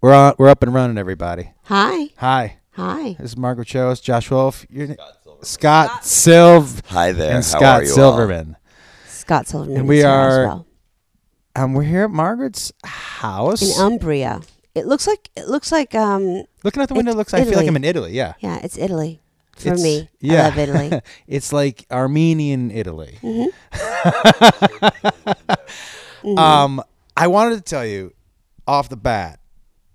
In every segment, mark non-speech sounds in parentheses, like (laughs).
We're on. We're up and running, everybody. Hi. Hi, Hi. this is Margaret Cho's, Josh Wolf, you're, Scott Silv, Hi there. and How Scott are you all? Silverman. Scott Silverman. And we is here as are- well. Um, we're here at Margaret's house. in Umbria. It looks like it looks like um Looking out the window, it's looks. I feel like Italy. I'm in Italy. Yeah, yeah, it's Italy for It's- me. Yeah, I love Italy. (laughs) it's like Armenian Italy. Mhm. (laughs) Mhm. Um, I wanted to tell you off the bat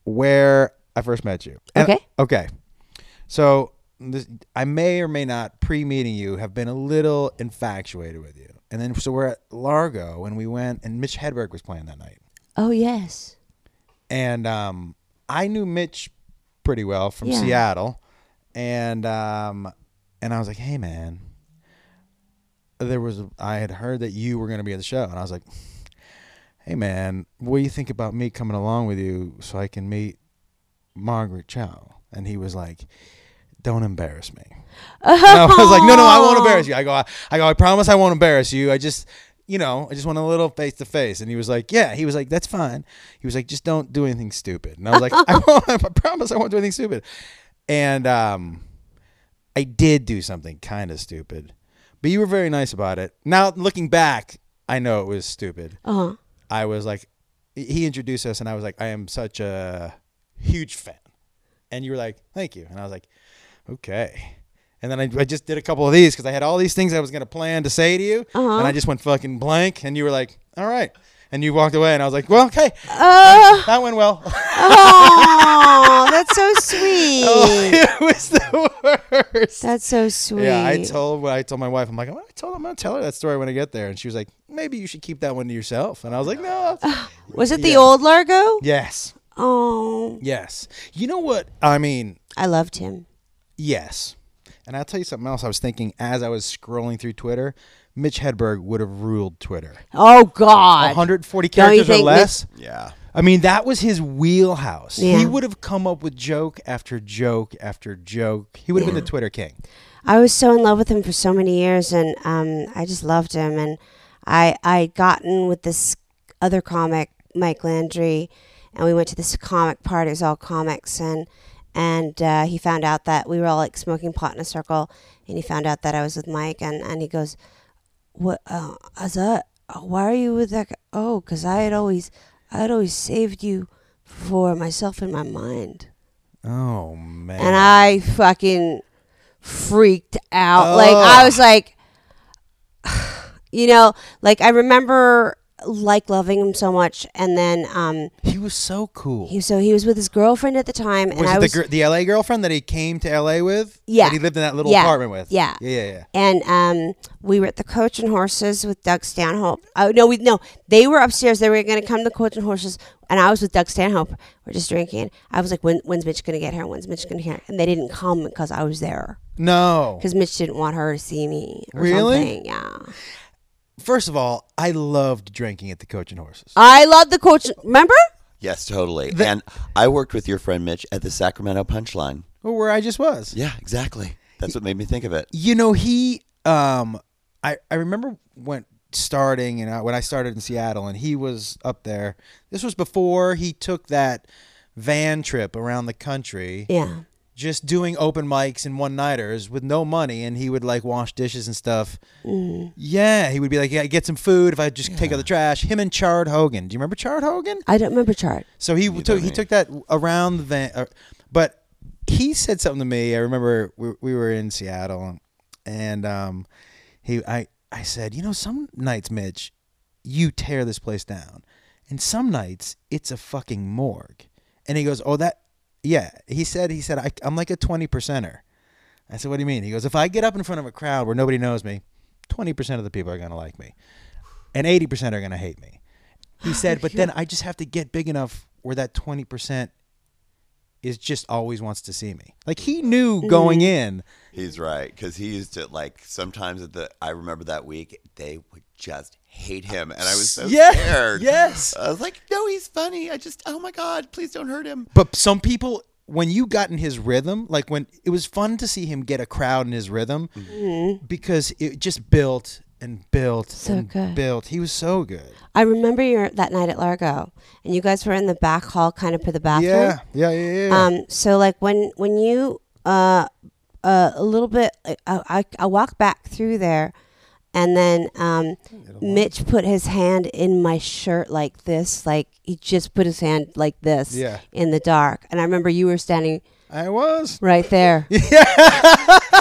where I first met you. And- Okay. Okay. So this, I may or may not pre-meeting you have been a little infatuated with you, and then so we're at Largo and we went and Mitch Hedberg was playing that night, oh yes. and um, I knew Mitch pretty well from Yeah. Seattle, and um, and I was like, hey man, there was I had heard that you were going to be at the show, and I was like, hey man, what do you think about me coming along with you so I can meet Margaret Cho? And he was like, don't embarrass me. And I was like, no, no, I won't embarrass you. I go, I, I go, I promise I won't embarrass you. I just, you know, I just want a little face to face. And he was like, yeah. He was like, that's fine. He was like, just don't do anything stupid. And I was like, (laughs) I, won't, I promise I won't do anything stupid. And um, I did do something kind of stupid, but you were very nice about it. Now looking back, I know it was stupid. Uh-huh. I was like, he introduced us, and I was like, I am such a huge fan. And you were like, thank you. And I was like, okay. And then I, I just did a couple of these because I had all these things I was going to plan to say to you. Uh-huh. And I just went fucking blank. And you were like, all right. And you walked away. And I was like, well, okay. Oh, That went well. oh, that's so (laughs) sweet. oh, it was the worst. That's so sweet. Yeah, I told I told my wife, I'm like, I told I'm gonna tell her that story when I get there, and she was like, maybe you should keep that one to yourself. And I was like, no. (sighs) Was it the old Largo? yes, Oh, yes. You know what? I mean, I loved him. yes. And I'll tell you something else. I was thinking as I was scrolling through Twitter, Mitch Hedberg would have ruled Twitter. Oh God. 140 characters or think less. Yeah. I mean, that was his wheelhouse. He would have come up with joke after joke after joke. He would have been the Twitter king. I was so in love with him for so many years, and um, I just loved him. And I I gotten with this other comic, Mike Landry, and we went to this comic party. It was all comics, and and uh, he found out that we were all like smoking pot in a circle, and he found out that I was with Mike, and and he goes, "What? Uh, is that? Why are you with that? Guy? Oh, because I had always I had always saved you for myself in my mind." Oh man. and I fucking freaked out. Like I was like, (sighs) you know, like I remember like loving him so much, and then um, he was so cool. he so he was with his girlfriend at the time, and was I it was the, gir- the LA girlfriend that he came to LA with? Yeah. That he lived in that little Yeah. apartment with? Yeah. Yeah, yeah, yeah. and um, we were at the Coach and Horses with Doug Stanhope. Oh no, we no, they were upstairs. They were going to come to the Coach and Horses, and I was with Doug Stanhope. We're just drinking. I was like, when, "When's Mitch going to get here? When's Mitch going to get here?" And they didn't come because I was there No. because Mitch didn't want her to see me. Or Really? Something. Yeah. First of all, I loved drinking at the Coach and Horses. I love the Coach. Remember? Yes, totally. The- and I worked with your friend Mitch at the Sacramento Punchline. where I just was. Yeah, exactly. That's what made me think of it. You know, he um I I remember when starting and I, when I started in Seattle and he was up there. This was before he took that van trip around the country. Yeah. Just doing open mics and one nighters with no money and he would like wash dishes and stuff. Mm. Yeah, he would be like, Yeah, get some food if I just take out the trash. Him and Chard Hogan. Do you remember Chard Hogan? I don't remember chart. So he Neither took he took that around the van, uh, but he said something to me. I remember we, we were in Seattle, and um, he I I said, you know, some nights, Mitch, you tear this place down, and some nights it's a fucking morgue. And he goes, oh that, yeah. He said he said I, I'm like a twenty percenter. I said, what do you mean? He goes, if I get up in front of a crowd where nobody knows me, twenty percent of the people are gonna like me, and eighty percent are gonna hate me. He said, (laughs) but then I just have to get big enough where that 20% is just always wants to see me. Like he knew going in. He's right because he used to like sometimes at the. I remember that week they would just hate him, and I was so Yes, scared. yes. I was like, no, he's funny. I just, oh my god, please don't hurt him. But some people, when you got in his rhythm, like when it was fun to see him get a crowd in his rhythm Mm-hmm. because it just built and built So and good. built. He was so good. I remember your that night at Largo, and you guys were in the back hall, kind of for the bathroom. Yeah, yeah, yeah, yeah. Um. So like when when you uh uh a little bit, I I, I walked back through there, and then um Mitch put his hand in my shirt like this, like he just put his hand like this Yeah. in the dark, and I remember you were standing I was. right there. (laughs)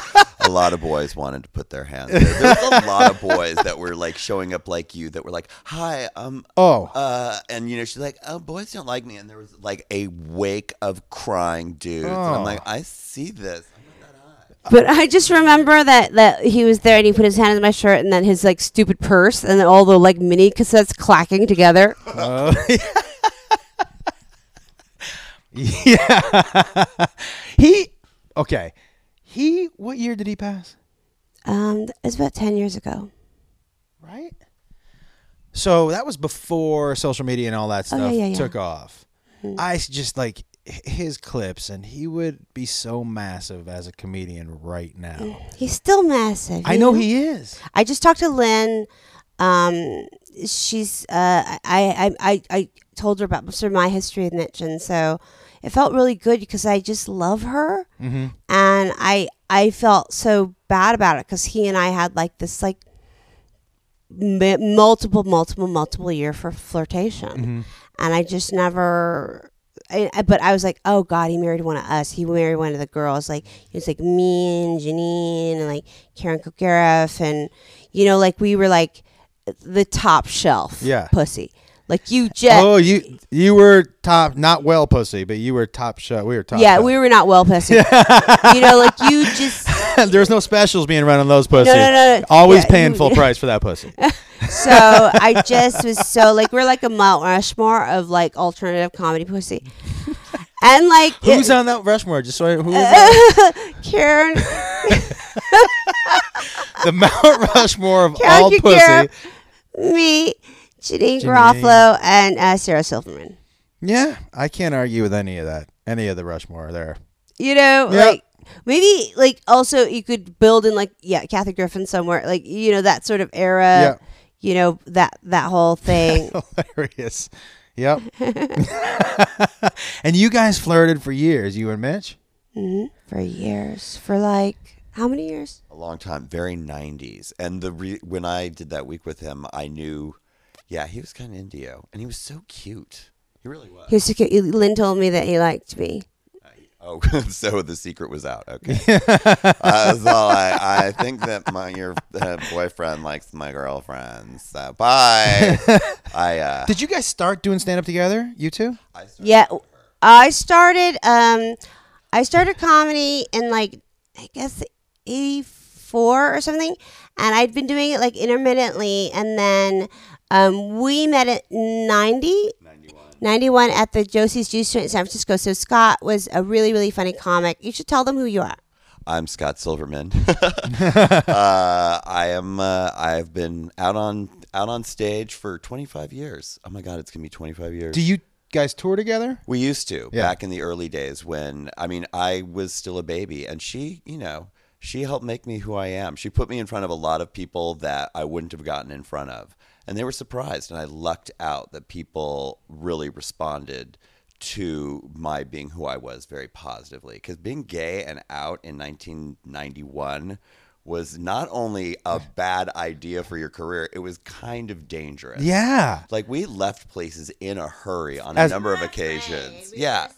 a lot of boys wanted to put their hands there. There was a lot of boys that were like showing up like you that were like, "Hi, um, Oh, uh," and you know she's like, "Oh, boys don't like me," and there was like a wake of crying dudes, and I'm Oh. like, "I see this." I'm not that high. But I just remember that that he was there and he put his hand in my shirt and then his like stupid purse and then all the like mini cassettes clacking together. Oh, (laughs) yeah. (laughs) he okay. He what year did he pass? Um, it was about ten years ago. Right. So that was before social media and all that Oh, stuff yeah, yeah, yeah. took off. Mhm. I just like his clips, and he would be so massive as a comedian right now. He's still massive. I you know he is. I just talked to Lynn. Um, she's uh, I, I I I told her about sort of my history with Mitch, and so it felt really good because I just love her, Mm-hmm. and I I felt so bad about it because he and I had like this like m- multiple multiple multiple year for flirtation, Mm-hmm. and I just never. I, I- but I was like, oh God, he married one of us. He married one of the girls. Like it was like me and Janeane and like Karen Kilgariff and you know, like we were like the top shelf Yeah. pussy. Like you just Oh, you you were top, not well pussy, but you were top shot. We were top. yeah, shot. we were not well pussy. you know, like you just (laughs) There's no specials being run on those pussies. no, no, no. Always Yeah, paying you- full (laughs) price for that pussy. so I just was so like we're like a Mount Rushmore of like alternative comedy pussy. And like Who's it- on that Rushmore? Just so I, who is (laughs) that? Karen the Mount Rushmore of Karen all pussy. me, Janeane Janeane. Garofalo, and uh, Sarah Silverman. Yeah, I can't argue with any of that. Any of the Rushmore there. You know, Yeah. like maybe like also you could build in like yeah, Kathy Griffin somewhere, like you know that sort of era. Yeah. You know that that whole thing. (laughs) Hilarious. Yep. (laughs) and you guys flirted for years, you and Mitch. hmm For years, for like how many years? a long time, very '90s. And the re- when I did that week with him, I knew, yeah, he was kind of Indio, and he was so cute. He really was. He was so cute. Lynn told me that he liked me. Oh, (laughs) so the secret was out. Okay. uh, so I, I think that my your uh, boyfriend likes my girlfriend. So bye. (laughs) I uh, Did you guys start doing stand up together, you two? I started Yeah, I started. Um, I started comedy in like I guess eighty four or something, and I'd been doing it like intermittently, and then um, we met at 90, 91. 91 at the Josie's Juice Joint in San Francisco. So Scott was a really really funny comic. You should tell them who you are. I'm Scott Silverman. (laughs) uh, I am. Uh, I've been out on out on stage for 25 years. Oh my God, it's gonna be 25 years. Do you guys tour together? We used to Yeah. back in the early days when I mean I was still a baby and she, you know, she helped make me who I am. She put me in front of a lot of people that I wouldn't have gotten in front of. And they were surprised and I lucked out that people really responded to my being who I was very positively cuz being gay and out in 1991 was not only a bad idea for your career, it was kind of dangerous. Yeah. Like we left places in a hurry on As- a number of occasions. yeah.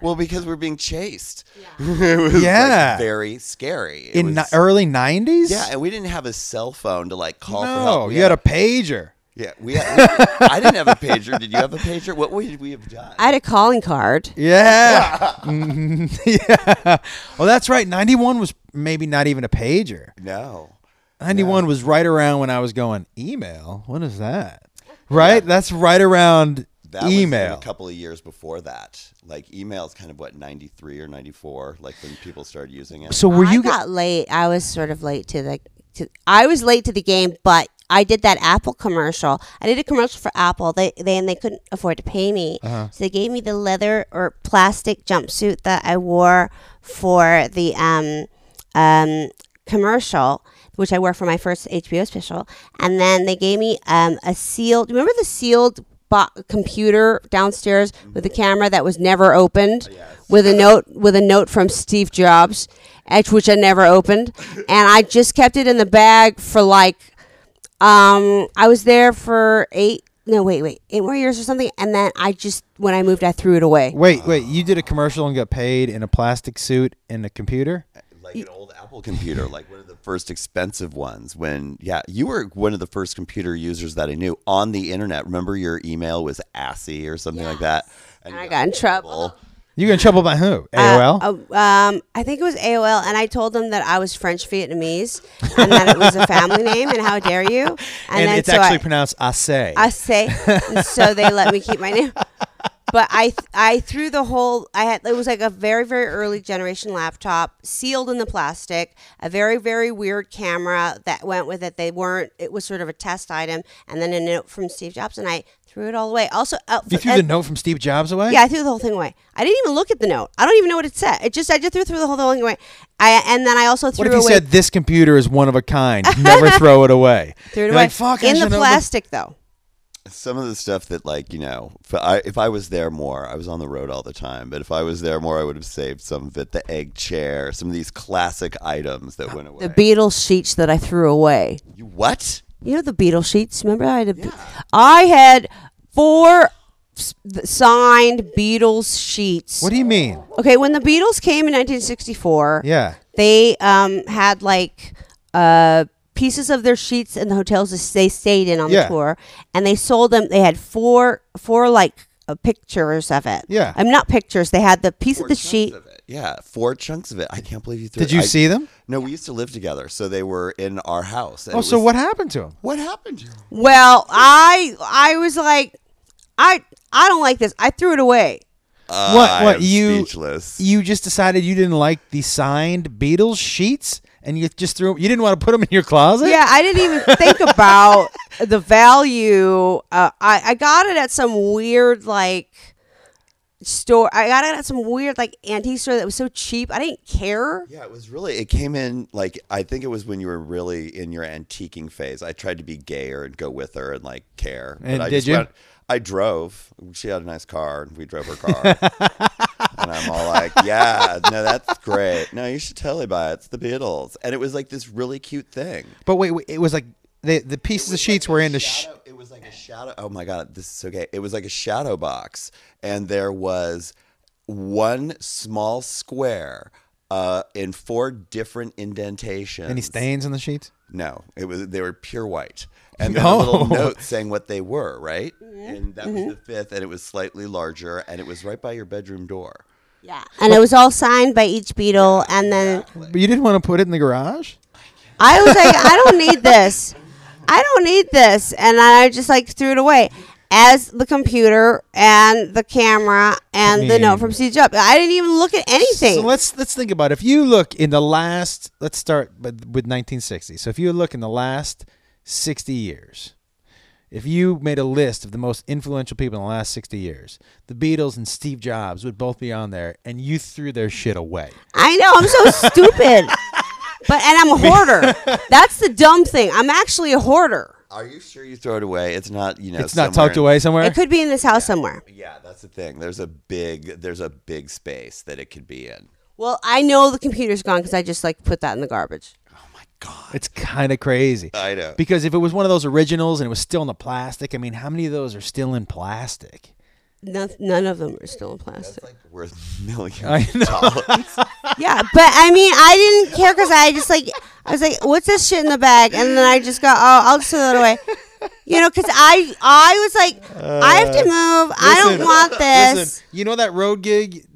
Well, because we're being chased. (laughs) it was like, Yeah. very scary. It In was- ni- early 90s? yeah, and we didn't have a cell phone to like call for help. We you had a pager. yeah. We had, (laughs) I didn't have a pager. Did you have a pager? What would we have done? I had a calling card. Yeah. (laughs) Mhm. yeah. Well, that's right. 91 was maybe not even a pager. no. 91 was right around when I was going, email? What is that? Right? That's right around That was email. a couple of years before that. Like email is kind of what 93 or 94 like when people started using it. so were you guys. got late. I was sort of late to the. To, I was late to the game, but I did that Apple commercial. I did a commercial for Apple. They they and they couldn't afford to pay me, Uh-huh. so they gave me the leather or plastic jumpsuit that I wore for the um um commercial. which I wore for my first HBO special, and then they gave me um, a sealed. Remember the sealed bo- computer downstairs with a camera that was never opened, with a note with a note from Steve Jobs, which I never opened, (laughs) and I just kept it in the bag for like um, I was there for eight. No, wait, wait, eight more years or something, and then I just when I moved, I threw it away. Wait, wait. You did a commercial and got paid in a plastic suit and a computer? Like an old Apple computer, (laughs) like one of the first expensive ones. When yeah, you were one of the first computer users that I knew on the internet. Remember your email was assy or something like that, And you I got in trouble. You got in trouble by who? Uh, AOL. uh, um, I think it was AOL, and I told them that I was French Vietnamese, and that it was a family name, and how dare you? (laughs) And, and then it's so actually I, pronounced "assay." I say, and so they let me keep my name. (laughs) But I th- I threw the whole I had it was like a very very early generation laptop sealed in the plastic a very very weird camera that went with it they weren't it was sort of a test item and then a note from Steve Jobs and I threw it all away also uh, you threw the note from Steve Jobs away? yeah, I threw the whole thing away. I didn't even look at the note. I don't even know what it said. It just I just threw, threw the whole thing away. I and then I also threw What if he away said this computer is one of a kind? Never (laughs) throw it away. threw it You're away Like, Fuck, I in the should've plastic though. Some of the stuff that like you know if I, if I was there more i was on the road all the time but if i was there more i would have saved some of it the egg chair some of these classic items that went away The Beatles sheets that I threw away. you what You know the Beatles sheets. Remember I had I had four signed Beatles sheets. What do you mean? okay, when the Beatles came in 1964, Yeah. they um, had like uh, pieces of their sheets in the hotels they stayed in on Yeah. the tour, and they sold them. They had four four like uh, pictures of it. Yeah. I'm not pictures. They had the piece Four of the sheet. of it. yeah four chunks of it i can't believe you threw Did it. you I- see them? no we used to live together so they were in our house Oh, it so was- what happened to them? what happened to you? Well, I I was like, I I don't like this. I threw it away. What- I what, am you- speechless You just decided you didn't like the signed Beatles sheets, and you just threw. You didn't want to put them in your closet. Yeah, I didn't even think about (laughs) the value. Uh, I I got it at some weird like store. I got it at some weird like antique store that was so cheap. I didn't care. Yeah, it was really. It came in like I think it was when you were really in your antiquing phase. I tried to be gayer and go with her and like care. And I did just you? Went, I drove. She had a nice car, and we drove her car. (laughs) and I'm all like, "Yeah, no, that's great. No, you should totally buy it. It's the Beatles." And it was like this really cute thing. But wait, wait, it was like the the pieces of sheets like were in the. Sh- it was like a shadow. Oh my god, this is okay. It was like a shadow box, and there was one small square uh, in four different indentations. any stains on the sheets? No, it was they were pure white, and then a little (laughs) Oh. note saying what they were. Right, Mm-hmm. and that was the fifth, and it was slightly larger, and it was right by your bedroom door. Yeah, and it was all signed by each Beatle, and then But you didn't want to put it in the garage. I was like, I don't need this. I don't need this, and I just like threw it away. As the computer and the camera and the mean- note from Steve Jobs, I didn't even look at anything. So let's let's think about it. if you look in the last. Let's start with, with 1960. So if you look in the last 60 years, if you made a list of the most influential people in the last 60 years, the Beatles and Steve Jobs would both be on there, and you threw their shit away. I know I'm so (laughs) stupid, but and I'm a hoarder. (laughs) That's the dumb thing. I'm actually a hoarder. Are you sure you throw it away? It's not, you know, It's not tucked in- away somewhere. It could be in this house somewhere. Yeah, that's the thing. There's a big, there's a big space that it could be in. Well, I know the computer's gone because I just like put that in the garbage. My god, It's kind of crazy. I know. Because if it was one of those originals and it was still in the plastic, I mean, how many of those are still in plastic? None, none of them are still in plastic. It's like worth millions I of know. dollars. (laughs) Yeah, but I mean, I didn't care because I just like I was like, "What's this shit in the bag?" And then I just got, "Oh, I'll just throw it away." You know, because I I was like, I have to uh, move. I don't want this. Listen, you know that road gig that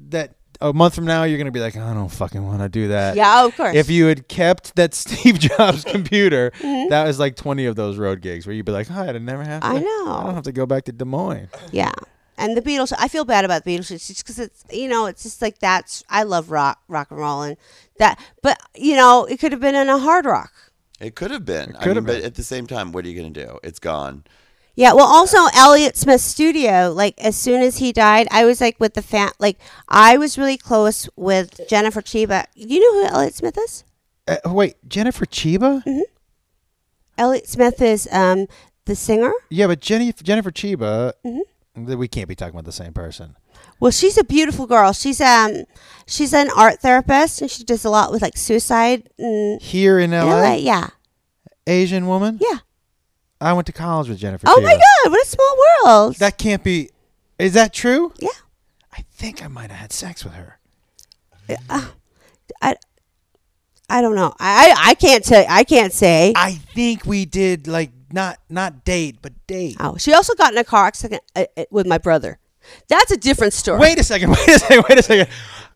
a month from now you're gonna be like, I don't fucking want to do that. Yeah, of course. If you had kept that (laughs) Steve Jobs (laughs) computer, Mm-hmm. that was like 20 of those road gigs where you'd be like, oh, I'd never have to. I know. I don't have to go back to Des Moines. yeah, and the Beatles. I feel bad about the Beatles it's just because it's you know it's just like that's I love rock rock and roll and that, but you know it could have been in a hard rock. It could have been. I could mean, have but been. at the same time, what are you going to do? It's gone. Yeah, well, also Elliott Smith studio. Like as soon as he died, I was like with the fan. Like I was really close with Jennifer Chiba. You know who Elliott Smith is? Uh, wait, Jennifer Chiba? Mm-hmm. Elliott Smith is um, the singer. Yeah, but Jenny Jennifer Chiba. Mm-hmm. We can't be talking about the same person. Well, she's a beautiful girl. She's um she's an art therapist and she does a lot with like suicide and Here in LA, LA. Yeah, Asian woman. yeah. I went to college with Jennifer. Oh my God, what a small world. That can't be. Is that true? yeah. I think I might have had sex with her. I I don't know. I I, can't tell. I can't say. I think we did like not not date, but date. Oh, she also got in a car accident uh, uh, with my brother. That's a different story. Wait a second. (laughs) Wait a second. Wait a second.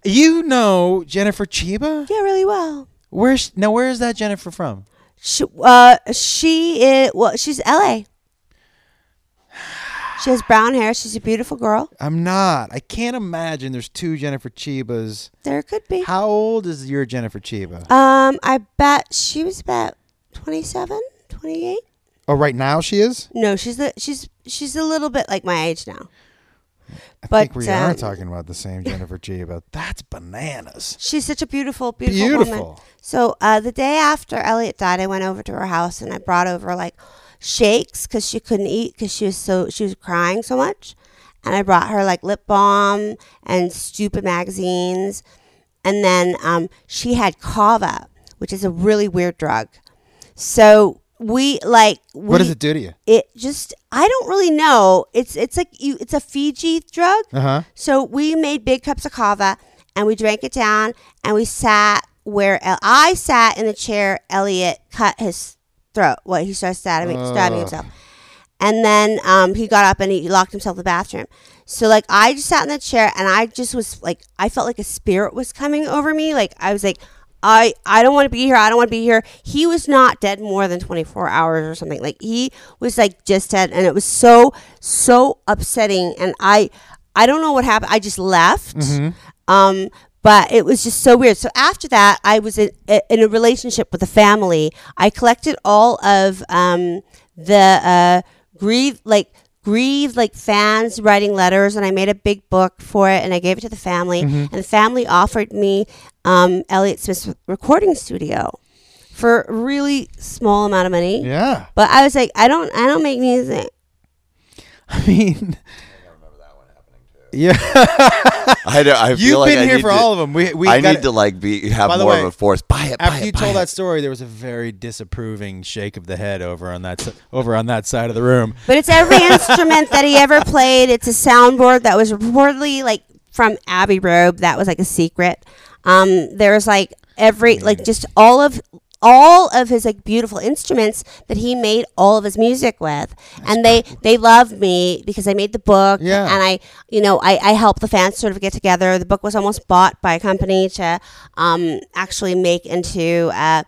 You know Jennifer Chiba? Yeah, really well. Where's now? Where is that Jennifer from? She, uh, she is well. She's L.A. She has brown hair. She's a beautiful girl. I'm not. I can't imagine there's two Jennifer Chibas. There could be. How old is your Jennifer Chiba? Um, I bet she was about 27, 28. Oh, right now she is. No, she's the she's she's a little bit like my age now. I But, think we are um, talking about the same Jennifer Chiba. That's bananas. She's such a beautiful, beautiful, woman. So uh, the day after Elliott died, I went over to her house and I brought over like shakes because she couldn't eat because she was so she was crying so much, and I brought her like lip balm and stupid magazines, and then um, she had kava, which is a really weird drug. So we like we, what does it do to you? It just I don't really know. It's it's like you it's a Fiji drug. Uh huh. So we made big cups of kava and we drank it down and we sat where El- I sat in the chair. Elliott cut his throat. What he started stabbing, stabbing himself, and then um, he got up and he locked himself in the bathroom. So like I just sat in the chair and I just was like I felt like a spirit was coming over me. Like I was like. I, I don't want to be here. I don't want to be here. He was not dead more than 24 hours or something. Like he was like just dead and it was so so upsetting and I I don't know what happened. I just left. Um, but it was just so weird. So after that, I was in, in a relationship with a family. I collected all of um, the uh, grieve, like grieved like fans writing letters, and I made a big book for it, and I gave it to the family. And the family offered me um, Elliott Smith's recording studio for a really small amount of money. Yeah. But I was like, I don't, I don't make music. (laughs) I mean. Yeah. (laughs) I, don't, I You've feel like been I here need for to- all of them. We we I got need to like be have By the more way, of a force. Buy it. Buy After it, you buy told it. that story, there was a very disapproving shake of the head over on that over on that side of the room. But it's every (laughs) instrument that he ever played. It's a soundboard that was reportedly like from Abbey Road. That was like a secret. Um, was like every like just all of all of his like beautiful instruments that he made all of his music with and they they loved me because i made the book Yeah. and i you know I, I helped the fans sort of get together the book was almost bought by a company to um, actually make into uh,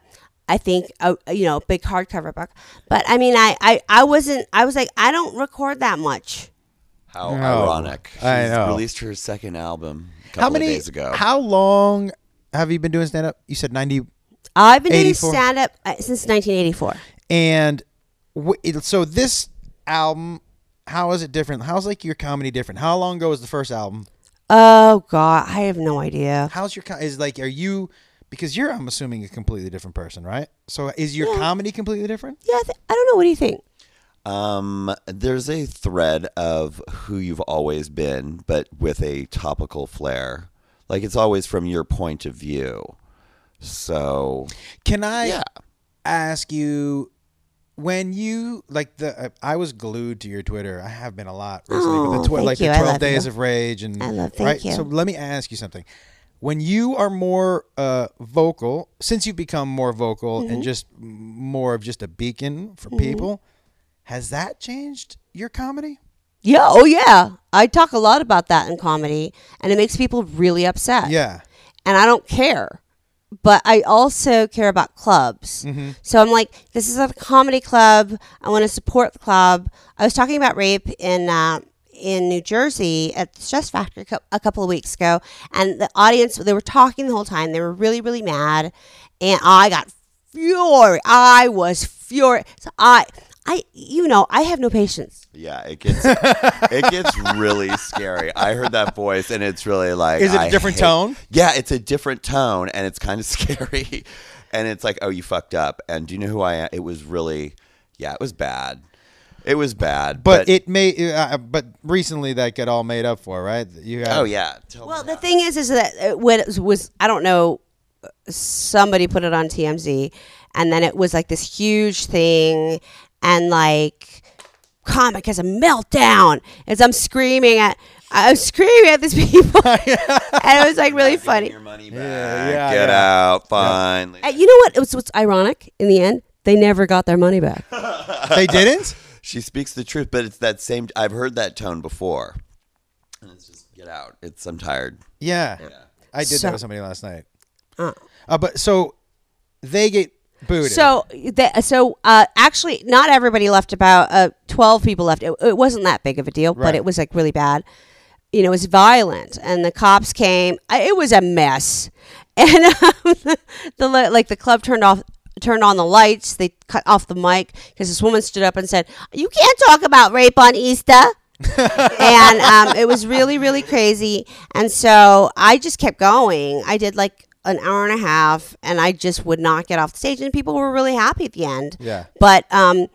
I think a, a, you know big hardcover book, but I mean I, I I wasn't I was like I don't record that much. How No. ironic. She's I know. released her second album a couple How many of days ago. How long have you been doing stand up? You said 90 I've been 84? doing stand up uh, since 1984. and w- so this album how is it different? How's like your comedy different? How long ago was the first album? Oh God, I have no idea. How's your co- is like are you because you're I'm assuming a completely different person, right? So is your comedy completely different? Yeah, I, th- I don't know. What do you think? Um, there's a thread of who you've always been, but with a topical flair. Like it's always from your point of view. So Can I yeah, ask you when you like the uh, I was glued to your Twitter. I have been a lot recently, Oh, but the twi- thank like you. the 12 days you. of rage and I love- thank right. you. So let me ask you something. When you are more uh, vocal, since you've become more vocal Mm-hmm. and just more of just a beacon for people, has that changed your comedy? Yeah. Oh yeah. I talk a lot about that in comedy, and it makes people really upset. Yeah. and I don't care. But I also care about clubs. Mm-hmm. So I'm like, this is a comedy club. I want to support the club. I was talking about rape in uh, in New Jersey at the Stress Factory a couple of weeks ago, and the audience they were talking the whole time. They were really really mad, and I got fury. I was furious. So I I, you know, I have no patience. Yeah, it gets it gets really scary. I heard that voice, and it's really like. Is it a I different hate- tone? Yeah, it's a different tone, and it's kind of (laughs) scary. And it's like, oh, you fucked up. And do you know who I am? It was really, yeah, it was bad. It was bad. But, it may. Uh, but recently that got all made up for, right? You got. oh yeah. Tell me Well, the that. thing is, is that uh, when it was, I don't know, somebody put it on TMZ, and then it was like this huge thing, and like, comic has a meltdown as I'm screaming at, I'm screaming at these people, (laughs) (laughs) and it was like really funny. Your money Yeah, back. yeah, Get yeah. out. Fine. Uh, you know what? It was what's ironic in the end. They never got their money back. (laughs) They didn't. She speaks the truth, but it's that same. I've heard that tone before. And it's just get out. It's I'm tired. Yeah. Yeah. I did So- that with somebody last night. Uh. Uh, but so they get booted. So, the, so uh, actually, not everybody left. About uh, twelve people left. It, it wasn't that big of a deal, Right. but it was like really bad. You know, it was violent, and the cops came. I, it was a mess, (laughs) and um, the li- like the club turned off. Turned on the lights. They cut off the mic because this woman stood up and said, "You can't talk about rape on Easter." (laughs) and um, it was really, really crazy. And so I just kept going. I did like an hour and a half, and I just would not get off the stage. And people were really happy at the end. Yeah. But um,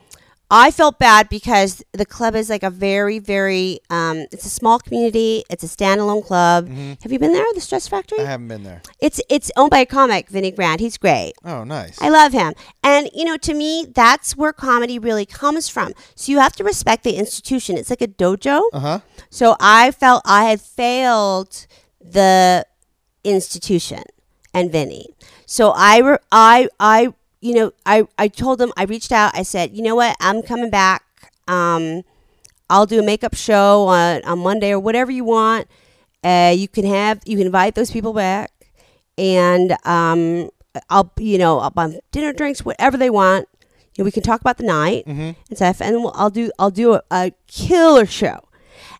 I felt bad because the club is like a very, very. Um, it's a small community. It's a standalone club. Have you been there, the Stress Factory? Mm-hmm. I haven't been there. It's it's owned by a comic, Vinnie Brand. He's great. Oh, nice. I love him. And, you know, to me, that's where comedy really comes from. So you have to respect the institution. It's like a dojo. Uh huh. So I felt I had failed the institution and Vinnie. So I, I, I, you know, I, I told them, I reached out, I said, you know what, I'm coming back. Um, I'll do a makeup show on, on Monday or whatever you want. Uh, you can have, you can invite those people back and, um, I'll, you know, I'll buy dinner, drinks, whatever they want. You know, we can talk about the night and stuff, and we'll, I'll do, I'll do a, a killer show.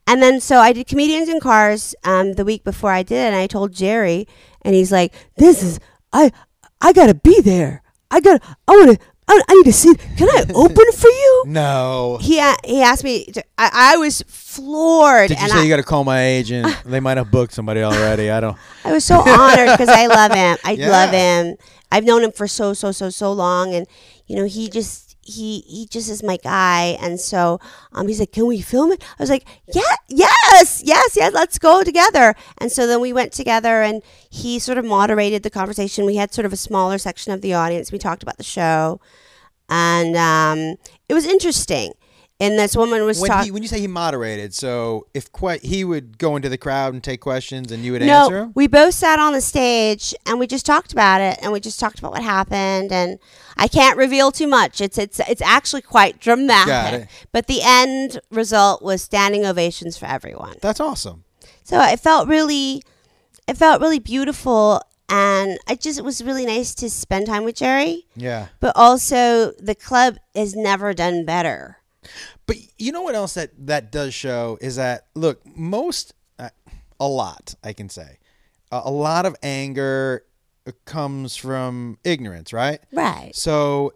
And then so I did comedians in cars um, the week before I did, it, and I told Jerry, and he's like, "This is I I gotta be there. I got to I want to I, I need to see. Can I (laughs) open for you?" No. He a- he asked me. To, I, I was floored, Did you say I, you got to call my agent? (laughs) they might have booked somebody already. I don't. I was so honored because I love him. I (laughs) Yeah. love him. I've known him for so so so so long, and you know he just he he just is my guy. And so um, he's like, "Can we film it?" I was like, "Yeah, yes, yes, yes. Let's go together." And so then we went together, and he sort of moderated the conversation. We had sort of a smaller section of the audience. We talked about the show, and um, it was interesting. And this woman was When talking. he when you say he moderated, so if que- he would go into the crowd and take questions, and you would answer? no, we both sat on the stage and we just talked about it and we just talked about what happened and I can't reveal too much. It's it's it's actually quite dramatic. But the end result was standing ovations for everyone. That's awesome. So it felt really it felt really beautiful and I just it was really nice to spend time with Jerry. Yeah. But also the club has never done better. But you know what else that that does show is that look, most uh, a lot I can say, uh, a lot of anger comes from ignorance, right? Right. So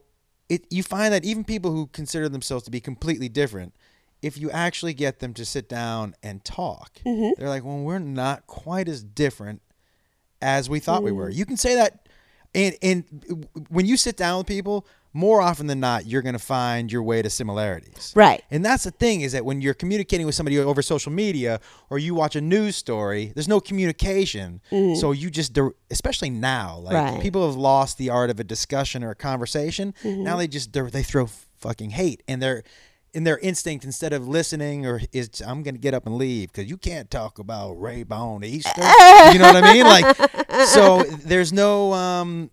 it you find that even people who consider themselves to be completely different, if you actually get them to sit down and talk, they're like, "Well, we're not quite as different as we thought we were." You can say that, and and when you sit down with people, more often than not, you're going to find your way to similarities. Right. And that's the thing is that when you're communicating with somebody over social media or you watch a news story, there's no communication. So you just, especially now, like Right. people have lost the art of a discussion or a conversation. Now they just they throw fucking hate and they're in their instinct instead of listening or is I'm gonna get up and leave because you can't talk about rape on Easter. (laughs) you know what I mean? Like, so there's no. um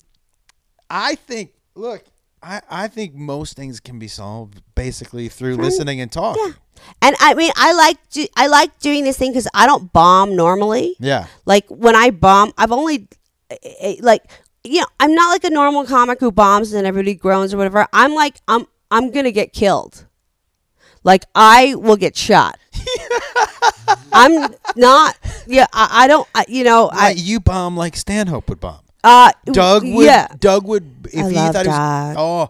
I think. Look, I I think most things can be solved basically through listening and talking. And I mean, I like do, I like doing this thing because I don't bomb normally. Yeah. Like when I bomb, I've only eh, eh, like you know I'm not like a normal comic who bombs and everybody groans or whatever. I'm like I'm I'm gonna get killed. Like I will get shot. (laughs) I'm not. Yeah, I, I don't. I, you know, I you bomb like Stanhope would bomb. Uh Doug would. Yeah, Doug would. If I he love thought Doug. it was.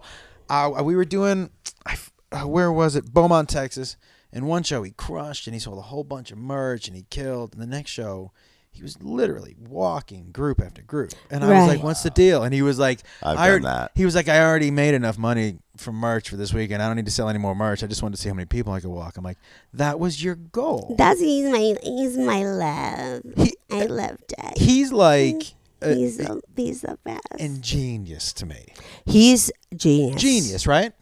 Oh, uh, we were doing. I f- uh, where was it? Beaumont, Texas. In one show, he crushed and he sold a whole bunch of merch and he killed. And the next show, he was literally walking group after group. And I was like, "What's the deal?" And he was like, I've I done already- that. He was like, "I already made enough money from merch for this weekend. I don't need to sell any more merch. I just wanted to see how many people I could walk." I'm like, "That was your goal." That's he's my he's my love. He- I love Dad. He's like uh, He's the he's the best. ingenious to me. he's genius. Genius, right?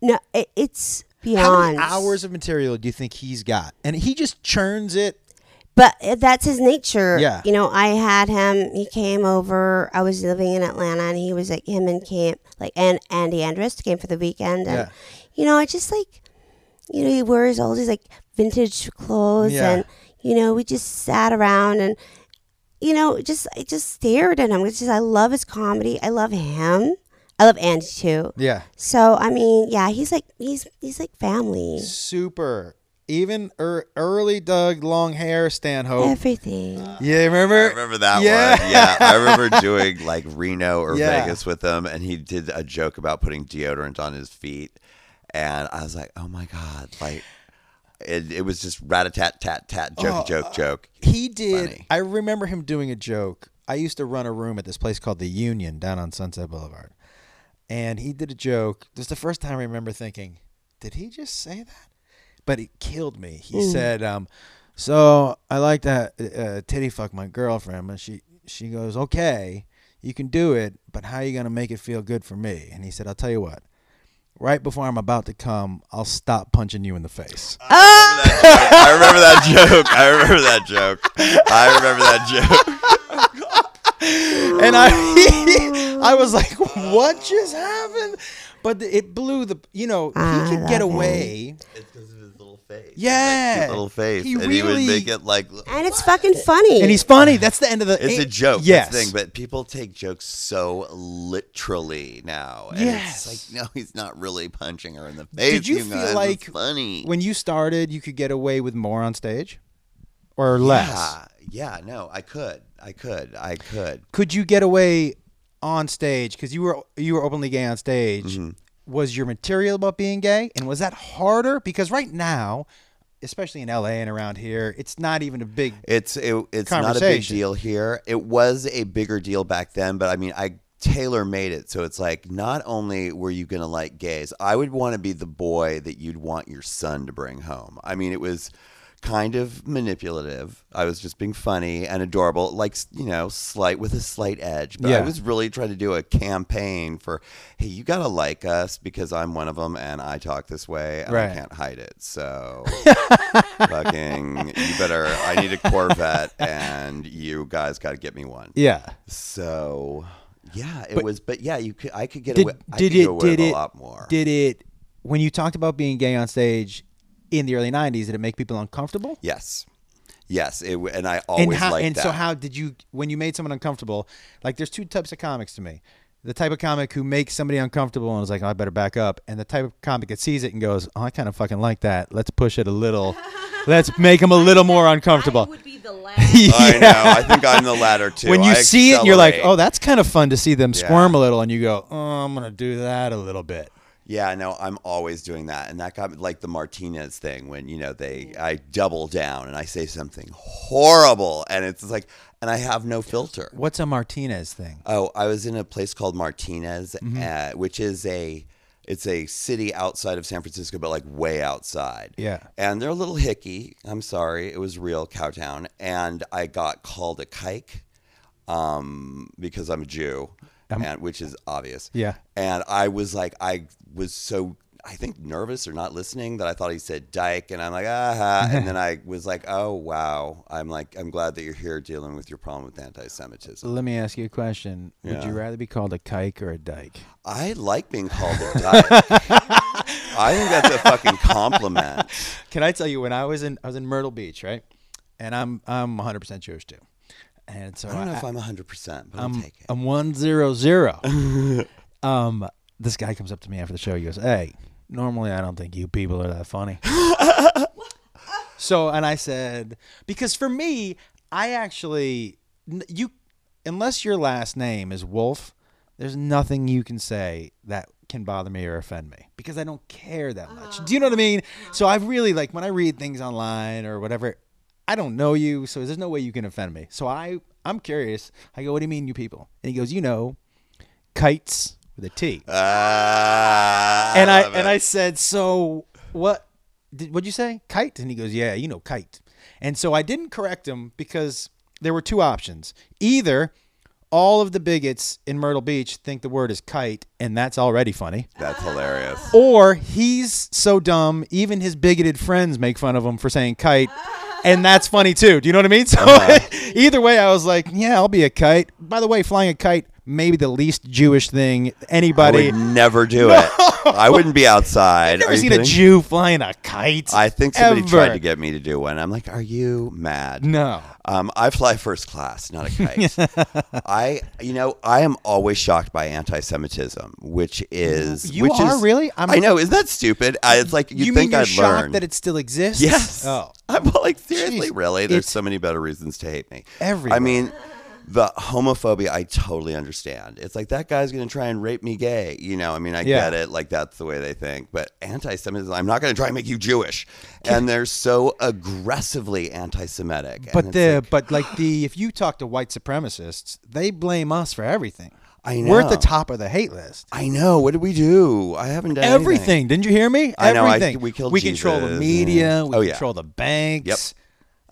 No, it, it's How beyond many hours of material do you think he's got? And he just churns it. But uh, that's his nature. Yeah. You know, I had him. He came over. I was living in Atlanta, and he was like him and came like and Andy Andrist came for the weekend, and Yeah. you know, I just like, you know, he wears all these like vintage clothes, Yeah. and you know, we just sat around and. You know, just I just stared at him. It's just I love his comedy. I love him. I love Andy too. Yeah. So I mean, yeah, he's like he's he's like family. Super. Even er, early Doug, long hair, Stanhope. Everything. yeah, remember? I remember that Yeah. one. Yeah, I remember (laughs) doing like Reno or Yeah. Vegas with him, and he did a joke about putting deodorant on his feet, and I was like, "Oh my god!" Like, it, it was just rat a tat tat tat joke Oh, joke joke. He did. Funny. I remember him doing a joke. I used to run a room at this place called the Union down on Sunset Boulevard. And he did a joke. This is the first time I remember thinking, did he just say that? But it killed me. He said, um, so I like to uh, titty fuck my girlfriend. And she, she goes, okay, you can do it, but how are you going to make it feel good for me? And he said, I'll tell you what. Right before I'm about to come, I'll stop punching you in the face. I remember that joke. I remember that joke. I remember that joke. and I (laughs) I was like, what just happened? But it blew the you know he could get away. It's because of his little face. Yeah. His cute little face, He and he would really- make it like. And it's fucking (laughs) funny. And he's funny. That's the end of the. It's a joke, Yes. that's the thing, but people take jokes so literally now. And Yes. it's like, no, (laughs) he's not really punching her in the face. Did you guys. feel It's like funny? when you started, you could get away with more on stage, or less? Yeah, yeah, no, I could, I could, I could. Could you get away on stage because you were you were openly gay on stage? Mm-hmm. Was your material about being gay, and was that harder? Because right now, especially in LA and around here, it's not even a big. It's it, it's not a big deal here. It was a bigger deal back then, but I mean, I tailor made it so it's like not only were you gonna like gays, I would want to be the boy that you'd want your son to bring home. I mean, it was kind of manipulative. I was just being funny and adorable, like you know, slight with a slight edge. But I was really trying to do a campaign for, hey, you gotta like us because I'm one of them and I talk this way and Right. I can't hide it. So (laughs) fucking you better i need a corvette (laughs) and you guys got to get me one Yeah. so yeah it But- was but yeah you could i could get Did, away I did could it? away Did with it? a lot more Did it? When you talked about being gay on stage in the early '90s, did it make people uncomfortable? yes. Yes it, and i always and how, liked and that. so how did you when you made someone uncomfortable like there's two types of comics to me. The type of comic who makes somebody uncomfortable and is like oh, i better back up. And the type of comic that sees it and goes oh i kind of fucking like that. Let's push it a little. (laughs) Let's make them a little more uncomfortable. would be the last. (laughs) i know. I think i'm the latter too. When you I see it and you're like oh that's kind of fun to see them Yeah. squirm a little and you go oh i'm gonna do that a little bit Yeah, no, I'm always doing that, and that got me like the Martinez thing when you know they I double down and I say something horrible, and it's like, and I have no filter. what's a martinez thing Oh, I was in a place called Martinez, Mm-hmm. uh, which is a it's a city outside of San Francisco, but like way outside. Yeah. and they're a little hicky. I'm sorry, it was real cowtown, and I got called a kike um, because I'm a Jew, and which is obvious. Yeah. and I was like, I was so. I think nervous or not listening that I thought he said dyke and I'm like ah and then I was like oh wow I'm like I'm glad that you're here dealing with your problem with anti-Semitism let me ask you a question would you rather be called a kike or a dyke I like being called a dyke. (laughs) I think that's a fucking compliment. Can I tell you when I was in I was in Myrtle Beach, right? And I'm I'm 100 percent Jewish too, and so I don't know if I'm 100%, but I'm. I'm one zero zero. (laughs) um, this guy comes up to me after the show. He goes, "Hey, normally I don't think you people are that funny." (laughs) so, and I said, because for me, I actually you unless your last name is Wolf, there's nothing you can say that can bother me or offend me because I don't care that much. Do you know what I mean? So I've really like when I read things online or whatever, I don't know you, so there's no way you can offend me. So I I'm curious. I go, what do you mean, you people? And he goes, you know, kites with a T. Ah, and I love and. I said, so what? Did what'd you say? Kite? And he goes, yeah, you know, kite. And so I didn't correct him because there were two options. Either all of the bigots in Myrtle Beach think the word is kite, and that's already funny. That's hilarious. Or he's so dumb, even his bigoted friends make fun of him for saying kite, and that's funny too. Do you know what I mean? (laughs) So (laughs) either way, I was like, yeah, I'll be a kite. By the way, flying a kite, maybe the least Jewish thing I anybody. would never do it. I wouldn't be (laughs) outside. I've never seen a? Jew flying a kite. I think somebody ever. tried to get me to do one. I'm like, are you mad? No. Um, I fly first class, not a kite. (laughs) I, you know, I am always shocked by anti-Semitism, which is You which are is, really? I'm- I know. Isn't that stupid? I, it's like you, you think mean you're I'd shocked learn. that it still exists? Yes. Oh. (laughs) I'm like seriously, Jeez. really. There's It's so many better reasons to hate me. everywhere. I mean, the homophobia, I totally understand. It's like that guy's going to try and rape me gay. You know, I mean, I Yeah. get it. Like that's the way they think. But anti-Semitism, I'm not going to try and make you Jewish. And they're so aggressively anti-Semitic. But the like, but like the if you talk to white supremacists, they blame us for everything. I know. We're at the top of the hate list. I know. What did we do? I haven't done anything. Everything. Didn't you hear me? I know, I- Everything. we killed We control the media. and- We Oh, yeah. control the banks. Yep.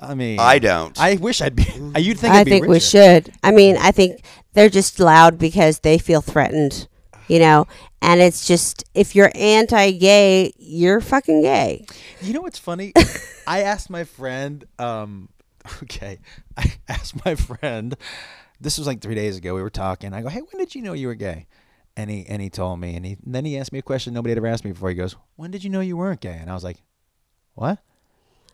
I mean, I don't. I wish I'd be. (laughs) You'd think I I'd be think we should. I mean, I think they're just loud because they feel threatened, you know. And it's just if you're anti-gay, you're fucking gay. You know what's funny? (laughs) I asked my friend. Um, (laughs) okay, I asked my friend. This was like three days ago. We were talking. I go, "Hey, when did you know you were gay?" And he and he told me. And he and then he asked me a question nobody had ever asked me before. He goes, "When did you know you weren't gay?" And I was like, "What?"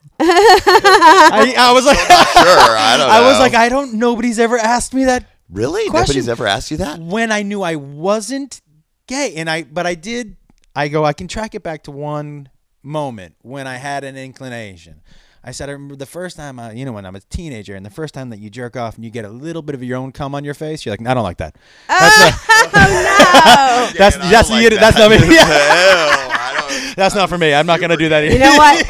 (laughs) I, I was like, sure. I don't know. (laughs) I was like, I don't. Nobody's ever asked me that really? question. Nobody's ever asked you that? when I knew I wasn't gay, and I but I did. I go. I can track it back to one moment when I had an inclination. I said I remember the first time I, you know, when I'm a teenager, and the first time that you jerk off and you get a little bit of your own cum on your face, you're like, I don't like that. Oh, that's not, (laughs) oh, that's Yeah, I that's don't you- like that's not me. Ew, Yeah. I don't. That's not for me. I'm not gonna do that. You know what?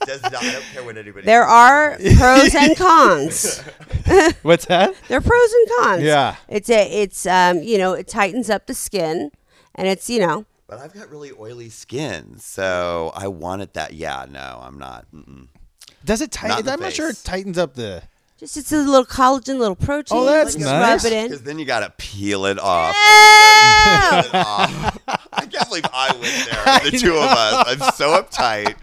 My face. Does not, I don't care what anybody. There are pros and (laughs) cons. (laughs) What's that? There are pros and cons. Yeah. It's a it's um you know it tightens up the skin, and it's you know But I've got really oily skin, so I wanted that. Yeah, no, I'm not. Mm-mm. Does it tighten? I'm not sure it tightens up the. just it's a little collagen, little protein. Oh, that's just nice. Rub it in. Because then you got to peel it off. Ew! Peel it off. I can't believe I went there. The (laughs) two of us. I'm so uptight.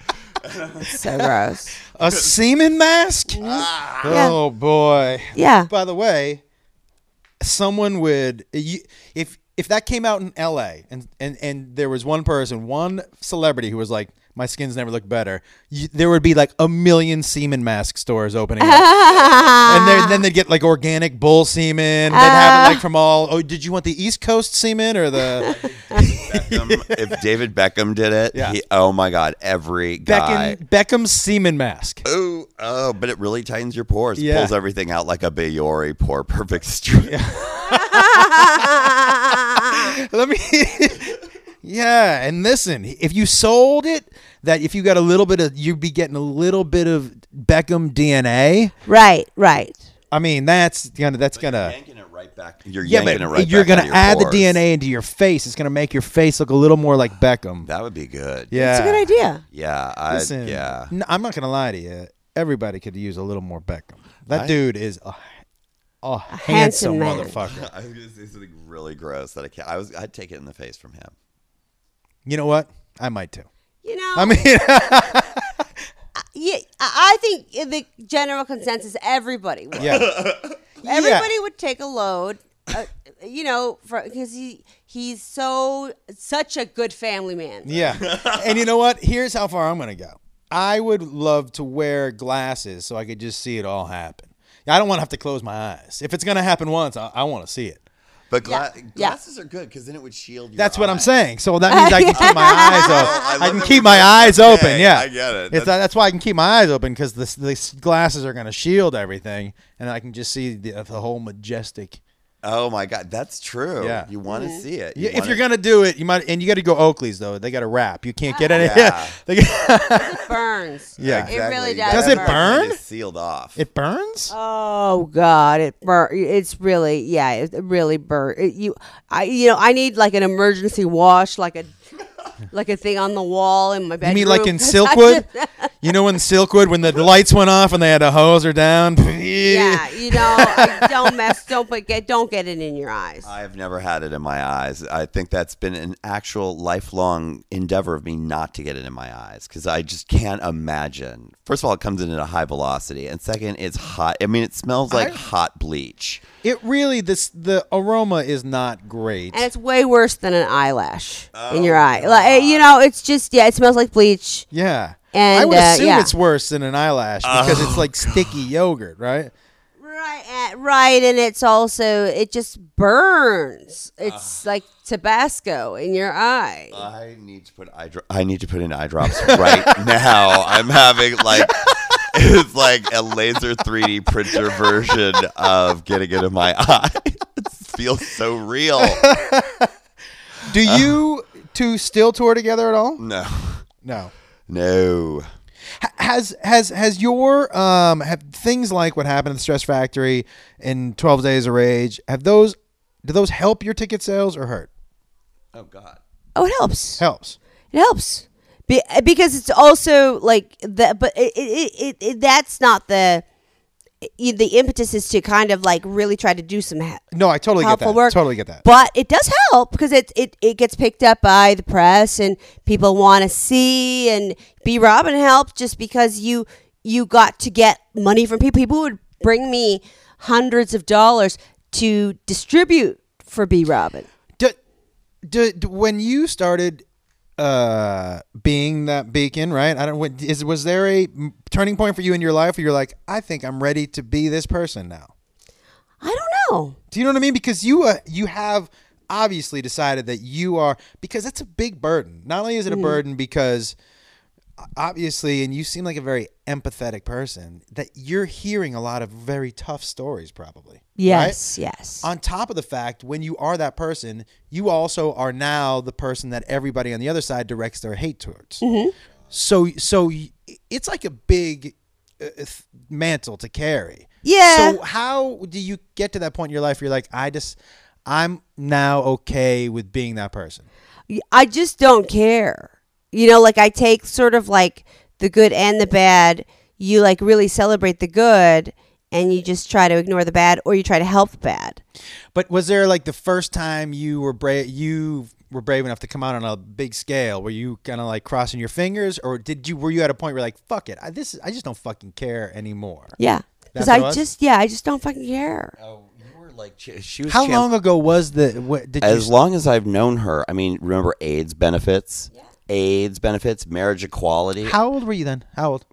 (laughs) so gross. A semen mask? Ah. Oh boy. Yeah. By the way, someone would you, if if that came out in L.A. and and and there was one person, one celebrity who was like, "My skin's never looked better," you, there would be like a million semen mask stores opening up, and then then they'd get like organic bull semen. They'd have it like from all. Oh, did you want the East Coast semen or the Beckham, if David Beckham did it, Yeah. he, oh my God, every guy. Beckham Beckham's semen mask? Oh, oh, but it really tightens your pores. Yeah. Pulls everything out like a Bioré pore perfect strip. (laughs) (laughs) Let me. Yeah, and listen, if you sold it, that if you got a little bit of, you'd be getting a little bit of Beckham DNA. right, right. I mean, that's gonna, that's You're gonna. yanking it right back. You're Yeah, yanking it right back. you're back gonna of your add the. DNA into your face. It's gonna make your face look a little more like Beckham. That would be good. yeah, It's a good idea. Yeah. I, Listen, yeah. n- I'm not gonna lie to you. Everybody could use a little more Beckham. That I- dude is a, a handsome, handsome motherfucker. (laughs) I was going to say something really gross that I can't. I was. I'd take it in the face from him. You know what? I might too. You know, I mean, (laughs) yeah, I think the general consensus, everybody would. yeah. (laughs) Everybody would take a load, uh, you know, because he he's so such a good family man. Yeah. and you know what? Here's how far I'm going to go. I would love to wear glasses so I could just see it all happen. I don't want to have to close my eyes. If it's going to happen once, I, I want to see it. But gla- Yeah. glasses are good because then it would shield. Your That's what I'm saying. So that (laughs) means I can keep my oh, eyes open. I I, can keep my eyes open. same. Yeah, I get it. It's, uh, That's- that's why I can keep my eyes open because the, the glasses are going to shield everything, and I can just see the, the whole majestic Oh my God, that's true. Yeah. You want to see it. You Yeah, if wanna- you're gonna do it, you might, and you got to go Oakley's though. They got to wrap. You can't get any. Yeah. Yeah, (laughs) They get- It burns. (laughs) Yeah. It really Exactly. does. Does it That burn? is sealed off. it burns. Oh God, it bur- It's really yeah, it really burn. It, you, I, you know, I need like an emergency wash, like a, like a thing on the wall in my bedroom. You mean like in (laughs) Silkwood? you know in Silkwood when the lights went off and they had to hose her down. (laughs) yeah, you know, I- don't mess, don't but get, don't get it in your eyes. I've never had it in my eyes. I think that's been an actual lifelong endeavor of me not to get it in my eyes because I just can't imagine. First of all, it comes in at a high velocity, and second, it's hot. I mean, it smells like I- hot bleach. It really this the aroma is not great. and it's way worse than an eyelash in your eye. Like you know, it's just yeah, it smells like bleach. yeah, And, I would uh, assume yeah. it's worse than an eyelash because it's like sticky yogurt, right? Right, uh, right, and it's also it just burns. It's like Tabasco in your eye. I need to put eye. Dro- I need to put in eye drops right (laughs) now. I'm having like it's like a laser 3D printer version of getting it in my (laughs) eye. it feels so real. Do you two still tour together at all? No, No. no. Ha- Has has has your um have things like what happened at the Stress Factory in Twelve Days of Rage have those do those help your ticket sales or hurt? Oh God. Oh, it helps. Helps. It helps Be- uh, because it's also like that, but it, it, it, it that's not the the impetus is to kind of like really try to do some ha- No, I totally get that. work. Totally get that. But it does help because it, it, it gets picked up by the press and people want to see and B Robin helped just because you you got to get money from people. People would bring me hundreds of dollars to distribute for B Robin. do, do, do- when you started uh being that beacon right? I don't what is was there a turning point for you in your life where you're like i think i'm ready to be this person now I don't know. do you know what i mean? Because you uh, you have obviously decided that you are because that's a big burden. Not only is it a burden because obviously and you seem like a very empathetic person that you're hearing a lot of very tough stories probably right? Yes, yes. on top of the fact when you are that person you also are now the person that everybody on the other side directs their hate towards Mm-hmm. so so it's like a big uh, mantle to carry Yeah. so how do you get to that point in your life where you're like i just i'm now okay with being that person I just don't care. You know, like I take sort of like the good and the bad. You like really celebrate the good and you just try to ignore the bad or you try to help the bad. but was there like the first time you were brave you were brave enough to come out on a big scale were you kind of like crossing your fingers or did you were you at a point where you're like fuck it i this i just don't fucking care anymore Yeah. Because I was? just, yeah, I just don't fucking care. Oh, you were like she, she was. How champ- long ago was the? What, did As you? long as I've known her, I mean, remember AIDS benefits? AIDS benefits, marriage equality. How old were you then? How old?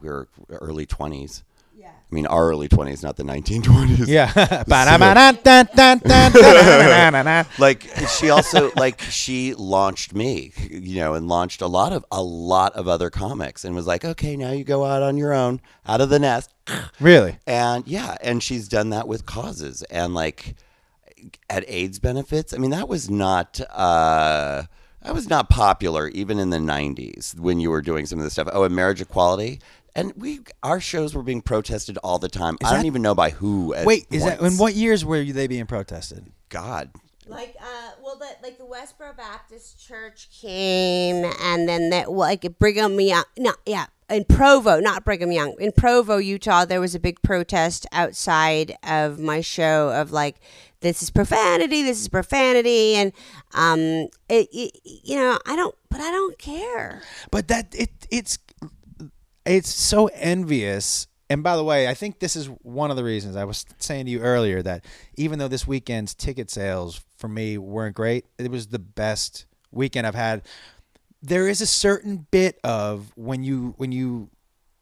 we were early twenties. Yeah. I mean, our early twenties, not the nineteen twenties. Yeah. like she also like she launched me you know and launched a lot of a lot of other comics and was like okay now you go out on your own out of the nest really? and yeah and she's done that with causes and like at aids benefits i mean that was not uh that was not popular even in the 90s when you were doing some of this stuff. Oh and marriage equality? And we our shows were being protested all the time. I that- don't even know by who at Wait, is that in what years were they being protested? god. Like, uh, well, the, like the Westboro Baptist Church came, and then that like Brigham Young, no, yeah, in Provo, not Brigham Young, in Provo, Utah, there was a big protest outside of my show of like, this is profanity, this is profanity, and um, it, it you know, I don't, but I don't care. But that it it's it's so envious. And by the way, I think this is one of the reasons I was saying to you earlier that even though this weekend's ticket sales for me weren't great, it was the best weekend I've had. There is a certain bit of when you when you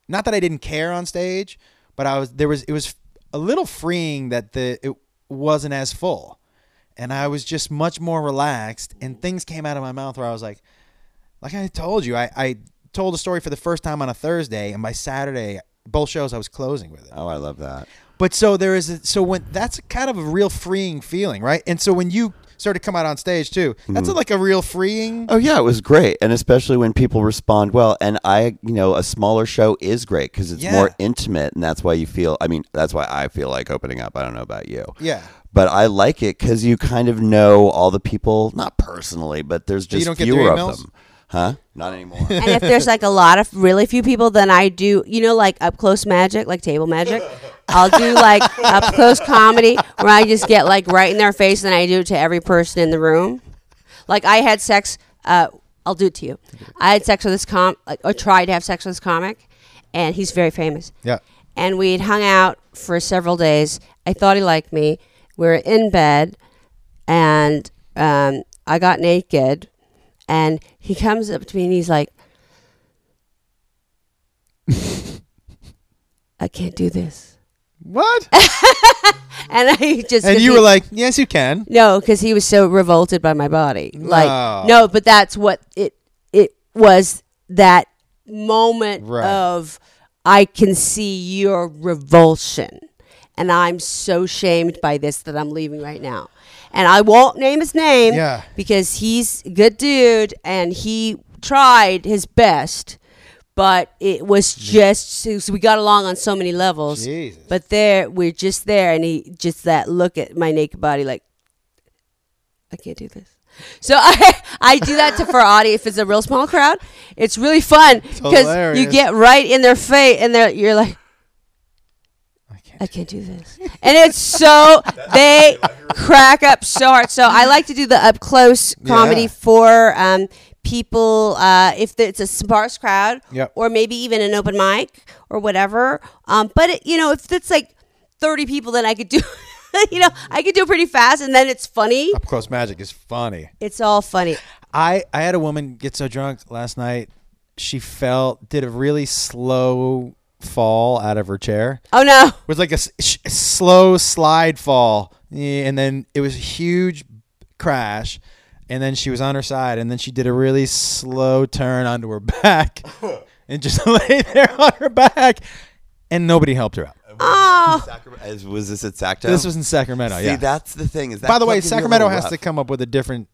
not that I didn't care on stage, but I was there was it was a little freeing that the it wasn't as full. And I was just much more relaxed and things came out of my mouth where I was like like I told you, I, I told a story for the first time on a Thursday, and by Saturday, both shows I was closing with it. Oh, I love that. But so there is a, so when that's a kind of a real freeing feeling, right? And so when you started to come out on stage too, that's a, like a real freeing. Oh yeah, it was great, and especially when people respond well. And I, you know, a smaller show is great because it's Yeah. more intimate, and that's why you feel. I mean, that's why I feel like opening up. I don't know about you. Yeah. But I like it because you kind of know all the people, not personally, but there's you just don't get their fewer of them, huh? Not anymore. and if there's like a lot of really few people, then I do, you know, like up close magic, like table magic. I'll do like up close comedy where I just get like right in their face and I do it to every person in the room. Like I had sex, uh, I'll do it to you. I had sex with this com, like, or tried to have sex with this comic, and he's very famous. Yeah. And we'd hung out for several days. I thought he liked me. We were in bed, and um, I got naked, and he comes up to me and he's like, I can't do this. What? (laughs) And I just and you were like, yes, you can. no, because he was so revolted by my body. Like No. no, but that's what it it was that moment Right. of I can see your revulsion, and I'm so shamed by this that I'm leaving right now. And I won't name his name Yeah. because he's a good dude and he tried his best, but it was just so we got along on so many levels. Jesus. But there, we're just there, and he just that look at my naked body, like I can't do this. So I (laughs) I do that to for audience if it's a real small crowd. It's really fun because you get right in their face, and they're you're like. I can't. Do this. And it's so they crack up so hard. So I like to do the up close comedy Yeah. for um, people uh, if it's a sparse crowd Yep. or maybe even an open mic or whatever. Um, but it, you know, if it's like thirty people, then I could do. (laughs) you know, I could do it pretty fast, and then it's funny. Up close magic is funny. It's all funny. I I had a woman get so drunk last night. She fell, did a really slow fall out of her chair. Oh no! It was like a, sh- slow slide fall, Yeah, and then it was a huge crash, and then she was on her side, and then she did a really slow turn onto her back, (laughs) and just (laughs) lay there on her back, and nobody helped her out. Oh, Sacramento, was this at Sacto? This was in Sacramento. See, yeah. that's the thing. Is that By the way, club can be a Sacramento has rough. to come up with a different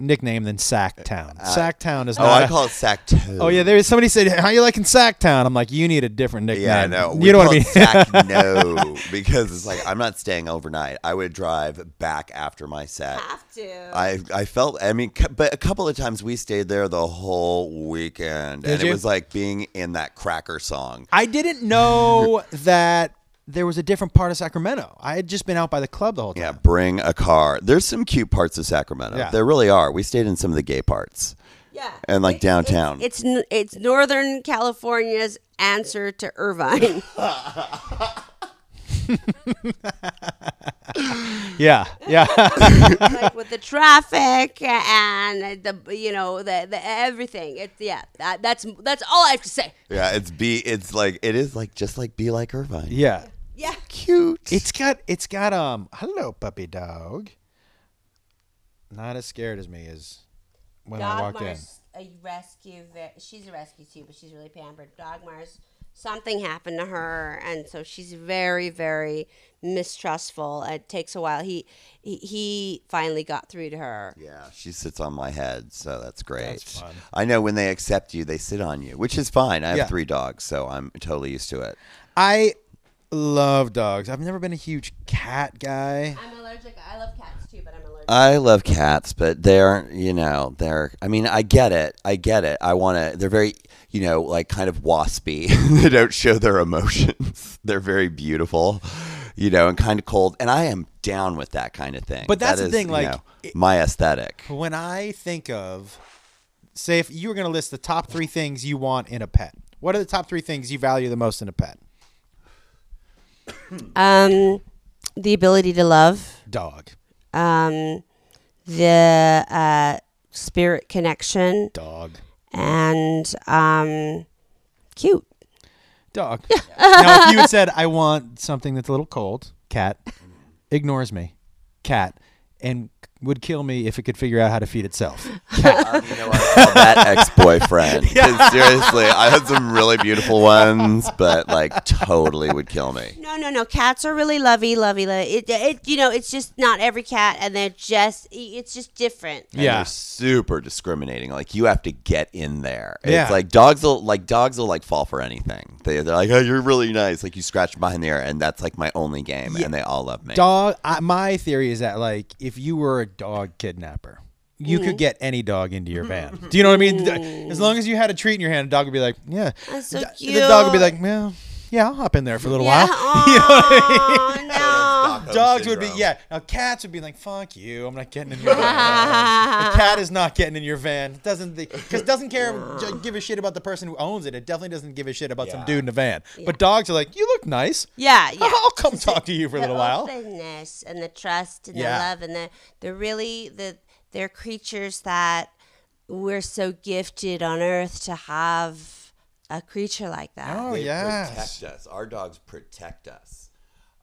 nickname than Sacktown. Uh, uh, Sacktown is not. Oh, not. I a- call it Sacto. Oh yeah, there is somebody said, "How you liking Sacktown?" I'm like, "You need a different nickname." Yeah, I know. You know what I mean? Sac (laughs) no, because it's like I'm not staying overnight. I would drive back after my set. have to. I I felt. I mean, but a couple of times we stayed there the whole weekend, Did and you? it was like being in that cracker song. I didn't know (laughs) that there was a different part of Sacramento. I had just been out by the club the whole time. Yeah, bring a car. There's some cute parts of Sacramento. Yeah. There really are. We stayed in some of the gay parts. yeah, and, like, It- downtown. It's, it's it's Northern California's answer to Irvine. (laughs) (laughs) Yeah, yeah. (laughs) like with the traffic and the you know the, the everything. It's yeah, that, that's that's all I have to say. Yeah, it's be. It's like it is like just like be like Irvine. yeah. Yeah. cute. It's got it's got um hello puppy dog. Not as scared as me as when I walked in. a rescue. ve- She's a rescue too, but she's really pampered. Dog Mars. Something happened to her, and so she's very, very mistrustful. It takes a while. He he, he finally got through to her. Yeah, she sits on my head, so that's great. That's fun. I know when they accept you, they sit on you, which is fine. I have Yeah. three dogs, so I'm totally used to it. I love dogs. I've never been a huge cat guy. I'm allergic. I love cats too, but I'm allergic. I love cats, but they're, you know, they're. I mean, I get it. I get it. I want to. They're very, you know, like kind of waspy. (laughs) they don't show their emotions. (laughs) they're very beautiful, you know, and kind of cold. And I am down with that kind of thing. But that's That the is, thing, you like, know, it- my aesthetic. When I think of, say, if you were going to list the top three things you want in a pet, what are the top three things you value the most in a pet? Um, the ability to love. Dog. Um, the uh, spirit connection Dog. and um, cute. Dog. (laughs) now, if you had said, I want something that's a little cold, cat, ignores me, cat, and would kill me if it could figure out how to feed itself. (laughs) Uh, you know what? I that ex-boyfriend. (laughs) 'Cause seriously, I had some really beautiful ones, but like totally would kill me. No, no, no. Cats are really lovey, lovey. lo- It, it, you know, it's just not every cat, and they're just, it's just different. And Yeah. super discriminating. Like you have to get in there. It's Yeah. like dogs will like dogs will like fall for anything. They, they're like, oh, you're really nice. Like you scratch behind the ear, and that's like my only game, and they all love me. Dog. I, my theory is that like if you were a dog kidnapper, you could get any dog into your van. (laughs) Do you know what I mean? As long as you had a treat in your hand, a dog would be like, yeah. That's so The- The dog would be like, well, yeah, I'll hop in there for a little Yeah. while. (laughs) You know what I mean? No. (laughs) Stockholm Dogs would be yeah. Now cats would be like, "Fuck you! I'm not getting in your van." a (laughs) cat is not getting in your van. It doesn't because doesn't care give a shit about the person who owns it. It definitely doesn't give a shit about some dude in a van. But dogs are like, "You look nice. Yeah, yeah. I'll come talk to you for a little while." openness and the trust and Yeah. the love and the the really the they're creatures that we're so gifted on earth to have a creature like that. Oh They yes. protect us. Our dogs protect us,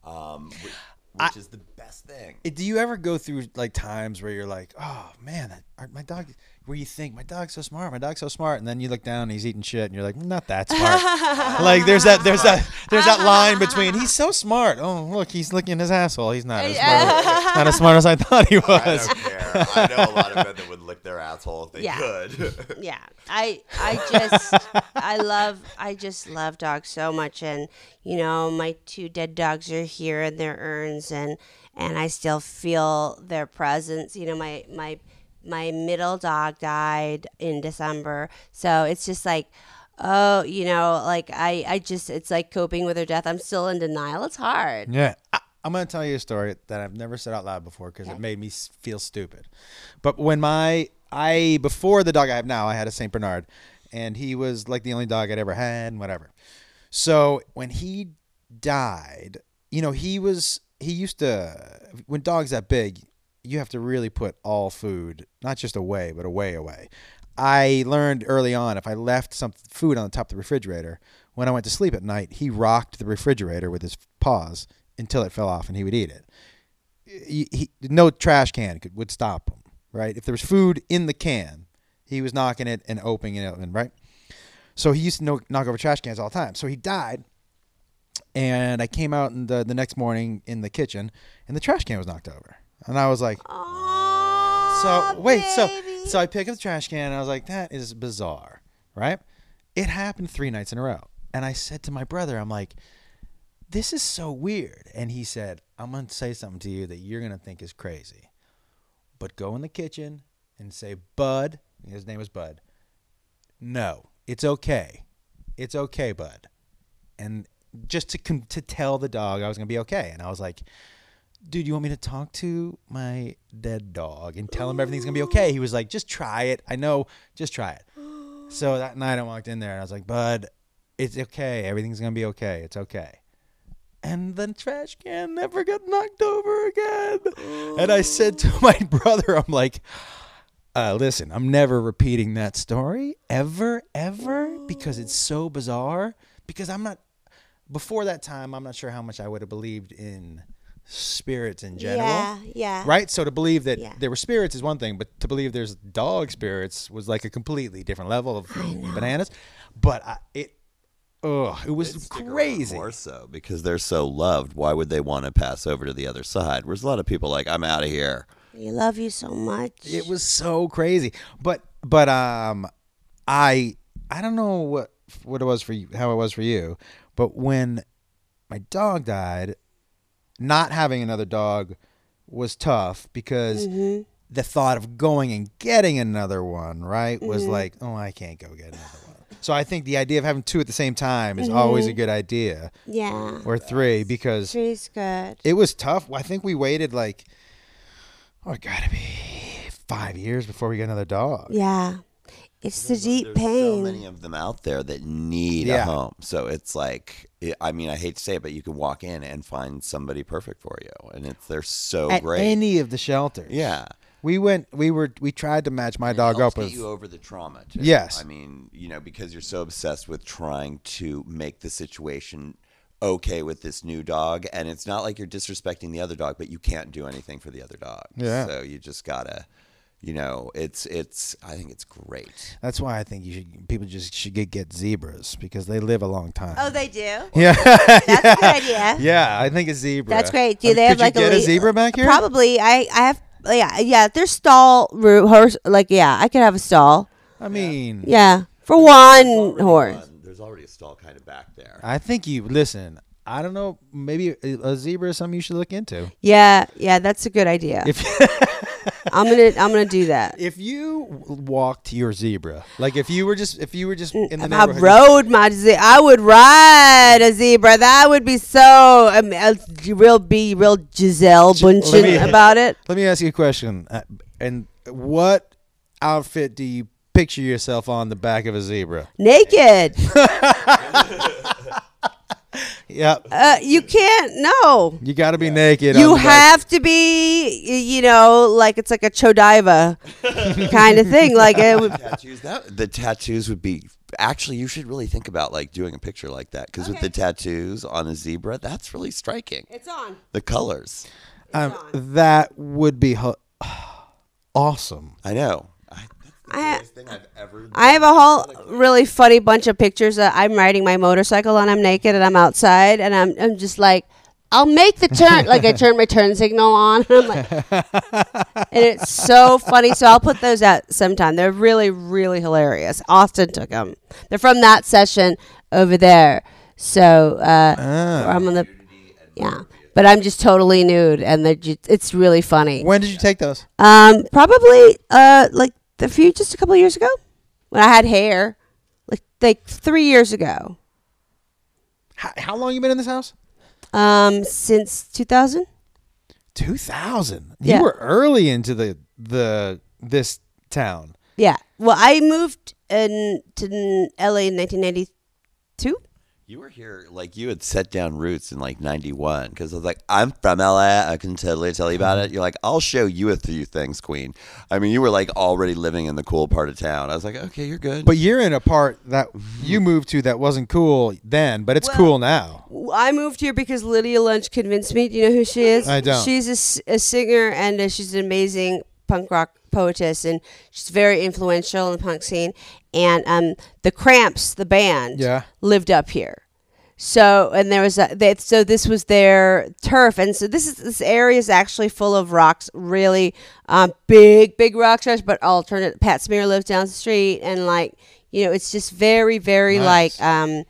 um, which, which is the best thing. Do you ever go through like times where you're like, "Oh man, that, our- my dog," where you think my dog's so smart, my dog's so smart, and then you look down and he's eating shit, and you're like, "Not that smart." (laughs) like there's that there's that there's that line between he's so smart. Oh look, he's licking his asshole. He's not as smart, not as smart as I thought he was. I don't care. I know a lot of men that would lick their asshole if they Yeah. could. (laughs) yeah i i just i love i just love dogs so much and you know my two dead dogs are here in their urns and and i still feel their presence you know my my my middle dog died in december so it's just like oh you know like i i just it's like coping with her death i'm still in denial it's hard Yeah. I, I'm going to tell you a story that I've never said out loud before because it made me feel stupid. But when my, I, before the dog I have now, I had a St. Bernard and he was like the only dog I'd ever had and whatever. So when he died, you know, he was, he used to, when dogs that big, you have to really put all food, not just away, but away, away. I learned early on if I left some food on the top of the refrigerator, when I went to sleep at night, he rocked the refrigerator with his paws until it fell off and he would eat it. He, he, no trash can could, would stop him, right? If there was food in the can, he was knocking it and opening it, and right? So he used to knock, knock over trash cans all the time. So he died, and I came out in the, the next morning in the kitchen, and the trash can was knocked over. And I was like, oh so wait, so so I pick up the trash can and I was like, that is bizarre, right? It happened three nights in a row, and I said to my brother, I'm like, this is so weird, and he said, I'm gonna say something to you that you're gonna think is crazy, but go in the kitchen and say, Bud, his name was Bud. No, it's okay, it's okay, Bud, and just to to tell the dog I was gonna be okay, and I was like dude, you want me to talk to my dead dog and tell him everything's gonna be okay? He was like, just try it. I know, just try it. (gasps) So that night I walked in there and I was like, bud, it's okay. Everything's gonna be okay. It's okay. And the trash can never got knocked over again. And I said to (laughs) my brother, I'm like, uh, listen, I'm never repeating that story ever, ever, because it's so bizarre. Because I'm not, before that time, I'm not sure how much I would have believed in spirits in general. yeah yeah Right? So to believe that Yeah. there were spirits is one thing, but to believe there's dog spirits was like a completely different level of bananas. But I, it, ugh, it was Stick around crazy. More so because they're so loved. Why would they want to pass over to the other side? Whereas a lot of people like, I'm out of here. we love you so much It was so crazy. But but um I I don't know what what it was for you how it was for you, but when my dog died, not having another dog was tough because mm-hmm. the thought of going and getting another one, right, was mm-hmm. like, oh, I can't go get another one. So I think the idea of having two at the same time is mm-hmm. always a good idea, yeah or three, because Three's good. it was tough. I think we waited like, oh, it got to be five years before we got another dog. Yeah. It's the deep There's pain. so many of them out there that need Yeah. a home. So it's like, I mean, I hate to say it, but you can walk in and find somebody perfect for you, and it's they're so At great. any of the shelters. yeah, We went. We were. We tried to match my dog it helps up get with. you over the trauma. Too. Yes. I mean, you know, because you're so obsessed with trying to make the situation okay with this new dog, and it's not like you're disrespecting the other dog, but you can't do anything for the other dog. Yeah. So you just gotta, you know, it's it's. I think it's great. That's why I think you should. People just should get, get zebras because they live a long time. Oh, they do. yeah, That's a good (laughs) idea. yeah. I think a zebra. That's great. Do Um, they have could you like get a, a le- zebra back here? Probably. I I have. Yeah, yeah. There's stall room horse. Like, yeah, I could have a stall. I mean, Yeah, for one horse. One, There's already a stall kind of back there. I think you listen. I don't know. Maybe a, a zebra is something you should look into. Yeah, yeah. That's a good idea. If (laughs) I'm gonna I'm gonna do that. if you walked your zebra, like if you were just if you were just in the If I rode my zebra, I would ride a zebra. That would be so um, uh, real. Be real Gisele Bündchen me- (laughs) about it. Let me ask you a question. Uh, and what outfit do you picture yourself on the back of a zebra? Naked. (laughs) (laughs) Yep. Uh, you can't. No. You got to be naked. You the back. have to be, you know, like it's like a Chodiva (laughs) kind of thing. Like it would, tattoos. That the tattoos would be actually. You should really think about like doing a picture like that because with the tattoos on a zebra, that's really striking. it's on. The colors. Um, that would be ho- (sighs) awesome. I know. I, I- thing I've ever. I have a whole really funny bunch of pictures. That I'm riding my motorcycle and I'm naked and I'm outside and I'm I'm just like. I'll make the turn. like I turn my (laughs) turn signal on. And (laughs) I'm like, and it's so funny. So I'll put those out sometime. They're really, really hilarious. Austin took them. They're from that session over there. So uh, Ah. I'm on the yeah. But I'm just totally nude, and they're ju- it's really funny. When did you take those? Um, probably uh like a few just a couple of years ago when I had hair, like like three years ago. How, how long you been in this house? Um, since 2000. Two thousand. Yeah. You were early into the the this town. Yeah. Well, I moved in to LA in 1992. You were here like you had set down roots in like '91 because I was like, I'm from LA. I can totally tell you about it. You're like, I'll show you a few things, Queen. I mean, you were like already living in the cool part of town. I was like, okay, you're good. But you're in a part that you moved to that wasn't cool then, but it's Well- cool now. I moved here because Lydia Lunch convinced me. Do you know who she is? I don't. She's a s- a, singer and uh, she's an amazing punk rock poetess, and she's very influential in the punk scene. And um, the Cramps, the band, Yeah. lived up here. So and there was a they, so this was their turf, and so this is this area is actually full of rocks, really um, big big rock stars, but alternate. Pat Smear lives down the street, and like you know, it's just very very Nice. like um,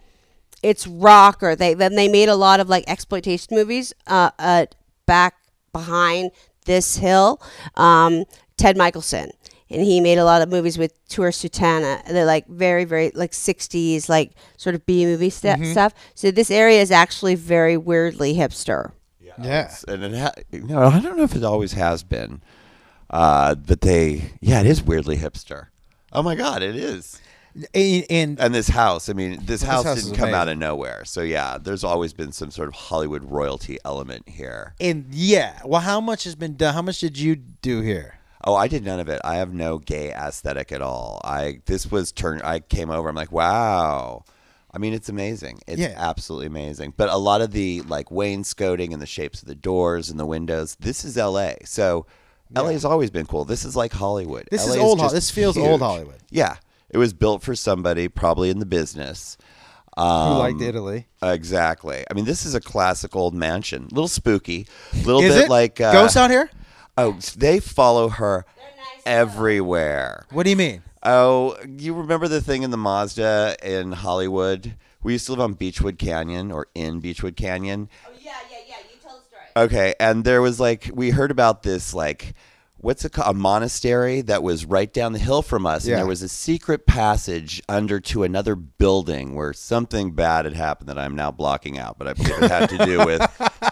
it's rock or they then they made a lot of like exploitation movies uh, uh back behind this hill um ted michelson and he made a lot of movies with Tura Satana they're like very very like 60s like sort of b movie st- stuff so this area is actually very weirdly hipster Yeah. It's- and it ha- you know, I don't know if it always has been, uh, but they, yeah, it is weirdly hipster. Oh my god, it is. And, and And this house, I mean, this house, house didn't is come out of nowhere. So yeah, there's always been some sort of Hollywood royalty element here. and yeah. Well, how much has been done? How much did you do here? Oh, I did none of it. I have no gay aesthetic at all. I this was turn. I came over. I'm like, wow. I mean, it's amazing. It's Yeah. absolutely amazing. But a lot of the like wainscoting and the shapes of the doors and the windows. This is L.A. So L.A. has always been cool. This is like Hollywood. This LA is old. Just This feels huge. old Hollywood. Yeah, it was built for somebody probably in the business. Um, Who liked Italy? Exactly. I mean, this is a classic old mansion. A little spooky. A little Is bit it like uh, ghosts out here? Oh, they follow her everywhere. What do you mean? Oh, you remember the thing in the Mazda in Hollywood? We used to live on Beachwood Canyon or in Beachwood Canyon. oh yeah yeah yeah you tell the story Okay, and there was like we heard about this like what's it called? A monastery that was right down the hill from us, Yeah. and there was a secret passage under to another building where something bad had happened that I'm now blocking out, but I believe it had to do (laughs) with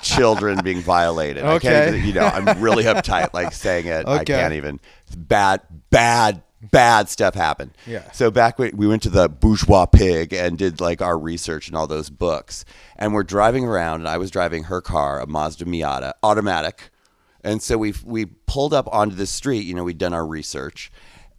children being violated. I can't Okay. you know, I'm really uptight like saying it. I can't even. Bad, bad, bad stuff happened. Yeah. So back when we went to the Bourgeois Pig and did like our research and all those books, and we're driving around, and I was driving her car, a Mazda Miata, automatic, and so we we pulled up onto the street. You know, we'd done our research,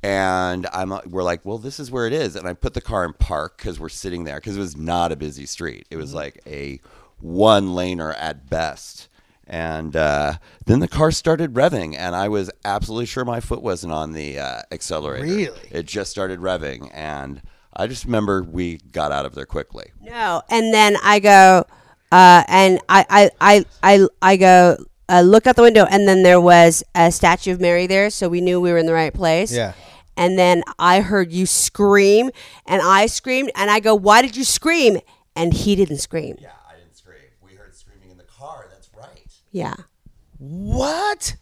and I'm uh, we're like, well, this is where it is, and I put the car in park because we're sitting there because it was not a busy street. It was like a one laner at best. And uh, then the car started revving, and I was absolutely sure my foot wasn't on the uh, accelerator. Really? It just started revving, and I just remember we got out of there quickly. No, and then I go, uh, and I, I, I, I, I go, uh, look out the window, and then there was a statue of Mary there, so we knew we were in the right place. Yeah. And then I heard you scream, and I screamed, and I go, "Why did you scream?" And he didn't scream. Yeah, I didn't scream. We heard screaming in the car. That's right. Yeah. What?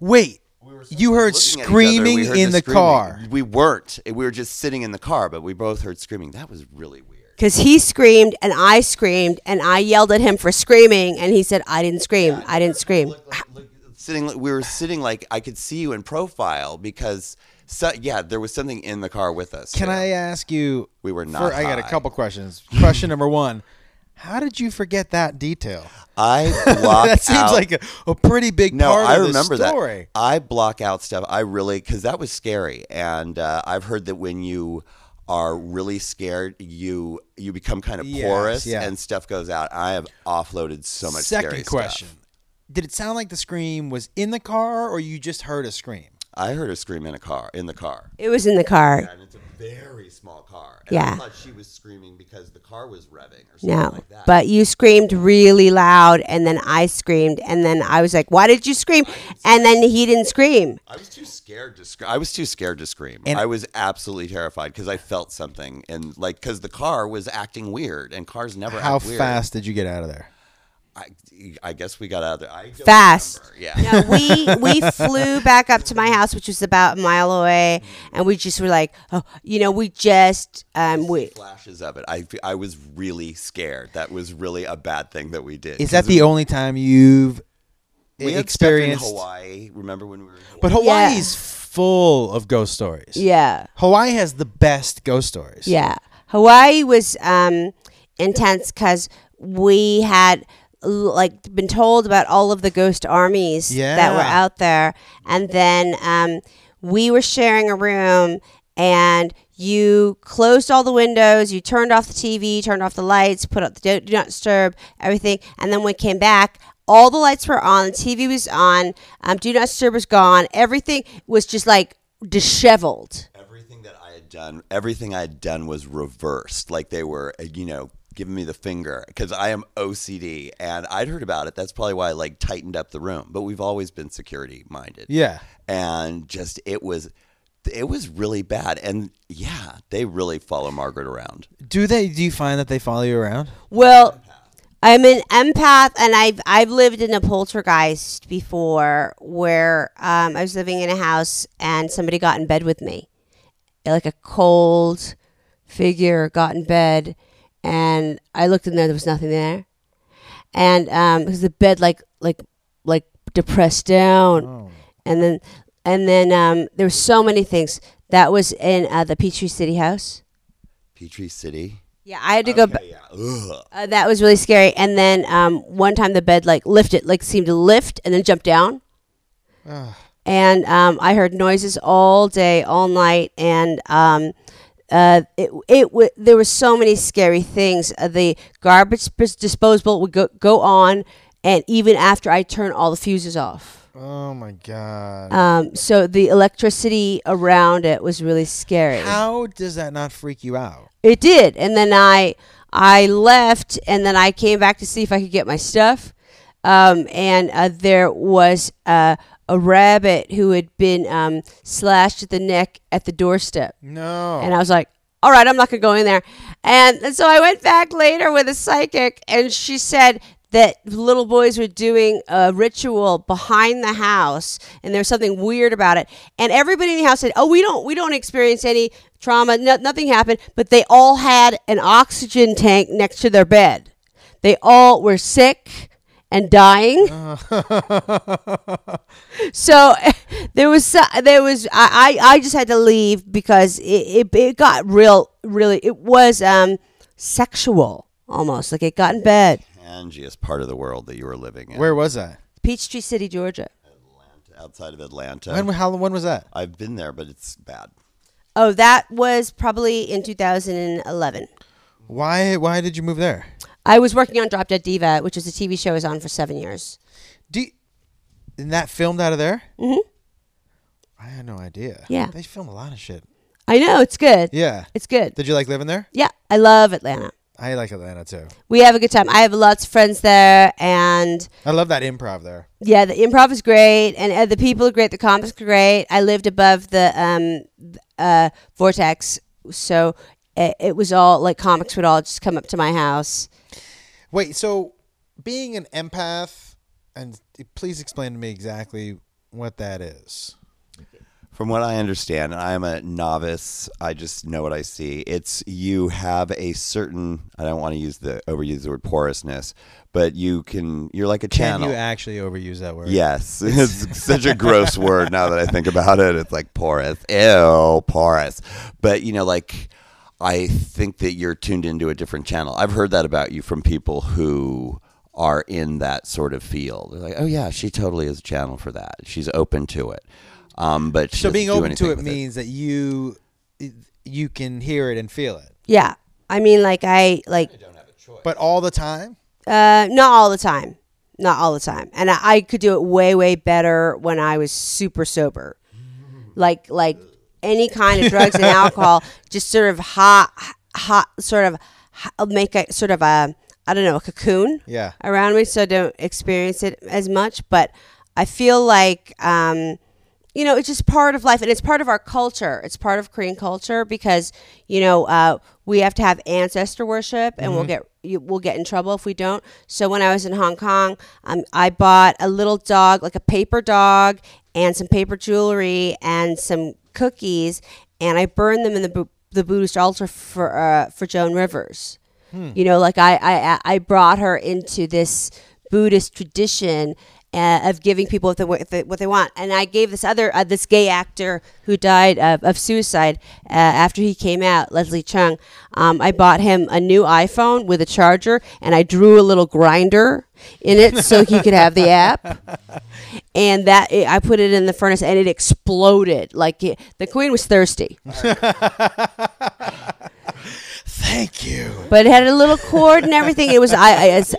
Wait. You heard Looking at each other, screaming heard in the screaming. car. We weren't. We were just sitting in the car, but we both heard screaming. That was really weird. Because he screamed and I screamed and I yelled at him for screaming and he said, I didn't scream. I didn't scream. Sitting, we were sitting like I could see you in profile because, so, yeah, there was something in the car with us. Can too. I ask you? We were not I got a couple questions. Question number one: How did you forget that detail? I (laughs) block that seems out- like a, a pretty big No, part I of the remember story. that. I block out stuff. I really because that was scary, and uh, I've heard that when you are really scared, you you become kind of Yes, porous, yeah. and stuff goes out. I have offloaded so much. Second scary question: stuff. Did it sound like the scream was in the car, or you just heard a scream? I heard her scream in a car in the car. It was in the car. And it's a very small car. And Yeah. I thought she was screaming because the car was revving or something No, like that. but you screamed really loud, and then I screamed, and then I was like, "Why did you scream?" And then he didn't (laughs) scream. I was too scared to scream. I was too scared to scream. And- I was absolutely terrified because I felt something, and like because the car was acting weird, and cars never How act weird. fast did you get out of there? I, I guess we got out of there. I don't Fast. remember. Yeah. No, we we (laughs) flew back up to my house, which was about a mile away, and we just were like, "Oh, you know, we just um, we." Flashes of it. I, I was really scared. That was really a bad thing that we did. Is that the only time you've we had stuff in experienced? Hawaii? Remember when we were in Hawaii? But Hawaii's full of ghost stories. Yeah, Hawaii has the best ghost stories. yeah. Hawaii was um, intense because we had l- like been told about all of the ghost armies that were out there, and then um, we were sharing a room, and you closed all the windows, you turned off the TV, turned off the lights, put up the do, do not disturb, everything, and then when we came back. All the lights were on, the TV was on, um, do not disturb was gone. Everything was just like disheveled. everything that I had done, everything I had done was reversed. Like they were, uh, you know, giving me the finger because I am OCD, and I'd heard about it. That's probably why I like tightened up the room. But we've always been security minded. Yeah. and just it was, it was really bad. And yeah, they really follow Margaret around. Do they? Do you find that they follow you around? Well, I'm an empath, and I've I've lived in a poltergeist before, where um, I was living in a house and somebody got in bed with me, like a cold figure got in bed, and I looked in there, there was nothing there, and um, because the bed like like like depressed down, and then and then um, there were so many things that was in uh, the Peachtree City house. Peachtree City. Yeah, I had to go. ba- Okay, yeah. Uh, that was really scary. And then um, one time the bed like lifted, like seemed to lift and then jump down. And um, I heard noises all day, all night, and um, uh, it it w- there were so many scary things. Uh, the garbage dis- disposable would go go on, and even after I turn all the fuses off. Oh my god. Um, so the electricity around it was really scary. How does that not freak you out? It did, and then I I left, and then I came back to see if I could get my stuff. Um, and uh, there was uh, a rabbit who had been um, slashed at the neck at the doorstep, No. and I was like, "All right, I'm not gonna go in there." And, and so I went back later with a psychic, and she said that little boys were doing a ritual behind the house and there's something weird about it. And everybody in the house said oh we don't we don't experience any trauma. No, nothing happened. But they all had an oxygen tank next to their bed. They all were sick and dying (laughs) so (laughs) there was there was I, I I just had to leave because it, it, it got real really it was um sexual almost like it got in bed Tangiest part of the world that you were living in. Where was that? Peachtree City Georgia Atlanta, outside of Atlanta. When? How? When was that? I've been there, but it's bad. oh that was probably in 2011 Why? Why did you move there? I was working on Drop Dead Diva, which was a TV show I was on for seven years. Do you, and that filmed out of there? Mhm. I had no idea. Yeah. They film a lot of shit. I know it's good. Yeah. It's good. Did you like living there? Yeah, I love Atlanta. I like Atlanta too. We have a good time. I have lots of friends there, and I love that improv there. yeah, the improv is great, and uh, the people are great. The comics are great. I lived above the um, uh, vortex, so it, it was all like comics would all just come up to my house. Wait, so being an empath, and please explain to me exactly what that is. From what I understand, and I am a novice. I just know what I see. It's you have a certain. I don't want to use the overuse the word porousness, but you can. You're like a Can channel. you actually overuse that word? Yes, (laughs) it's such a gross word now that I think about it. It's like porous, ew, porous. But you know, like I think that you're tuned into a different channel. I've heard that about you from people who are in that sort of field. They're like, oh yeah, she totally is a channel for that. She's open to it. Um, but she So being open to it with means that you you can hear it and feel it, Yeah, I mean, like I like I don't have a choice. but all the time. uh, not all the time, not all the time, and I, I could do it way way better when I was super sober, like like any kind of drugs and alcohol, (laughs) just sort of hot hot sort of make a sort of a I don't know a cocoon Yeah. around me so I don't experience it as much. But I feel like, um, you know, it's just part of life and it's part of our culture. It's part of Korean culture because, you know, uh, we have to have ancestor worship and we'll get you, we'll get in trouble if we don't. So when I was in Hong Kong, um, I bought a little dog, like a paper dog, and some paper jewelry and some cookies, and I burned them in the the Buddhist altar for uh, for Joan Rivers. You know, like I, I I brought her into this Buddhist tradition uh, of giving people what they, what they, want, and I gave this other uh, this gay actor who died of, of suicide uh, after he came out, Leslie Cheung. Um, I bought him a new iPhone with a charger, and I drew a little Grindr in it so he could have the app. (laughs) And that I put it in the furnace, and it exploded. Like it, the queen was thirsty. Thank you. but it had a little cord and everything. It was I I, it's-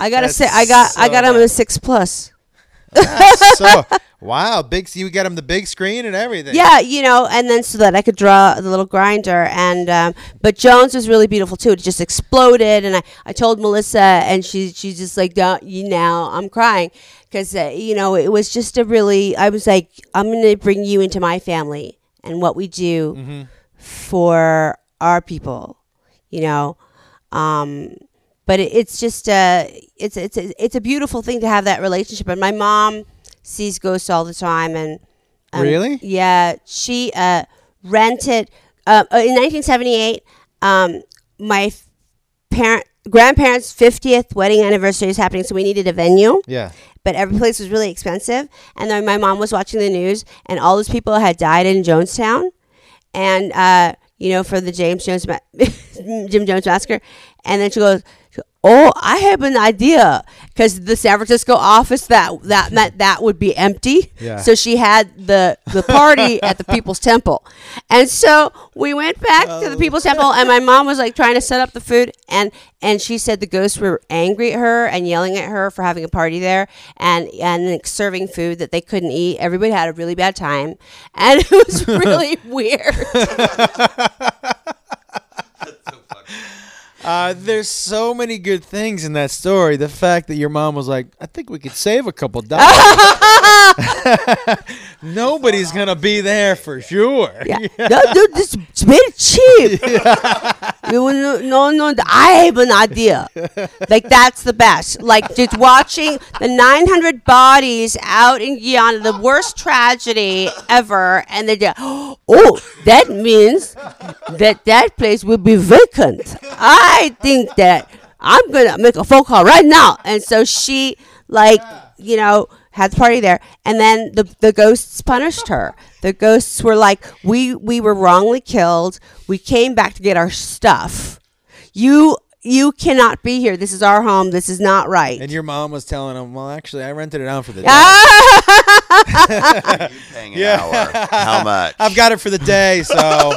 I got a That's si- I got I got him a six plus. so (laughs) wow, big. You got him the big screen and everything. Yeah, you know, and then so that I could draw the little Grindr. And um, but Joan's was really beautiful too. It just exploded, and I, I told Melissa, and she she's just like, Don't, you now I'm crying because uh, you know it was just a really. I was like, I'm gonna bring you into my family and what we do for our people, you know. Um, but it, it's just uh, it's it's it's a beautiful thing to have that relationship. And my mom sees ghosts all the time, and um, Really? yeah, she uh, rented uh, in 1978. Um, my parent grandparents' 50th wedding anniversary is happening, so we needed a venue Yeah. but every place was really expensive. And then my mom was watching the news, and all those people had died in Jonestown, and uh, you know, for the James Jones ma- (laughs) Jim Jones massacre. And then she goes, "Oh, I have an idea," because the San Francisco office that that (laughs) meant that would be empty. Yeah. So she had the the party (laughs) at the People's Temple, and so we went back to the oh. People's Temple, and my (laughs) mom was like trying to set up the food, and and she said the ghosts were angry at her and yelling at her for having a party there, and and like, serving food that they couldn't eat. Everybody had a really bad time, and it was really weird. Uh, there's so many good things in that story. The fact that your mom was like, "I think we could save a couple dollars." (laughs) (laughs) Nobody's gonna be there for sure. Yeah. (laughs) No, dude, this it's very cheap. (laughs) You know, no, no, I have an idea. Like that's the best. Like just watching the 900 bodies out in Guyana, the worst tragedy ever, and they go, (gasps) oh, that means that that place will be vacant. I think that I'm gonna make a phone call right now. And so she, like, you know, had the party there, and then the the ghosts punished her. The ghosts were like, "We we were wrongly killed. We came back to get our stuff. You you cannot be here. This is our home. This is not right." And your mom was telling him, "Well, actually, I rented it out for the (laughs) day. Paying an hour. How much? I've got it for the day, so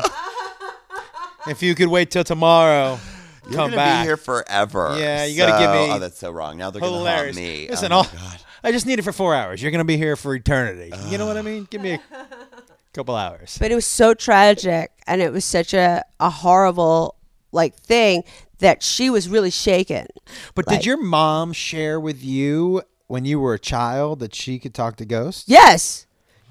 if you could wait till tomorrow." You're come gonna back. be here forever. Yeah, you gotta give me- Oh, that's so wrong. Now they're gonna Hilarious. haunt me. Listen, oh all, God. I just need it for four hours. You're gonna be here for eternity. you know what I mean? Give me a (laughs) couple hours. But it was so tragic and it was such a, a horrible like thing that she was really shaken. But like- did your mom share with you when you were a child that she could talk to ghosts? Yes.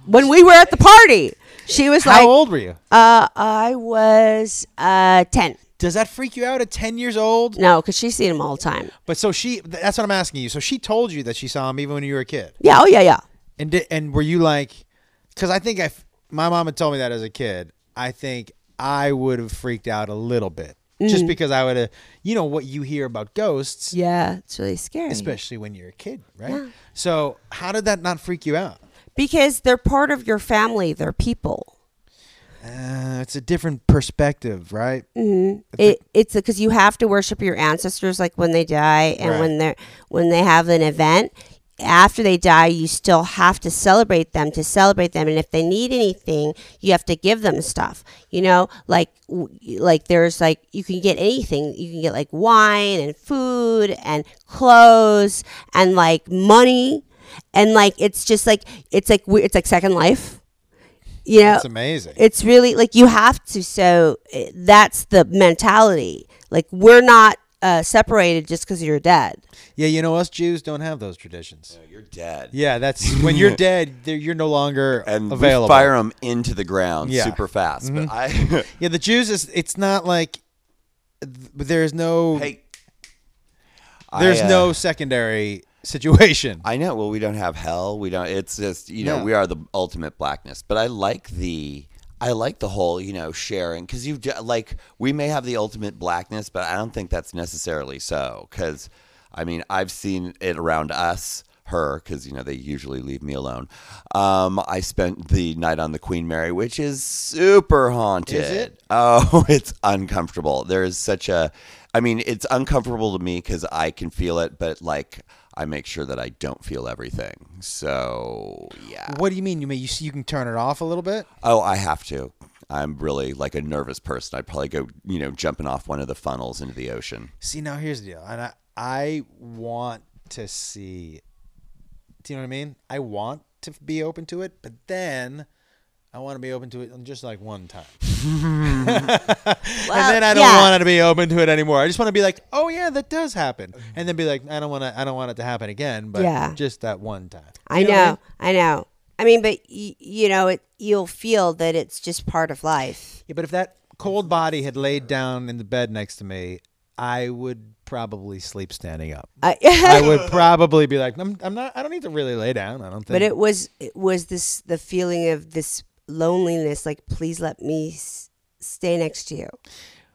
When we were at the party, she was like How like, old were you? uh, I was uh, 10. Does that freak you out at 10 years old? No, because she's seen him all the time. But so she, that's what I'm asking you. So she told you that she saw him even when you were a kid. Yeah, oh, yeah, yeah. And di- and were you like, because I think I, f- my mom had told me that as a kid. I think I would have freaked out a little bit just mm. because I would have, you know, what you hear about ghosts, Yeah, it's really scary. especially when you're a kid, right? Yeah. So how did that not freak you out? Because they're part of your family, they're people. Uh, it's a different perspective, right? It, it's because you have to worship your ancestors, like when they die and Right. when they're when they have an event. After they die, you still have to celebrate them to celebrate them, and if they need anything, you have to give them stuff. You know, like like there's like you can get anything. You can get like wine and food and clothes and like money, and like it's just like it's like it's like Second Life. You know, That's amazing. it's really like you have to so eh, that's the mentality like we're not uh, separated just because you're dead yeah, you know, us Jews don't have those traditions. No, you're dead. Yeah, that's when you're (laughs) dead, you're no longer And available. we fire them into the ground Yeah. Mm-hmm. super fast. But I, (laughs) Yeah, the Jews is it's not like there's no hey, there's I, uh, no secondary situation. I know. Well, we don't have hell. We don't. It's just you know Yeah. we are the ultimate blackness. But I like the I like the whole you know sharing because you like we may have the ultimate blackness, but I don't think that's necessarily so. Because I mean I've seen it around us. Her, because you know they usually leave me alone. Um, I spent the night on the Queen Mary, which is super haunted. Is it? Oh, (laughs) it's uncomfortable. There is such a, I mean, it's uncomfortable to me because I can feel it, but like I make sure that I don't feel everything. So yeah. What do you mean? You mean you you can turn it off a little bit? Oh, I have to. I'm really like a nervous person. I'd probably go, you know, jumping off one of the funnels into the ocean. See, now here's the deal, and I I want to see. Do you know what I mean? I want to be open to it, but then I want to be open to it on just like one time, (laughs) and then I don't yeah. want to be open to it anymore. I just want to be like, oh yeah, that does happen, and then be like, I don't want to, I don't want it to happen again, but Yeah. just that one time. i You know what I, know i mean but y- you know it you'll feel that it's just part of life Yeah, but if that cold body had laid down in the bed next to me, I would probably sleep standing up. I, (laughs) I would (laughs) probably be like, I'm, I'm not. I don't need to really lay down. I don't think. but it was it was this the feeling of this loneliness like please let me s- stay next to you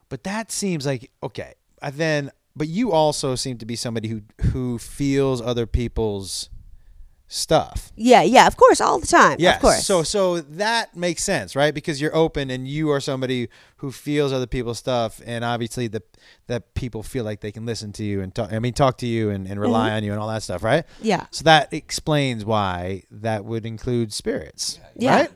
But that seems like okay. uh, Then, but you also seem to be somebody who who feels other people's stuff. yeah yeah of course all the time yeah of course So so that makes sense, right? Because you're open and you are somebody who feels other people's stuff, and obviously the that people feel like they can listen to you and talk. I mean, talk to you and, and rely on you and all that stuff, right? yeah So that explains why that would include spirits, Yeah. right?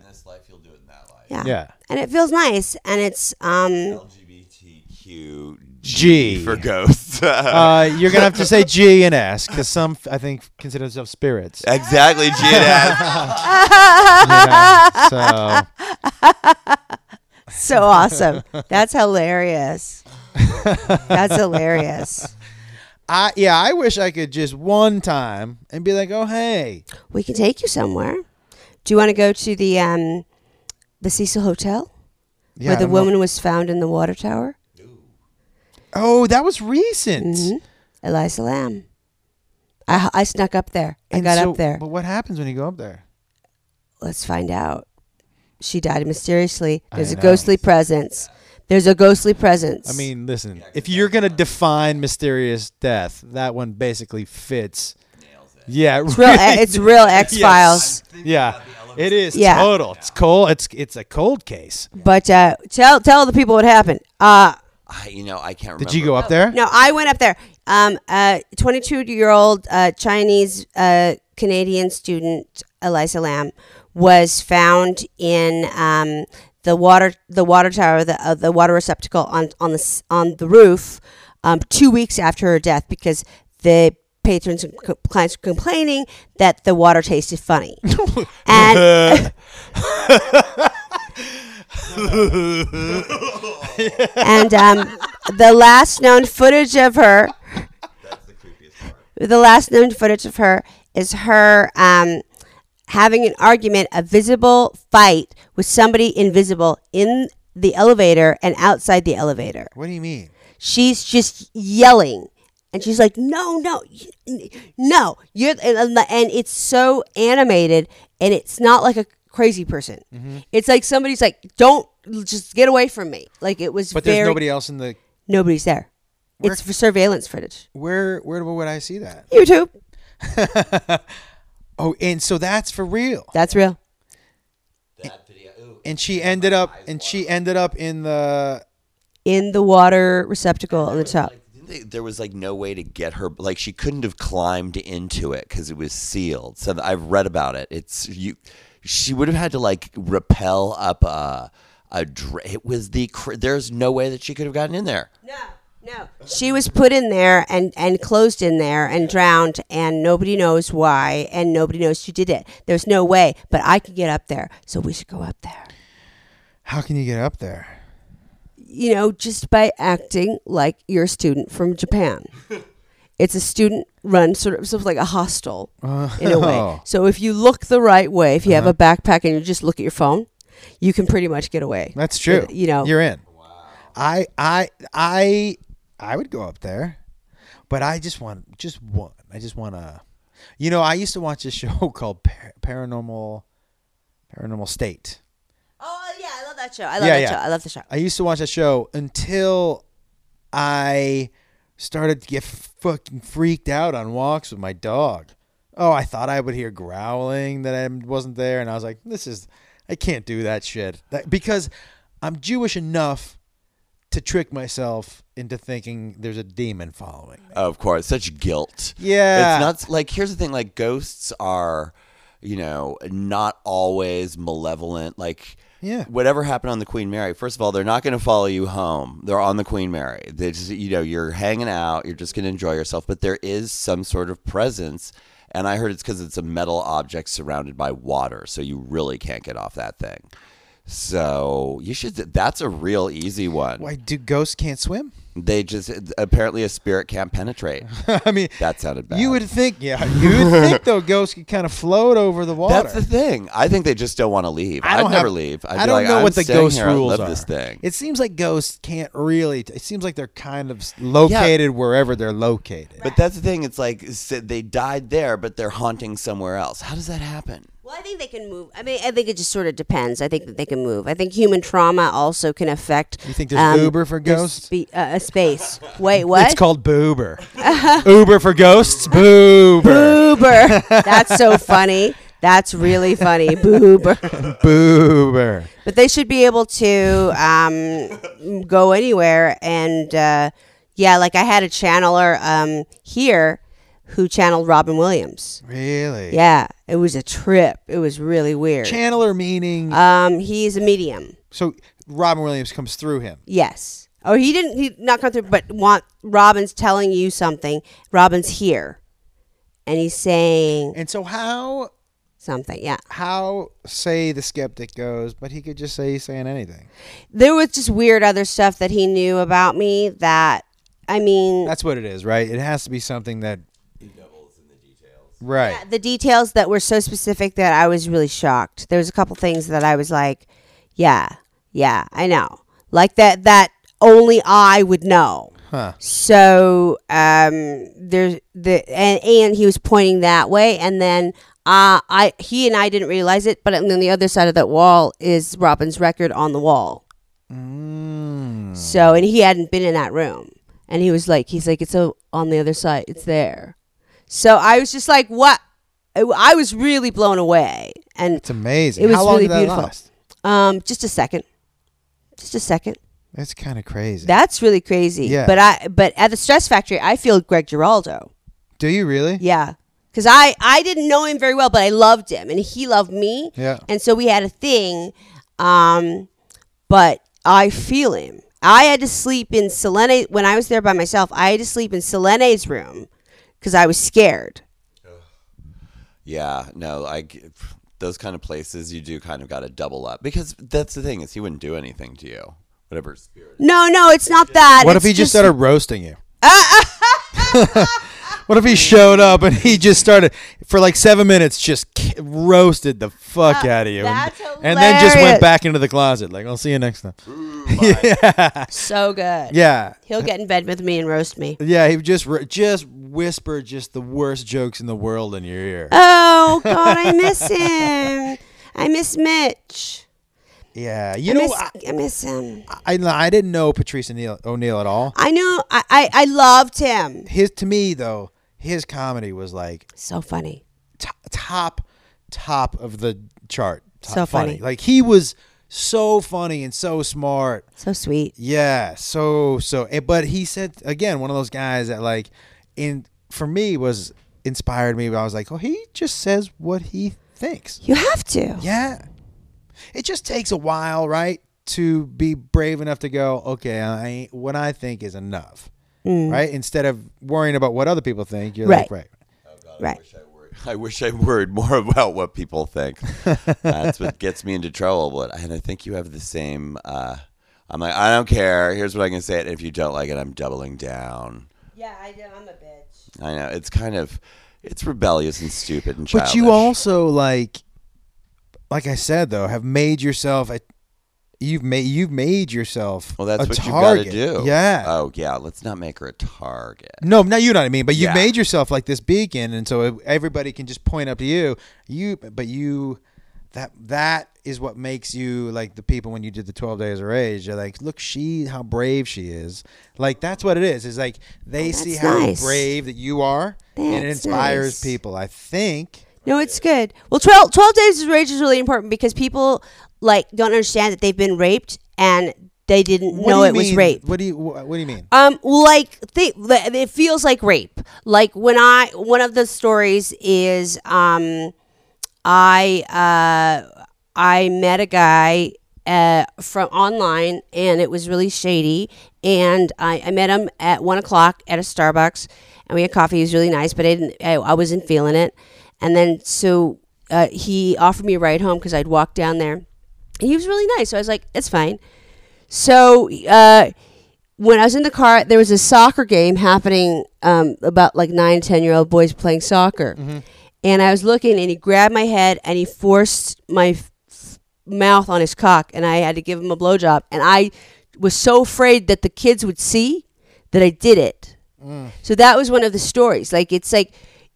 Yeah Yeah. and it feels nice and it's um LGBTQ G. for ghosts. (laughs) Uh, you're gonna have to say G and S because some I think consider themselves spirits. exactly, G and S. (laughs) Yeah, so (laughs) so awesome. That's hilarious. That's hilarious. I yeah, I wish I could just one time and be like, oh hey, We can take you somewhere. Do you want to go to the um the Cecil Hotel yeah, where the don't know. woman was found in the water tower? Oh, that was recent. hmm Elisa Lam. I I snuck up there. I And got so- up there. But what happens when you go up there? Let's find out. She died mysteriously. There's a know. ghostly presence. There's a ghostly presence. I mean, listen, if you're gonna define mysterious death, that one basically fits. Yeah, it's real. (laughs) It's real X Files. Yeah, it is Yeah. total. It's cold. It's it's a cold case. But uh, tell tell the people what happened. Uh, I, you know, I can't remember. Did you go up there? No, I went up there. Um, a 22 year old uh, Chinese uh, Canadian student, Elisa Lam, was found in um, the water the water tower, the uh, the water receptacle on on the on the roof um, two weeks after her death because the patrons and co- clients were complaining that the water tasted funny. (laughs) and and um, the last known footage of her, the last known footage of her is her um, having an argument, a visible fight with somebody invisible in the elevator and outside the elevator. What do you mean? She's just yelling. And she's like, no, no, no, you're, and, and it's so animated, and it's not like a crazy person. Mm-hmm. It's like somebody's like, don't just get away from me. Like it was But very there's nobody else in the. nobody's there. Where- It's for surveillance footage. Where where would I see that? YouTube. (laughs) Oh, and so that's for real. That's real. That video. Ooh. And she ended up and she ended up in the In the water receptacle on the top. Didn't they- There was like no way to get her. Like she couldn't have climbed into it because it was sealed. So I've read about it. It's you. She would have had to like rappel up a. A dra- it was the. Cr- there's no way that she could have gotten in there. No, no. She was put in there and, and closed in there and drowned, and nobody knows why, and nobody knows she did it. There's no way, but I could get up there, so we should go up there. How can you get up there? You know, just by acting like you're a student from Japan. (laughs) It's a student run sort of, sort of like a hostel in a way. Oh. So if you look the right way, if you have a uh-huh. backpack and you just look at your phone, you can pretty much get away. That's true. Uh, you know, you're in. I I I I would go up there, but I just want just one. I just want to. You know, I used to watch a (laughs) show called Par- Paranormal Paranormal State. Oh yeah, I love that show. I love Yeah, that yeah. show. I love the show. I used to watch that show until I started to get fucking freaked out on walks with my dog. Oh, I thought I would hear growling that I wasn't there, and I was like, "This is, I can't do that shit." That, because I'm Jewish enough to trick myself into thinking there's a demon following me. Of course, such guilt. Yeah. It's not like here's the thing like ghosts are, you know, not always malevolent. Like Yeah. whatever happened on the Queen Mary, first of all, they're not going to follow you home. They're on the Queen Mary. They just you know, you're hanging out, you're just going to enjoy yourself, but there is some sort of presence. And I heard it's cuz it's a metal object surrounded by water, so you really can't get off that thing. So, you should that's a real easy one. Why do ghosts can't swim? They just apparently a spirit can't penetrate. (laughs) I mean, That sounded bad. you would think, yeah, you would think (laughs) though ghosts could kind of float over the water. That's the thing. I think they just don't want to leave. I I'd don't never leave. I'd I don't like, know I'm what the ghost here. I rules love are. this thing. It seems like ghosts can't really. It seems like they're kind of located wherever they're located. But that's the thing. It's like they died there, but they're haunting somewhere else. How does that happen? Well, I think they can move. I mean, I think it just sort of depends. I think that they can move. I think human trauma also can affect. You think there's Uber for ghosts? spe- uh, a space. Wait, what? It's called Boober. (laughs) Uber for ghosts. Boober. Boober. (laughs) That's so funny. That's really funny. Boober. (laughs) Boober. But they should be able to um, go anywhere. And uh, yeah, like I had a channeler um, here who channeled Robin Williams. Really? Yeah, it was a trip. It was really weird. Channeler meaning um, he's a medium. so Robin Williams comes through him. Yes. Oh, he didn't. He not come through, but want Robin's telling you something. Robin's here, and he's saying And so how something. Yeah. how say the skeptic goes, but he could just say he's saying anything. There was just weird other stuff that he knew about me. That I mean, That's what it is, right? It has to be something that Right. the details that were so specific that I was really shocked. There was a couple things that I was like, yeah, yeah, I know, like that. That only I would know. Huh. So um, there's the and, and he was pointing that way, and then uh, I he and I didn't realize it, but on the other side of that wall is Robin's record on the wall. Mm. So and he hadn't been in that room, and he was like, he's like, it's o- on the other side, it's there. So I was just like, what? I was really blown away, and It's amazing. It was How long really did that beautiful. last? um, just a second, just a second. That's kind of crazy. That's really crazy. Yeah. But I but at the Stress Factory, I feel Greg Giraldo. Do you really? Yeah. Cuz I I didn't know him very well, but I loved him and he loved me. Yeah. And so we had a thing um but I feel him I had to sleep in Selene when I was there by myself. I had to sleep in Selene's room because I was scared. Yeah, no, I g- those kind of places you do kind of got to double up because that's the thing is he wouldn't do anything to you, whatever spirit. No, no, it's not that. What It's if he just started roasting you? (laughs) (laughs) what if he showed up and he just started for like seven minutes, just roasted the fuck out of you, and- Uh, that's and then just went back into the closet? Like, I'll see you next time. (laughs) yeah, so good? yeah, He'll get in bed with me and roast me. yeah. He just just whispered just the worst jokes in the world in your ear. Oh God, I miss (laughs) him. I miss Mitch. Yeah, you I know, miss, I, I miss him. I I didn't know Patrice O'Neal, O'Neal at all. I know. I, I, I loved him. His to me though, his comedy was like So funny. t- top top of the chart. Top So funny. Like he was so funny and so smart. So sweet. Yeah, so so. eh, But he said again, one of those guys that like, in for me was inspired me. But I was like, oh, he just says what he thinks. You have to. Yeah, it just takes a while, right, to be brave enough to go. Okay, I what I think is enough, right? Instead of worrying about what other people think, you're like, Mm. Right. right. Right. (laughs) I wish I worried more (laughs) about what people think. (laughs) That's what gets me into trouble. But and I think you have the same. Uh, I'm like, I don't care. Here's what I can say. And if you don't like it, I'm doubling down. Yeah, I do. I'm a bitch. I know it's kind of, it's rebellious and stupid and childish. But you also like, like I said though, have made yourself a. You've made you've made yourself. Well, that's a what target. you've got to do. Yeah. Oh yeah. Let's not make her a target. No, no, you know what I mean. But you've Yeah. made yourself like this beacon, and so everybody can just point up to you. You, but you, that that is what makes you like the people when you did the twelve days of rage. You're like, look, she, how brave she is. Like that's what it is. Is like they oh, see how nice. brave that you are, and it inspires nice. people. I think. No, it's good. Well, 12, 12 days of rage is really important because people like don't understand that they've been raped and they didn't What know it was rape. What do you What do you mean? Um, like they, it feels like rape. Like when I one of the stories is um, I uh, I met a guy uh, from online and it was really shady. And I, I met him at one o'clock at a Starbucks and we had coffee. He was really nice, but I didn't. I, I wasn't feeling it. And then so uh, he offered me a ride home because I'd walk down there. And he was really nice. So I was like, it's fine. So uh, when I was in the car, there was a soccer game happening um, about like nine, 10 year old boys playing soccer. And I was looking and he grabbed my head and he forced my f- mouth on his cock and I had to give him a blowjob. And I was so afraid that the kids would see that I did it. So that was one of the stories. Like, it's like,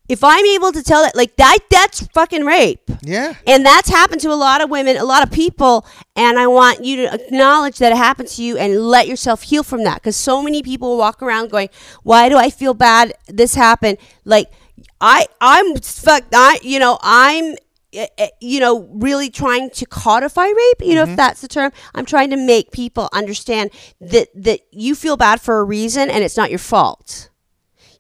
if I'm able to tell that, like that, that's fucking rape. Yeah. And that's happened to a lot of women, a lot of people. And I want you to acknowledge that it happened to you and let yourself heal from that. Because so many people walk around going, "Why do I feel bad? This happened." Like I, I'm fuck. I, you know, I'm. eh, eh, You know, really trying to codify rape. You know, if that's the term, I'm trying to make people understand that that you feel bad for a reason, and it's not your fault.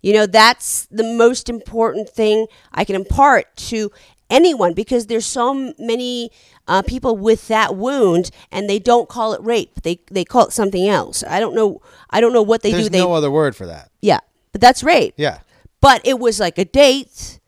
You know, that's the most important thing I can impart to anyone because there's so many uh, people with that wound and they don't call it rape. They they call it something else. I don't know. I don't know what they There's do. There's no other word for that. yeah, but that's rape. Yeah. But it was like a date,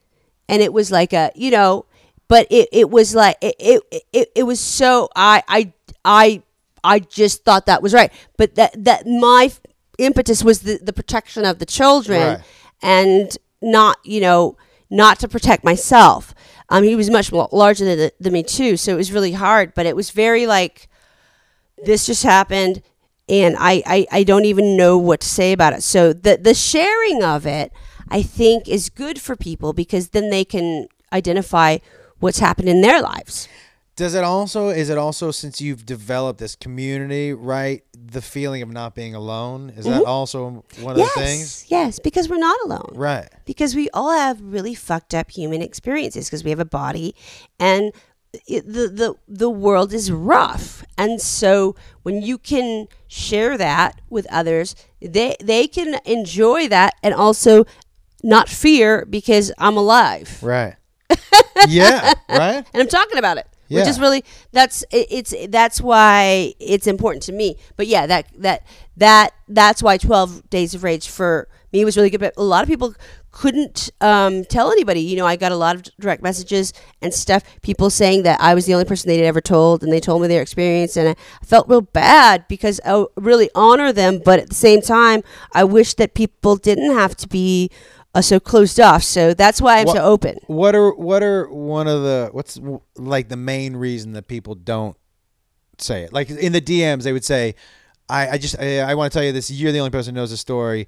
and it was like a you know, but it, it was like it, it it it was so I I I I just thought that was right. But that that my impetus was the the protection of the children Right. and not you know not to protect myself. Um, he was much larger than, than me too, so it was really hard. But it was very like this just happened and I, I, I don't even know what to say about it. So the the sharing of it I think is good for people because then they can identify what's happened in their lives. Does it also is it also since you've developed this community, right? The feeling of not being alone is that mm-hmm. also one of yes, the things, yes, because we're not alone. right? because we all have really fucked up human experiences because we have a body and it, the, the the world is rough and so when you can share that with others they they can enjoy that and also not fear because I'm alive Right. (laughs) yeah. Right. and I'm talking about it which is really that's it, it's that's why it's important to me. But yeah, that that that that's why Twelve Days of Rage for me was really good. But a lot of people couldn't um, tell anybody. You know, I got a lot of direct messages and stuff. People saying that I was the only person they'd ever told, and they told me their experience, and I felt real bad because I really honor them. But at the same time, I wish that people didn't have to be uh, so closed off. So that's why I'm What- so open. What are what are one of the what's like the main reason that people don't say it? Like in the DMs, they would say, "I, I just I, I want to tell you this. You're the only person who knows the story."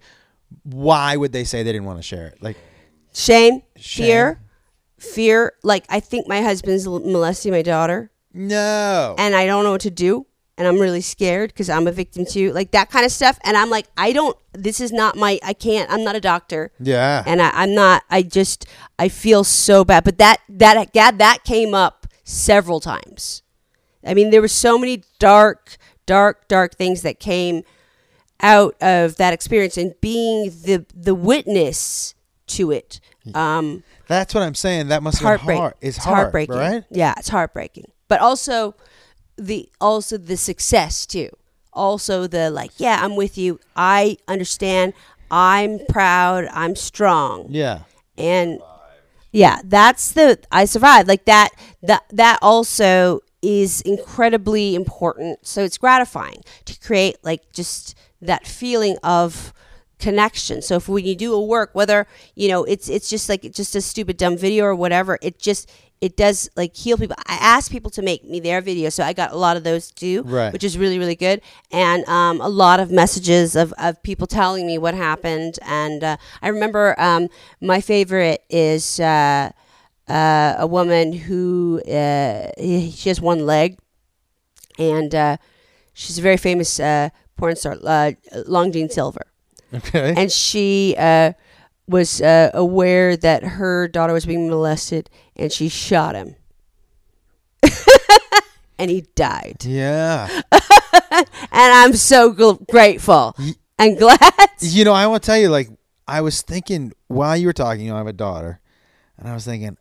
Why would they say they didn't want to share it? Like, Shame, Shame. fear, fear. Like I think my husband's molesting my daughter, no, and I don't know what to do, and I'm really scared because I'm a victim too, like that kind of stuff. And I'm like, I don't. This is not my. I can't. I'm not a doctor, yeah, and I, I'm not. I just. I feel so bad. But that that that that came up several times. I mean, there were so many dark, dark, dark things that came out of that experience, and being the the witness to it. Um, that's what I'm saying. That must heartbreaking. hard. It's, It's hard, heartbreaking. right? Yeah, it's heartbreaking. But also the also the success too. Also the like, yeah, I'm with you. I understand. I'm proud. I'm strong. Yeah, And yeah, that's the I survived. Like that that that also is incredibly important. So it's gratifying to create like just that feeling of connection. So if when you do a work, whether you know it's it's just like just a stupid dumb video or whatever, it just it does like heal people. I asked people to make me their video, so I got a lot of those too, Right. which is really really good, and um, a lot of messages of, of people telling me what happened. And uh, I remember um, my favorite is uh, uh, a woman who uh, she has one leg, and uh, she's a very famous uh, porn star, uh, Long Jeanne Silver okay. and she uh, was uh, aware that her daughter was being molested, and she shot him, (laughs) and he died. yeah, (laughs) And I'm so gl- grateful and glad. (laughs) you know, I want to tell you, like, I was thinking while you were talking. You know, I have a daughter, and I was thinking,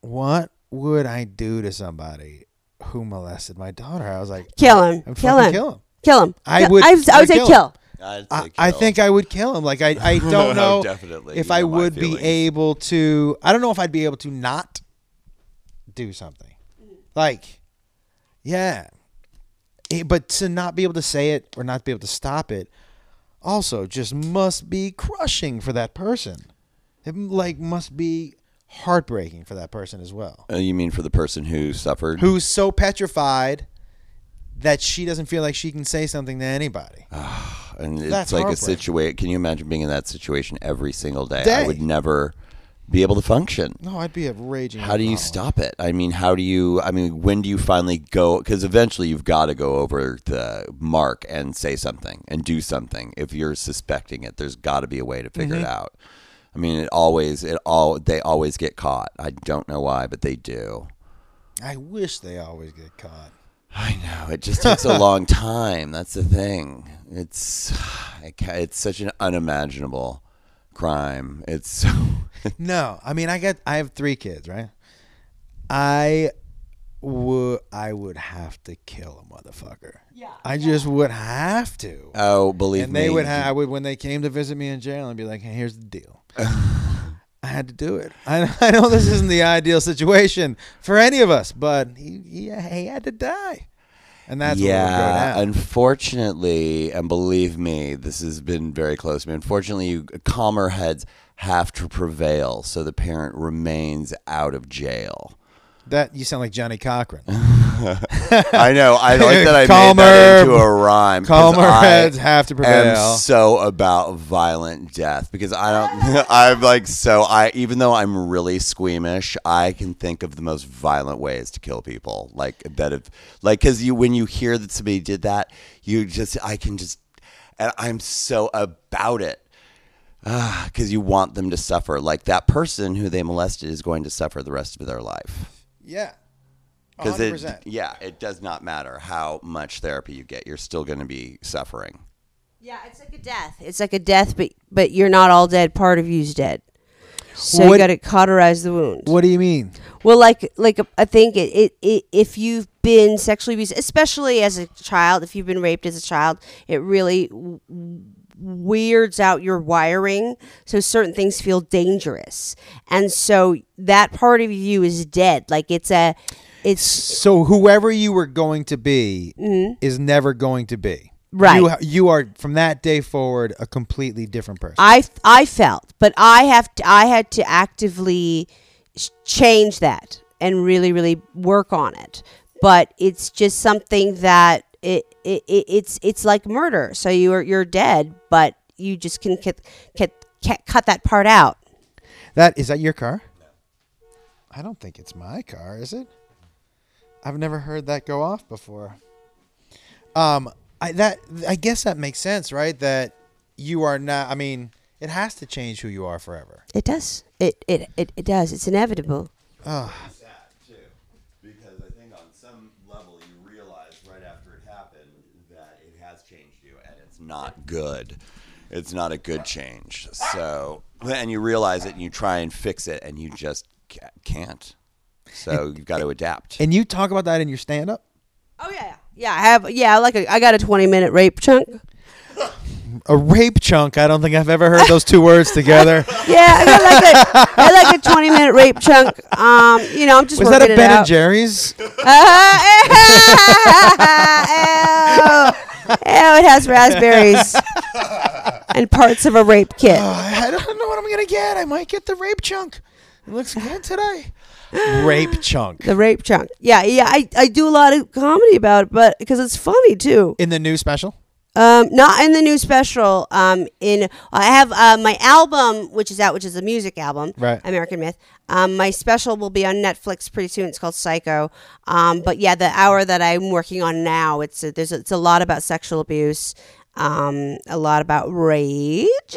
what would I do to somebody who molested my daughter? I was like, Kill him. Kill him. kill him. Kill him. I would- I, would- I would say kill kill. I'd I, I think I would kill him. Like I, I (laughs) don't know Definitely. if I would be able to. I don't know if I'd be able to not do something. Like, yeah, Eh, but to not be able to say it or not be able to stop it, also just must be crushing for that person. It like must be heartbreaking for that person as well. Uh, you mean for the person who suffered? Who's so petrified that she doesn't feel like she can say something to anybody. (sighs) and it's That's like a heartbreaking. situation. Can you imagine being in that situation every single day? Day. I would never be able to function. No, I'd be a raging. How do you alcoholic. stop it? I mean, how do you? I mean, when do you finally go? Because eventually you've got to go over the mark and say something and do something. If you're suspecting it, there's got to be a way to figure Mm-hmm. it out. I mean, it always, it all, they always get caught. I don't know why, but they do. I wish they always get caught. I know it just takes a (laughs) long time. That's the thing. It's (sighs) it's such an unimaginable crime. It's so (laughs) No, I mean I got I have three kids, right? I would I would have to kill a motherfucker. Yeah. I just would have to. oh, believe and me. And they would have I would when they came to visit me in jail and be like, "Hey, here's the deal." (laughs) I had to do it. I, I know this isn't the ideal situation for any of us, but he he, he had to die, and that's what would go yeah, unfortunately, and believe me, this has been very close to me. Unfortunately, you, calmer heads have to prevail, so the parent remains out of jail. That you sound like Johnnie Cochran. (laughs) I know. I like that I made that into a rhyme. calmer I heads have to prevail. am so about violent death because I don't. (laughs) I'm like so. I even though I'm really squeamish, I can think of the most violent ways to kill people. Like that. If like because you when you hear that somebody did that, you just I can just and I'm so about it. Ah, because you want them to suffer. Like that person who they molested is going to suffer the rest of their life. Yeah, Because it, yeah, it does not matter how much therapy you get. You're still going to be suffering. Yeah, it's like a death. It's like a death, but but you're not all dead. Part of you's dead. So What- you got to cauterize the wound. What do you mean? Well, like like I think it, it, it if you've been sexually abused, especially as a child, if you've been raped as a child, it really w- weirds out your wiring. So certain things feel dangerous, and so that part of you is dead. Like it's a, it's So whoever you were going to be is never going to be. Mm-hmm. Right. You, you are from that day forward a completely different person. I I felt, but I have to, I had to actively change that and really really work on it. But it's just something that it, it, it it's it's like murder. So you're you're dead, but you just can cut, cut, cut, cut that part out. that is that your car? I don't think it's my car, is it? I've never heard that go off before. Um, I that I guess that makes sense, right? That you are not. I mean, it has to change who you are forever. It does. It it, it, it does. It's inevitable. Oh, sad too, because I think on some level you realize right after it happened that it has changed you, and it's not good. It's not a good change. So, and you realize it, and you try and fix it, and you just can't. So you've got to adapt. and you talk about that in your stand-up. Oh yeah, yeah. I have yeah. Like a, I got a twenty minute rape chunk. A rape chunk. I don't think I've ever heard those two words (laughs) together. Yeah, I got like a I like a twenty minute rape chunk. Um, you know, I'm just Was that a Ben and. Jerry's? Uh, (laughs) ew. Ew, it has raspberries and parts of a rape kit. Oh, (sighs) I don't know what I'm gonna get. I might get the rape chunk. It looks good today. rape (gasps) chunk The rape chunk. Yeah, yeah. I, I do a lot of comedy about it, but because it's funny too. in the new special. Um, not in the new special. Um, in I have uh, my album, which is out, which is a music album, Right. American Myth. Um, my special will be on Netflix pretty soon. It's called Psycho. Um, but yeah, the hour that I'm working on now, it's a, there's a, it's a lot about sexual abuse, um, a lot about rage. (laughs)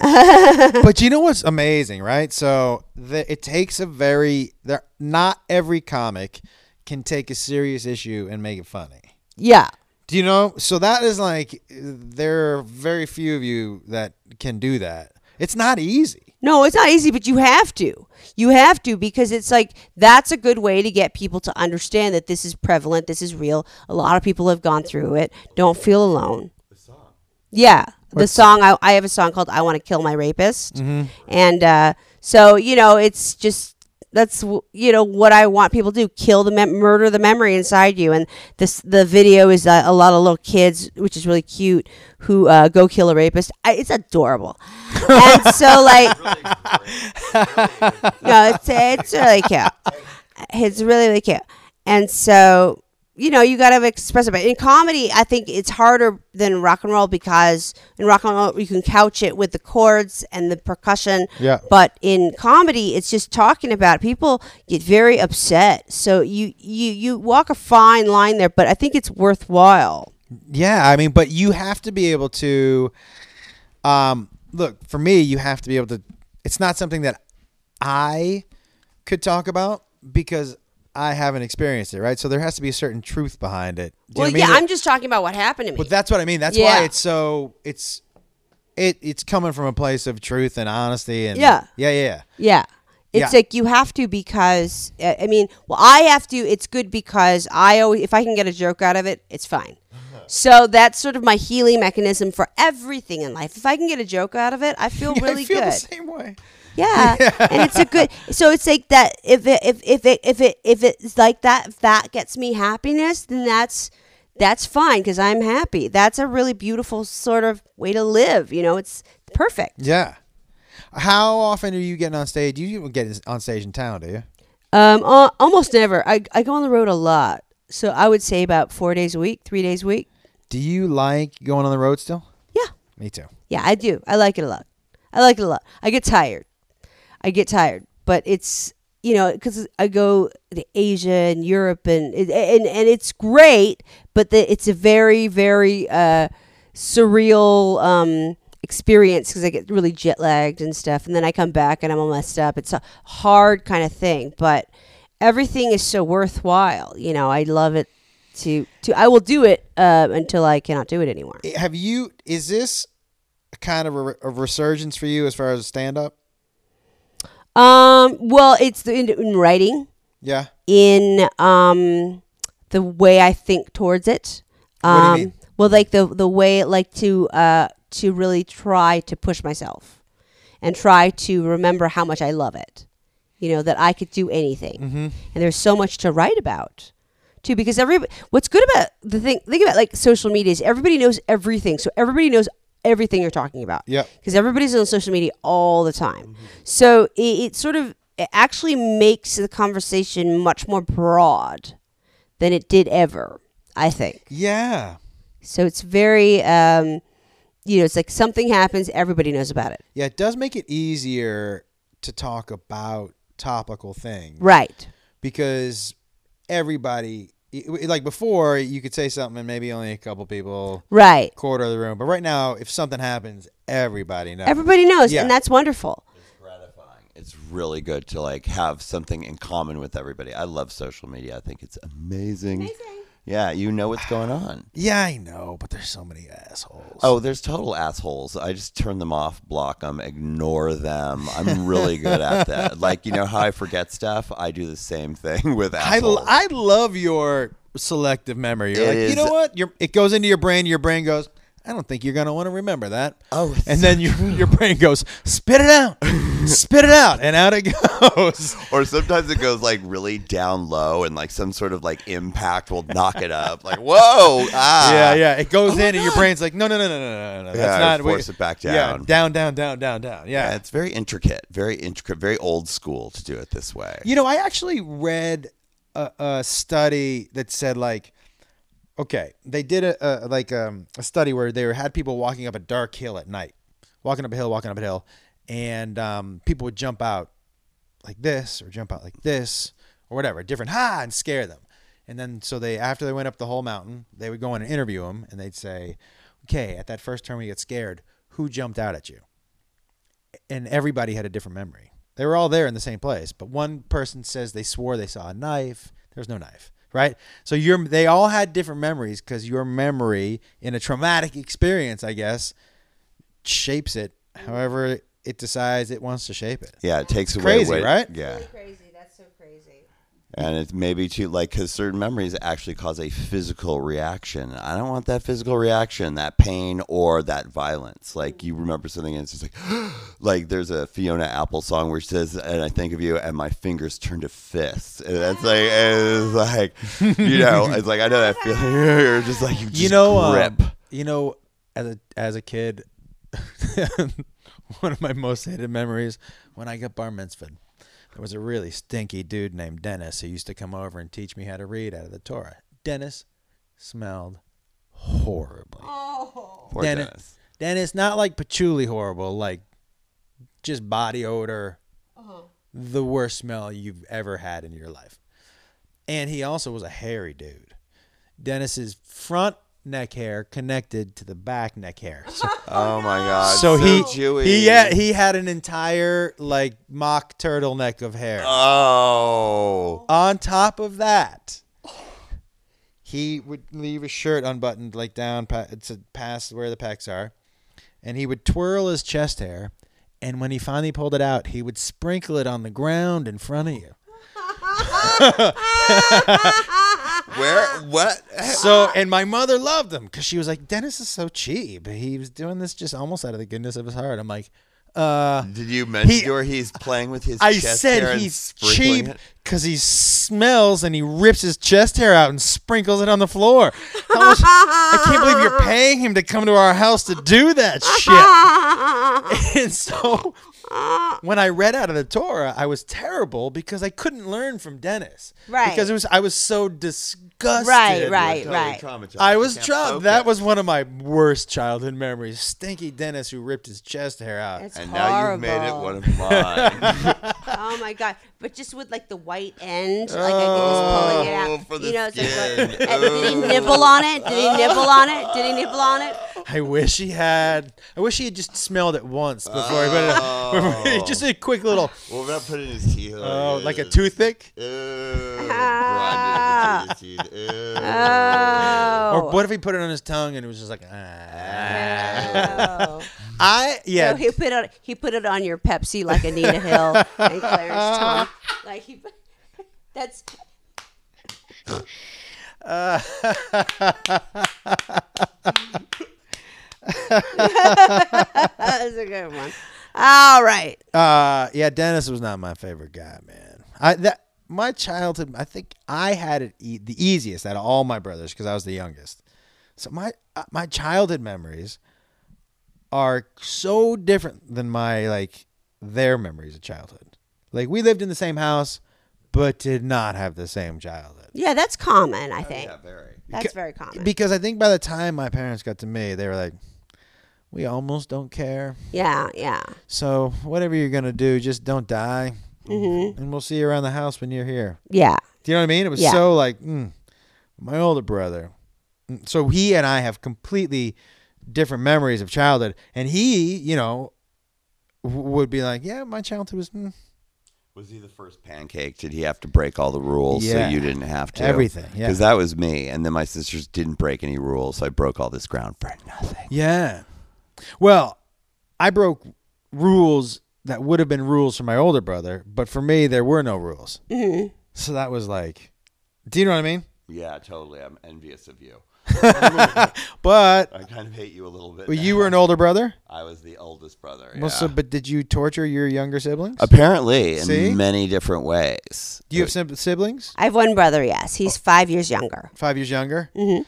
but you know what's amazing, right? So the, it takes a very there. Not every comic can take a serious issue and make it funny. yeah, Do you know? So that is like there are very few of you that can do that. It's not easy. No, it's not easy, but you have to. You have to because it's like that's a good way to get people to understand that this is prevalent, this is real. A lot of people have gone through it. Don't feel alone. The song. Yeah, the song. I, I have a song called "I Want to Kill My Rapist," and uh, so you know, it's just that's you know what I want people to do: kill the mem- murder the memory inside you. And this the video is uh, a lot of little kids, which is really cute, who uh, go kill a rapist. I, it's adorable, and so (laughs) like, no, it's it's really cute. It's really really cute, and so you know you got to express it. But in comedy, I think it's harder than rock and roll because in rock and roll you can couch it with the chords and the percussion. Yeah. But in comedy, it's just talking about it. people get very upset. So you you you walk a fine line there, but I think it's worthwhile. Yeah, I mean, but you have to be able to. Um, look for me, you have to be able to. It's not something that I could talk about because I haven't experienced it, right? So there has to be a certain truth behind it. Do you know Well, I yeah, mean? I'm just talking about what happened to me. But that's what I mean. That's Yeah. why it's so. It's it. It's coming from a place of truth and honesty and Yeah. yeah, yeah. Yeah. It's Yeah. like you have to because uh, I mean, well, I have to. It's good because I always, if I can get a joke out of it, it's fine. (laughs) So that's sort of my healing mechanism for everything in life. If I can get a joke out of it, I feel (laughs) really I feel good. the same way. (laughs) Yeah, and it's a good. So it's like that. If it, if if it if it if it's like that, if that gets me happiness, then that's that's fine because I'm happy. That's a really beautiful sort of way to live. You know, it's perfect. Yeah. How often are you getting on stage? You get on stage in town, do you? Um, uh, almost never. I I go on the road a lot, so I would say about four days a week, three days a week. Do you like going on the road still? Yeah, Me too. yeah, I do. I like it a lot. I like it a lot. I get tired. I get tired, but it's you know because I go to Asia and Europe and and and it's great, but the, it's a very very uh, surreal um, experience because I get really jet lagged and stuff, and then I come back and I'm all messed up. It's a hard kind of thing, but everything is so worthwhile. You know, I love it. To to I will do it uh, until I cannot do it anymore. Have you? Is this? kind of a, a resurgence for you as far as stand up? Um, well, it's in, in writing, Yeah. in um, the way I think towards it. What do you Um, mean? Well, like the the way like to uh to really try to push myself, and try to remember how much I love it. You know that I could do anything, Mm-hmm. and there's so much to write about. Too, because every what's good about the thing think about like social media is everybody knows everything, so everybody knows everything you're talking about Yeah. because everybody's on social media all the time. So it, it sort of it actually makes the conversation much more broad than it did ever. I think Yeah. so. It's very, um, you know, it's like something happens, everybody knows about it. Yeah, it does make it easier to talk about topical things. Right. Because everybody, like before, you could say something and maybe only a couple people, Right. quarter of the room. But right now, if something happens, everybody knows. Everybody knows, Yeah. and that's wonderful. It's gratifying. It's really good to like have something in common with everybody. I love social media. I think it's amazing. Yeah, you know what's going on. Yeah, I know, but there's so many assholes. Oh, there's total assholes. I just turn them off, block them, ignore them. I'm really good at (laughs) that. Like, you know how I forget stuff? I do the same thing (laughs) with I, assholes. l- I love your selective memory. You're It like, you know what? Your it goes into your brain. Your brain goes, I don't think you're gonna want to remember that. Oh, and then your your brain goes, spit it out, spit it out, and out it goes. (laughs) or sometimes it goes like really down low and like some sort of like impact will knock it up. Like, whoa, ah. yeah, yeah. It goes Oh in, and your brain's like, no, no, no, no, no, no, no. No. That's Yeah, not. force it back Yeah, down. down, down, down, down, down. Yeah. Yeah, it's very intricate, very intricate, very old school to do it this way. You know, I actually read a, a study that said like, okay, they did a, a like um, a study where they had people walking up a dark hill at night, walking up a hill, walking up a hill, and um, people would jump out like this or jump out like this or whatever, different ha and scare them. And then so they after they went up the whole mountain, they would go in and interview them, and they'd say, okay, at that first turn we get scared, who jumped out at you? and everybody had a different memory. They were all there in the same place, but one person says they swore they saw a knife. There's no knife, right? So your they all had different memories because your memory in a traumatic experience, I guess, shapes it however it decides it wants to shape it. Yeah, it takes away. crazy, what- right? Yeah, crazy. That's so crazy. And it's maybe too like because certain memories actually cause a physical reaction. I don't want that physical reaction, that pain or that violence. Like you remember something and it's just like, (gasps) like there's a Fiona Apple song where she says, "And I think of you, and my fingers turn to fists." And that's like, it's like, you know, (laughs) it's like I know that feeling. (laughs) You're just like you just you know, um, you know, as a as a kid, (laughs) one of my most hated memories when I got bar mitzvahed. There was a really stinky dude named Dennis who used to come over and teach me how to read out of the Torah. Dennis smelled horribly. Poor Dennis. Dennis. Dennis, not like patchouli horrible, like just body odor, Uh-huh. the worst smell you've ever had in your life. And he also was a hairy dude. Dennis's front neck hair connected to the back neck hair. (laughs) So, Oh my oh, God! so he Jewy. he yeah, he had an entire like mock turtleneck of hair. Oh. On top of that, he would leave his shirt unbuttoned, like down to past where the pecs are, and he would twirl his chest hair. And when he finally pulled it out, he would sprinkle it on the ground in front of you. (laughs) (laughs) Where? (gasps) What? So, (laughs) and my mother loved him because she was like, Dennis is so cheap. He was doing this just almost out of the goodness of his heart. I'm like, uh, Did you mention He- where he's playing with his I chest hair said and he's cheap because he smells and he rips his chest hair out and sprinkles it on the floor. How much- I can't believe you're paying him to come to our house to do that shit. (laughs) (laughs) and so Uh, when I read out of the Torah, I was terrible because I couldn't learn from Dennis. Right. Because it was I was so disgusted. Right, right, Totally right. traumatized. I was can't. That was one of my worst childhood memories. Stinky Dennis who ripped his chest hair out. It's And horrible. now you've made it one of mine. (laughs) Oh my god! But just with like the white end, like I can just pulling it Oh, out. for the you know, it's like, and did he nibble on it? Did he nibble on it? Did he nibble on it? I wish he had. I wish he had just smelled it once before he put it. (laughs) before just a quick little, well, we're not putting his teeth. oh, like a toothpick. Ew. Ah. Grinded into his teeth. Ew. Oh. Or what if he put it on his tongue and it was just like, ah. No. I yeah. So he put it. He put it on your Pepsi like Anita Hill and Clarence Tom. Like he. put- That's. That's a good one. All right. Uh, yeah, Dennis was not my favorite guy, man. I that my childhood. I think I had it e- the easiest out of all my brothers because I was the youngest. So my uh, my childhood memories are so different than my like their memories of childhood. Like we lived in the same house, but did not have the same childhood. Yeah, that's common. I think Yeah, very. that's very common. Because I think by the time my parents got to me, they were like, "We almost don't care." yeah, yeah. So whatever you're gonna do, just don't die, and we'll see you around the house when you're here. Yeah. Do you know what I mean? It was Yeah. so like mm, my older brother. Mm, So he and I have completely different memories of childhood, and he, you know, w- would be like, "Yeah, my childhood was mm, Was he the first pancake? Did he have to break all the rules Yeah. so you didn't have to? Everything, yeah. Because that was me. And then my sisters didn't break any rules, so I broke all this ground for nothing. yeah." Well, I broke rules that would have been rules for my older brother, but for me, there were no rules. hmm So that was like, do you know what I mean? Yeah, totally. I'm envious of you. (laughs) But I kind of hate you a little bit. But you were an older brother. I was the oldest brother. Well, so, but did you torture your younger siblings? Apparently, in See? many different ways. Do you have sim- siblings? I have one brother. Yes, he's five years younger. Five years younger, hmm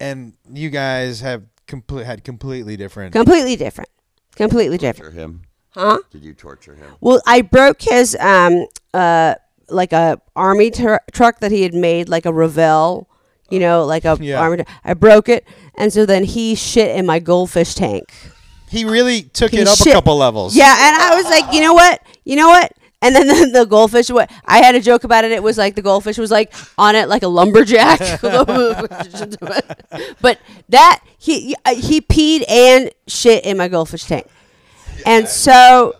and you guys have complete had completely different. Completely different. Completely different. torture him? Huh? Did you torture him? Well, I broke his um uh like a army tr- truck that he had made like a Revell, you know, like a (laughs) Yeah. army. tr- I broke it, and so then he shit in my goldfish tank. he really took it up shit- a couple levels. Yeah, and I was like, you know what? You know what? And then (laughs) the, the goldfish, what I had a joke about it. It was like the goldfish was like on it like a lumberjack. (laughs) but that he he peed and shit in my goldfish tank, and so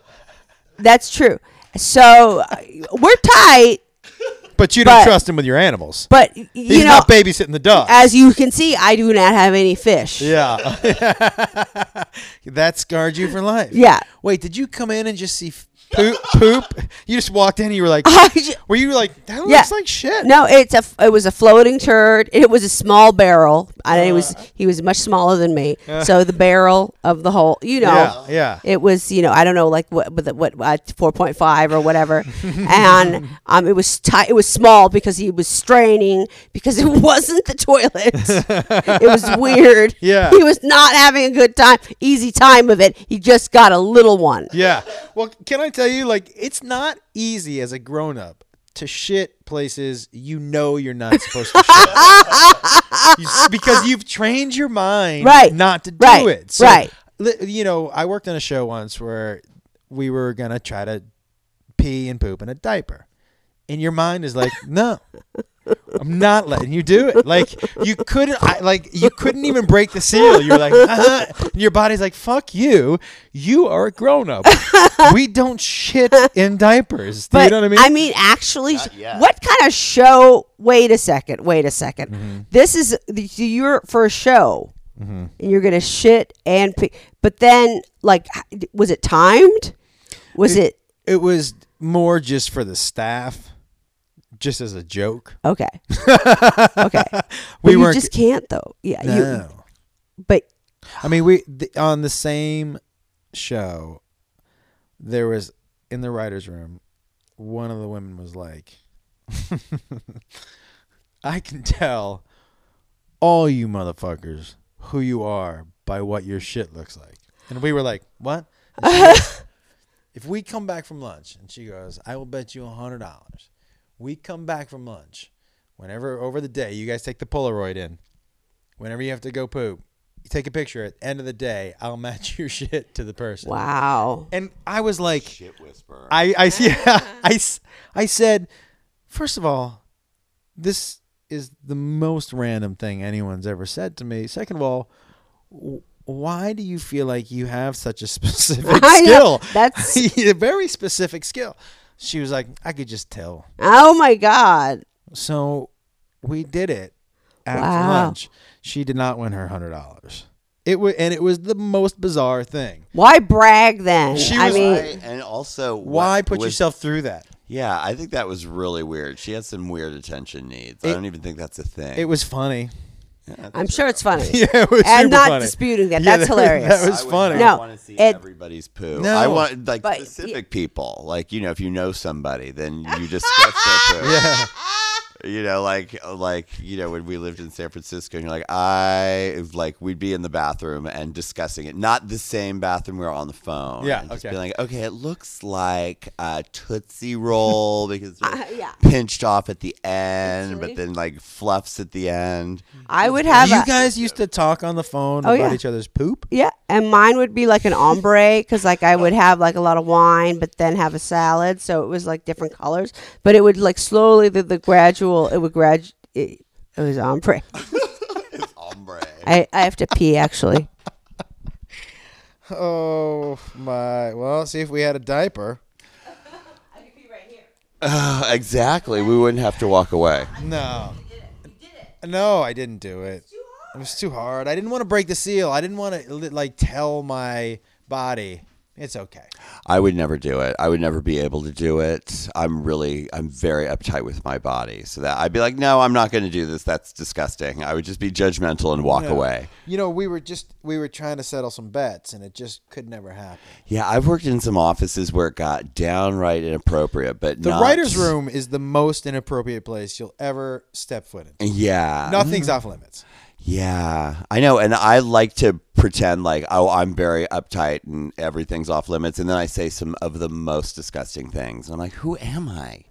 that's true. So uh, we're tight, but you don't But- trust him with your animals. but y- He's you know, not babysitting the dog. as you can see, I do not have any fish. yeah, (laughs) that scarred you for life. Yeah. Wait, did you come in and just see poop? poop? You just walked in. and You were like, (laughs) were you like that Yeah. looks like shit? No, it's a it was a floating turd. It was a small barrel. and it was he was much smaller than me. so the barrel of the whole, you know, Yeah, yeah. it was you know I don't know like what what what uh, four point five or whatever, (laughs) and um it was tight. It was small because he was straining because it (laughs) wasn't the toilet. it was weird. Yeah. he was not having a good time, easy time of it. He just got a little one. Yeah. Well, can I tell you, like, it's not easy as a grown up to shit places you know you're not supposed to shit. (laughs) You because you've trained your mind Right. not to do Right. it. So, Right. You know, I worked on a show once where we were going to try to pee and poop in a diaper. And your mind is like, no. I'm not letting you do it. Like you couldn't, I, like you couldn't even break the seal. You were like, uh (laughs) and your body's like, "Fuck you! You are a grown up. (laughs) we don't shit in diapers." Do But you know what I mean? yet. actually, Mm-hmm. what kind of show? Wait a second. Wait a 2nd This is the- you're for a show, Mm-hmm. and you're gonna shit and pee. But then, like, was it timed? Was it, it was more just for the staff, just as a joke. okay? (laughs) okay. We you weren't- just can't though. Yeah. You, No, but I mean we the, on the same show. There was in the writers' room. One of the women was like, (laughs) "I can tell all you motherfuckers who you are by what your shit looks like." And we were like, "What?" Goes, (laughs) if we come back from lunch, and she goes, "I will bet you a hundred dollars." We come back from lunch, whenever over the day, you guys take the Polaroid in. Whenever you have to go poop, you take a picture. At the end of the day, I'll (laughs) match your shit to the person. wow. And I was like, Shit whisperer. I, I, yeah, (laughs) I, s- I said, first of all, this is the most random thing anyone's ever said to me. Second of all, why do you feel like you have such a (laughs) specific I know. skill? That's- a very specific skill. She was like, I could just tell. Oh my god. So we did it after Wow. lunch. She did not win her hundred dollars. It was, and it was the most bizarre thing. Why brag then? She I was mean, Right, and also Why put was- yourself through that? Yeah, I think that was really weird. She had some weird attention needs. I don't even think that's a thing. It was funny. Yeah, I'm sure it's funny. (laughs) Yeah, it was and super not funny. disputing that. Yeah, That's that was- hilarious. that was I would funny. not No, want to see it- everybody's poo. No. I want like But- specific people. Like you know, if you know somebody, then you discuss their (laughs) poo. Yeah. (laughs) You know, like like you know when we lived in San Francisco, and you're like, I like we'd be in the bathroom and discussing it, not the same bathroom we were on the phone. Yeah, and just okay. be like, okay, it looks like a tootsie roll (laughs) because it's Uh, yeah. pinched off at the end, Actually. but then like fluffs at the end. I would have you a- guys used to talk on the phone Oh, about yeah. each other's poop. Yeah, and mine would be like an ombre because like I would have like a lot of wine, but then have a salad, so it was like different colors. But it would like slowly the, the gradual it would grad it, it was ombre. (laughs) It's ombre. I I have to pee actually. Oh my! Well, see if we had a diaper. I could pee right here. Uh, exactly. We wouldn't have to walk away. No. No, I didn't do it. It was too hard. I didn't want to break the seal. I didn't want to like tell my body it's okay. I would never do it. I would never be able to do it. I'm really, I'm very uptight with my body. So that I'd be like, no, I'm not going to do this. That's disgusting. I would just be judgmental and walk away. You know, we were just we were trying to settle some bets, and it just could never happen. Yeah, I've worked in some offices where it got downright inappropriate, but The not- writers' room is the most inappropriate place you'll ever step foot in. Yeah. Nothing's mm-hmm. off limits. Yeah, I know, and I like to pretend like oh I'm very uptight and everything's off limits, and then I say some of the most disgusting things. I'm like, who am I?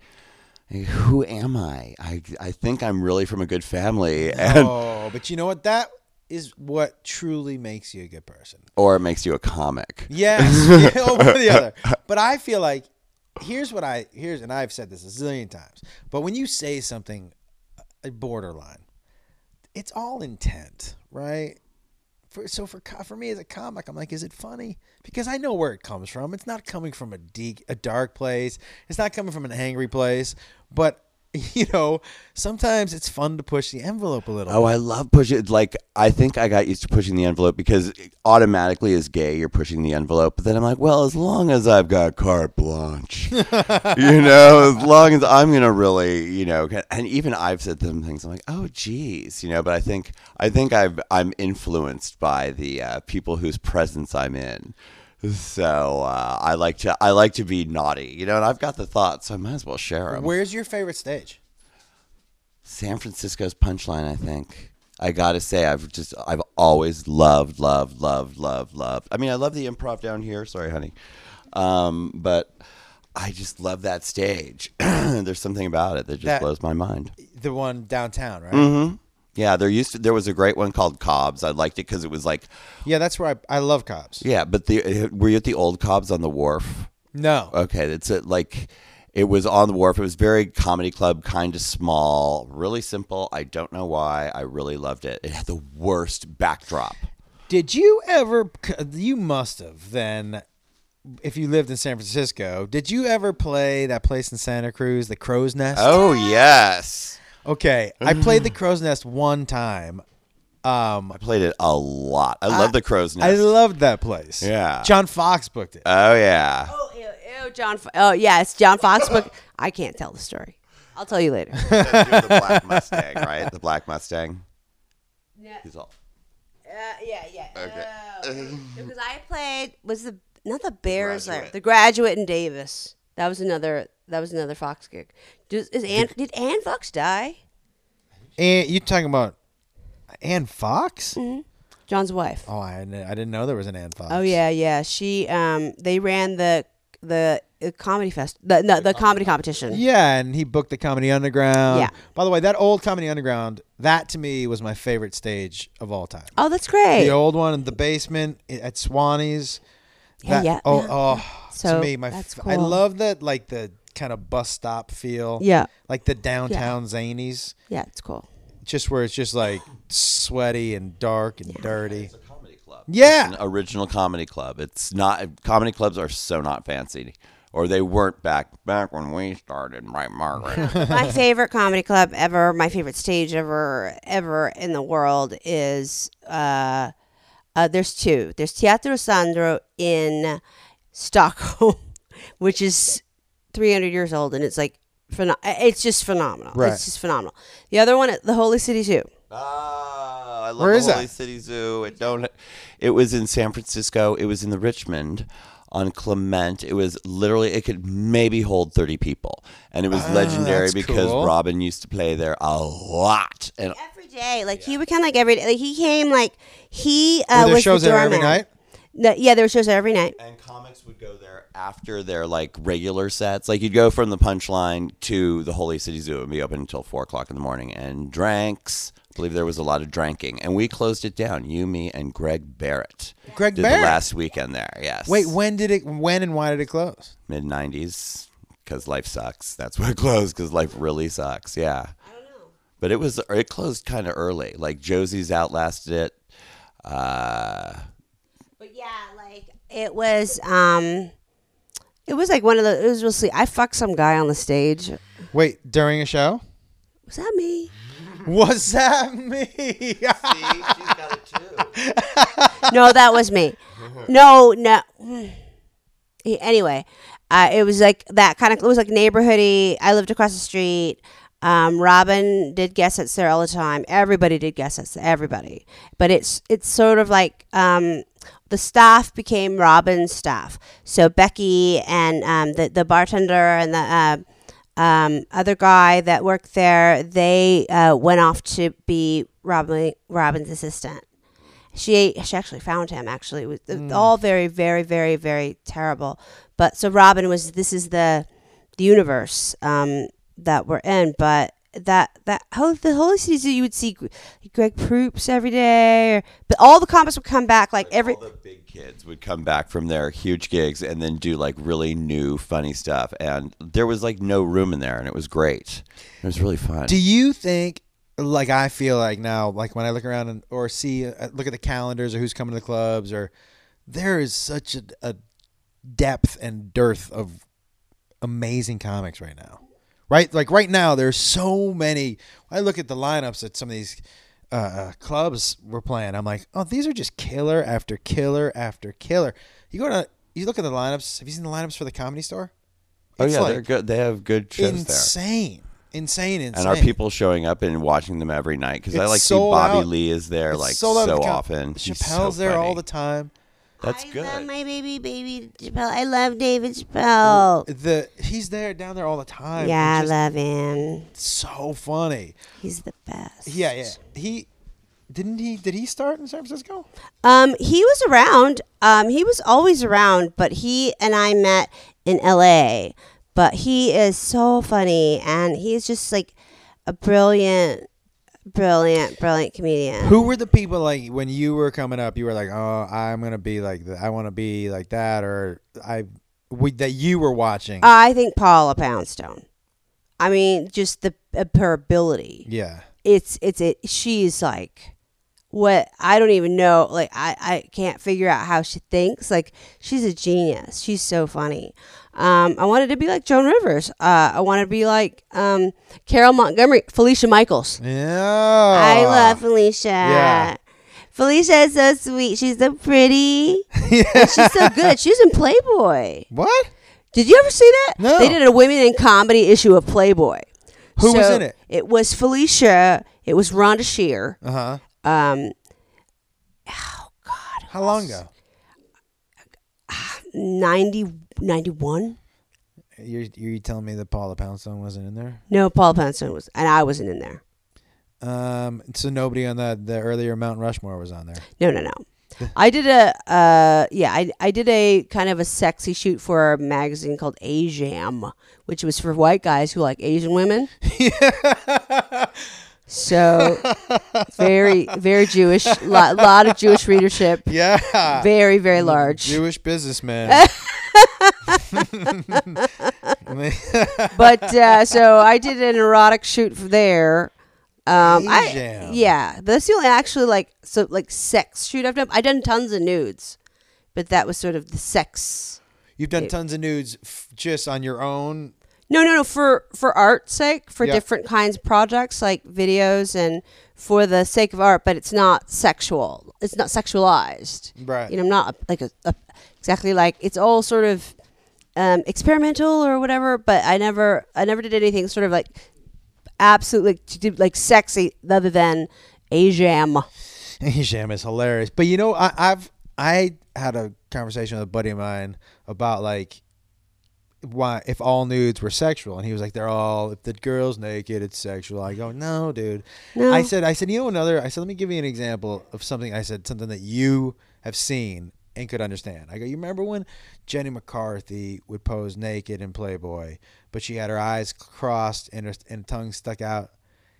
Who am I? I I think I'm really from a good family, and Oh, but you know what? That is what truly makes you a good person. or it makes you a comic. Yes, (laughs) (laughs) yeah, one or the other. But I feel like here's what I here's, and I've said this a zillion times. But when you say something uh, borderline, it's all intent, right? For, so for for me as a comic, I'm like, is it funny? Because I know where it comes from. It's not coming from a deep, a dark place. It's not coming from an angry place. But (laughs) you know, sometimes it's fun to push the envelope a little. Oh, I love pushing. Like, I think I got used to pushing the envelope because automatically, as gay, you're pushing the envelope. But then I'm like, well, as long as I've got carte blanche, (laughs) you know, as long as I'm gonna really, you know, and even I've said some things. I'm like, oh, geez, you know. But I think I think I've I'm influenced by the uh, people whose presence I'm in. So uh, I like to I like to be naughty, you know, and I've got the thoughts, so I might as well share them. Where's your favorite stage? San Francisco's punchline, I think. I gotta say, I've just I've always loved, loved, loved, loved, loved. I mean, I love the improv down here. Sorry, honey, um, but I just love that stage. (clears throat) There's something about it that just That- blows my mind. The one downtown, right? hmm Yeah, there used to there was a great one called Cobb's. I liked it because it was like Yeah, that's where I, I love Cobb's. yeah, but the eh, were you at the old Cobb's on the wharf? No. Okay, it's a, like it was on the wharf. It was very comedy club, kind of small, really simple. I don't know why. I really loved it. It had the worst backdrop. Did you ever? You must have then. If you lived in San Francisco, did you ever play that place in Santa Cruz, the Crow's Nest? Oh yes, Okay, I played the Crow's Nest one time. Um, I played it a lot. I love the crow's nest. I loved that place. Yeah. John Fox booked it. oh yeah. Oh, ew, ew, John. Fo- Oh, yes, John Fox booked. (laughs) I can't tell the story. I'll tell you later. (laughs) the black Mustang, right? The black Mustang. Yeah, He's all. uh, yeah, yeah. Okay. Oh, because I played was the not the Bears, there, Graduate. the Graduate in Davis. That was another. That was another Fox gig. Does, is Ann, did Ann Fox die? And you talking about Ann Fox? John's wife. Oh, I, I didn't know there was an Ann Fox. Oh yeah, yeah. She um they ran the the uh, comedy fest the no, the comedy competition. Yeah, and he booked the Comedy Underground. Yeah. By the way, that old Comedy Underground, that to me was my favorite stage of all time. Oh, that's great. The old one in the basement at Swanee's. Yeah, That- yeah, Oh, oh. So, to me, my that's f- I cool. love that like the kind of bus stop feel. Yeah. Like the downtown zanies, yeah, it's cool. just where it's just like sweaty and dark and dirty. It's a comedy club. Yeah. It's an original comedy club. It's not. Comedy clubs are so not fancy, or they weren't back back when we started. Right, Margaret. (laughs) my favorite comedy club ever, my favorite stage ever, ever in the world is uh, Uh, there's two. There's Teatro Sandro in Stockholm, (laughs) which is 300 years old, and it's like, pheno- it's just phenomenal. Right. It's just phenomenal. The other one at the Holy City Zoo. Oh, I love Where the is that? Holy City Zoo. It don't. It was in San Francisco. It was in the Richmond on Clement. It was literally it could maybe hold thirty people, and it was Oh, legendary that's because cool. Robin used to play there a lot. And Every day, like he would come like every day. Like he came like he uh, Were there was shows the there every doorman. night? No, yeah, there were shows there every night. and comics would go there after their like regular sets. Like you'd go from the Punchline to the Holy City Zoo and be open until four o'clock in the morning. And drinks. I believe there was a lot of drinking, and we closed it down. You, me, and Greg Barrett. Greg did Barrett? the last weekend there. Yes. Wait, when did it? When and why did it close? mid '90s because life sucks. That's why it closed because life really sucks. Yeah. I don't know. But it was it closed kind of early. Like Josie's outlasted it. Uh, But yeah, like it was. um It was like one of the. It was really. I fucked some guy on the stage. Wait, during a show? Was that me? Was that me? she's got it too. (laughs) no, that was me. No, no. Anyway, uh, it was like that kind of. It was like neighborhoody. I lived across the street. Um, Robin did guess sets there all the time. Everybody did guest sets. Everybody, but it's it's sort of like um, the staff became Robin's staff. So Becky and um, the the bartender and the uh, um, other guy that worked there, they uh, went off to be Robin Robin's assistant she she actually found him actually it was Mm. all very very very very terrible but so robin was this is the the universe um that we're in but that that oh the holy city you would see greg proops every day or, but all the comics would come back like every All the big kids would come back from their huge gigs and then do like really new funny stuff, and there was like no room in there, and it was great. It was really fun. Do you think, like I feel like now, like when I look around and or see, uh, look at the calendars or who's coming to the clubs, or there is such a, a depth and dearth of amazing comics right now, right? Like right now, there's so many. I look at the lineups at some of these uh, uh, clubs we're playing. I'm like, oh, these are just killer after killer after killer. You go to, you look at the lineups. Have you seen the lineups for the comedy store? oh yeah, like they're good. They have good shows there. insane, insane, insane. And are people showing up and watching them every night? Because I like see Bobby out. Lee is there It's like so often. He's Chappelle's so there all the time. That's I good. love my baby baby Chappelle. I love David Chappelle. The he's there down there all the time. yeah, I love him. so funny. He's the best. Yeah, yeah. He didn't he did he start in San Francisco? Um, he was around. Um, he was always around, but he and I met in L.A. But he is so funny, and he's just like a brilliant, brilliant, brilliant comedian. Who were the people like when you were coming up? You were like, oh, I'm gonna be like that. I want to be like that, or I we, that you were watching. I think Paula Poundstone. I mean, just the uh, her ability. yeah, It's it's it. She's like what I don't even know. Like I I can't figure out how she thinks. Like she's a genius. She's so funny. Um, I wanted to be like Joan Rivers. Uh, I wanted to be like um, Carol Montgomery, Felicia Michaels. yeah. I love Felicia. Yeah. Felicia is so sweet. She's so pretty. (laughs) And she's so good. She's in Playboy. What? Did you ever see that? No. They did a women in comedy issue of Playboy. Who was in it? It was Felicia. It was Rhonda Shear. Uh huh. Um, Oh God. How long ago? 90, 91? You're you're telling me that Paula Poundstone wasn't in there? No, Paula Poundstone was, and I wasn't in there. Um, so nobody on the the earlier Mount Rushmore was on there. No, no, no. I did a uh yeah, I I did a kind of a sexy shoot for a magazine called Asiam, which was for white guys who like Asian women. (laughs) So very very Jewish, lot, lot of Jewish readership. Yeah. Very very large. Jewish businessman. (laughs) (laughs) But uh, so I did an erotic shoot for there. Um, I, yeah, that's the only actually like so like sex shoot I've done. I've done tons of nudes, but that was sort of the sex. You've done tons of nudes f- just on your own. No, no, no. For for art's sake, for Yeah. different kinds of projects like videos and for the sake of art, but it's not sexual. It's not sexualized. Right. You know, I'm not like a, a exactly like it's all sort of um, experimental or whatever. But I never, I never did anything sort of like absolutely do like sexy other than a jam. (laughs) A Jam is hilarious. But you know, I, I've I had a conversation with a buddy of mine about like why if all nudes were sexual, and he was like, "They're all if the girl's naked, it's sexual." I go, "No, dude." No. I said, "I said, you know another." I said, "Let me give you an example of something." I said something that you have seen and could understand. I go, "You remember when Jenny McCarthy would pose naked in Playboy, but she had her eyes crossed and her and tongue stuck out?"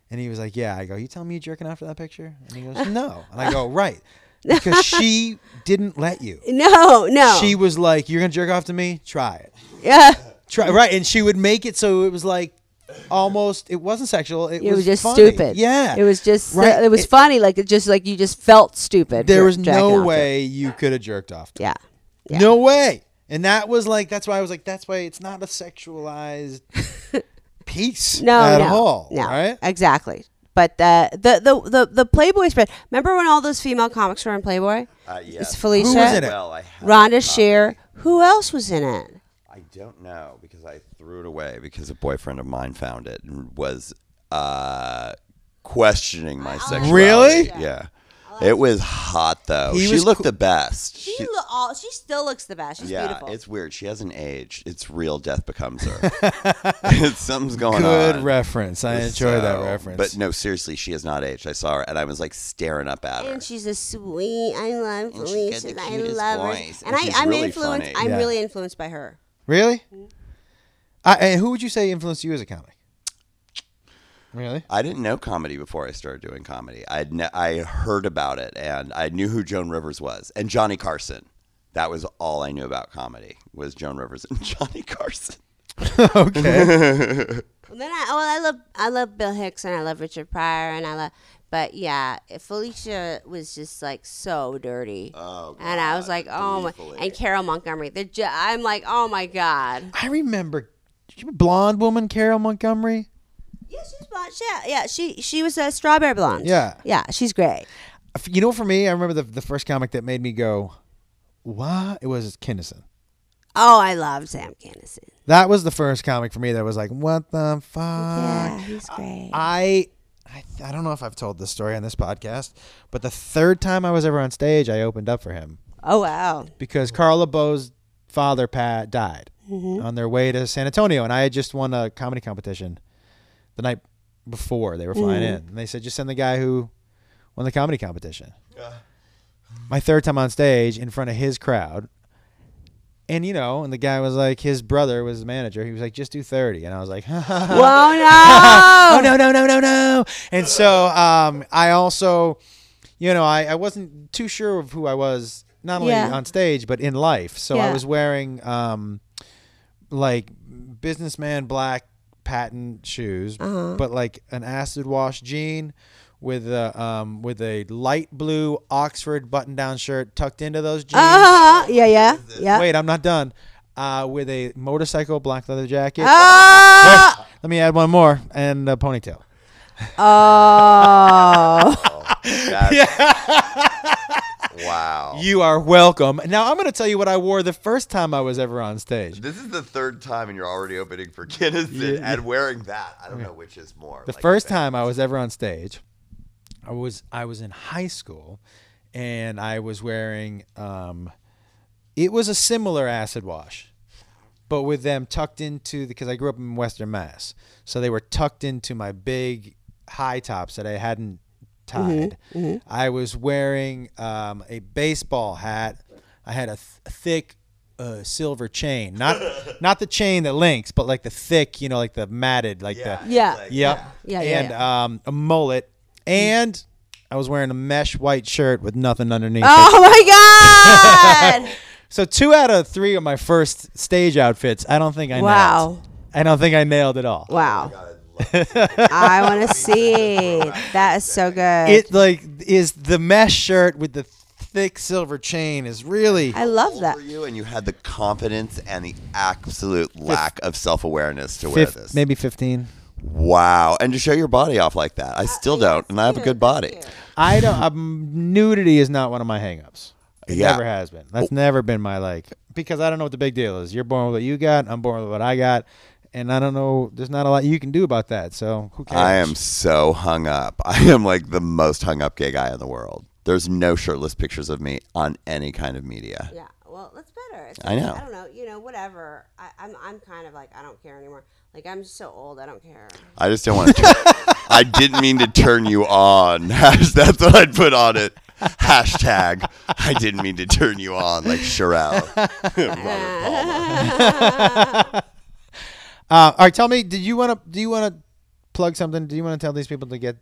And he was like, "Yeah." I go, "You telling me you jerking off for that picture?" And he goes, "No." And I go, "Right." Because (laughs) she didn't let you. No, no. She was like, "You're gonna jerk off to me? Try it." yeah. Try right, and she would make it so it was like almost. It wasn't sexual. It, It was just funny. stupid. Yeah, It was just Right. it was It- funny. Like it just like you just felt stupid. There was no to it. way you could have jerked off. To Yeah. Yeah. No way. And that was like that's why I was like that's why it's not a sexualized (laughs) piece No, at no, all. no, Right? exactly. But the, the the the the Playboy spread. Remember when all those female comics were in Playboy? Uh, yes. It's Felicia, Who was in it? Well, I Rhonda a. Shear. Who else was in it? I don't know because I threw it away because a boyfriend of mine found it and was uh, questioning my sexuality. Really? Yeah. It was hot though. He she was looked co- the best. She, She- lo- all, she still looks the best. She's yeah, beautiful. it's weird. She hasn't aged. It's real. Death becomes her. (laughs) (laughs) Something's going Good on. Good reference. I enjoy that reference. But no, seriously, she has not aged. I saw her and I was like staring up at her. and she's a sweet. I love And she's Felicia. the I cutest love her. And, and I, I'm really influenced. funny. I'm Yeah. really influenced by her. really, Mm-hmm. I, and who would you say influenced you as a comic? Really? I didn't know comedy before I started doing comedy. I'd ne- I heard about it and I knew who Joan Rivers was and Johnny Carson. That was all I knew about comedy was Joan Rivers and (laughs) Johnny Carson. (laughs) okay. (laughs) Well, then I well I love I love Bill Hicks and I love Richard Pryor and I love but yeah Felicia was just like so dirty Oh, and I was like oh my and Carol Montgomery they're ju- I'm like oh my god I remember blonde woman Carol Montgomery. yeah she's blonde yeah yeah she she was a strawberry blonde Yeah. yeah she's great You know, for me, I remember the the first comic that made me go, "What?" It was Kinison. oh I love Sam Kinison That was the first comic for me that was like, "What the fuck?" yeah he's great I, I I don't know if I've told this story on this podcast, but the third time I was ever on stage, I opened up for him oh wow because Carl LaBove's father Pat died on their way to San Antonio, and I had just won a comedy competition the night before they were flying in, and they said just send the guy who won the comedy competition. My third time on stage in front of his crowd. And you know, and the guy was like, his brother was the manager. He was like, just do thirty, and I was like, (laughs) whoa oh no! no no no no no. And so um i also you know i, I wasn't too sure of who i was not only Yeah. on stage but in life. So i was wearing um like businessman black patent shoes Uh-huh. but like an acid wash jean with a um with a light blue oxford button down shirt tucked into those jeans. Uh yeah yeah. Yeah. Wait i'm not done. Uh with a motorcycle black leather jacket. Ah! (laughs) Let me add one more and a ponytail. Oh. (laughs) That's- (laughs) Wow. You are welcome. Now I'm going to tell you what I wore the first time I was ever on stage. this is the third time and you're already opening for Kinison Yeah. and wearing that. I don't know which is more. The like, first time I was ever on stage, I was I was in high school, and I was wearing. Um, it was a similar acid wash, but with them tucked into because I grew up in Western Mass, so they were tucked into my big high tops that I hadn't tied. I was wearing um, a baseball hat. I had a th- thick uh, silver chain, not (laughs) not the chain that links, but like the thick, you know, like the matted, like Yeah. the Yeah. Like, Yep. Yeah, yeah, and yeah. um, a mullet, and I was wearing a mesh white shirt with nothing underneath. it. Oh my god! (laughs) So two out of three of my first stage outfits, I don't think I Wow. nailed. I don't think I nailed it all. wow. God, I love it. I want to see. That is so good. It like is the mesh shirt with the thick silver chain is really. I love that. over you, and you had the confidence and the absolute lack of self awareness to wear fif- this. maybe 15. Wow, and to show your body off like that, I still don't, and I have a good body. I don't. Um, nudity is not one of my hangups. It Yeah. never has been. That's never been my like because I don't know what the big deal is. You're born with what you got. I'm born with what I got, and I don't know. There's not a lot you can do about that. So who cares? I am so hung up. (laughs) I am like the most hung up gay guy in the world. There's no shirtless pictures of me on any kind of media. Yeah, well, that's better. It's I know. I don't know. You know, whatever. I, I'm, I'm kind of like I don't care anymore. Like I'm just so old. I don't care. I just don't want to. Turn, (laughs) I didn't mean to turn you on. (laughs) That's what I'd put on it. Hashtag. I didn't mean to turn you on like Cherrelle. Uh, all right, tell me. Did you want to? Do you want to plug something? Do you want to tell these people to get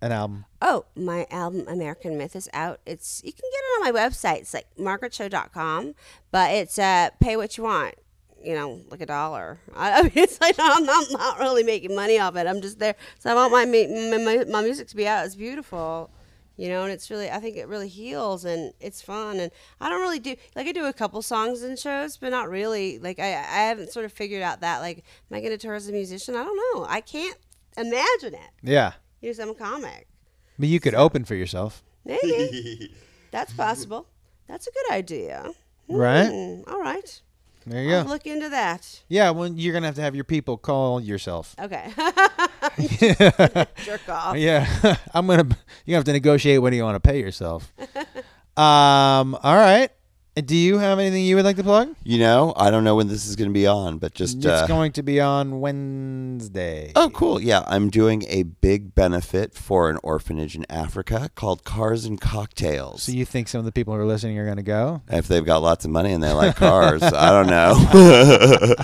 an album? Oh, my album American Myth is out. It's you can get it on my website. It's like margaretcho.com, but it's uh pay what you want. You know, like a dollar. (laughs) I, I mean, it's like I'm not, I'm not really making money off it. I'm just there. So I want my my my music to be out. It's beautiful. You know, and it's really I think it really heals and it's fun and I don't really do like I do a couple songs in shows, but not really. Like I I haven't sort of figured out that like am I going to tour as a musician? I don't know. I can't imagine it. Yeah, You know, I'm a comic. but you could open for yourself, Maybe. (laughs) That's possible. That's a good idea. right? Hmm, all right. There you I'll go. look into that. Yeah, when you're gonna have to have your people call yourself. Okay. (laughs) (laughs) (laughs) Jerk off. Yeah, (laughs) I'm gonna. You have to negotiate when you want to pay yourself. Um. All right. Do you have anything you would like to plug? You know, I don't know when this is going to be on, but just. It's Uh, going to be on Wednesday. Oh, cool. Yeah, I'm doing a big benefit for an orphanage in Africa called Cars and Cocktails. So you think some of the people who are listening are going to go? if they've got lots of money and they like cars, I don't know. (laughs)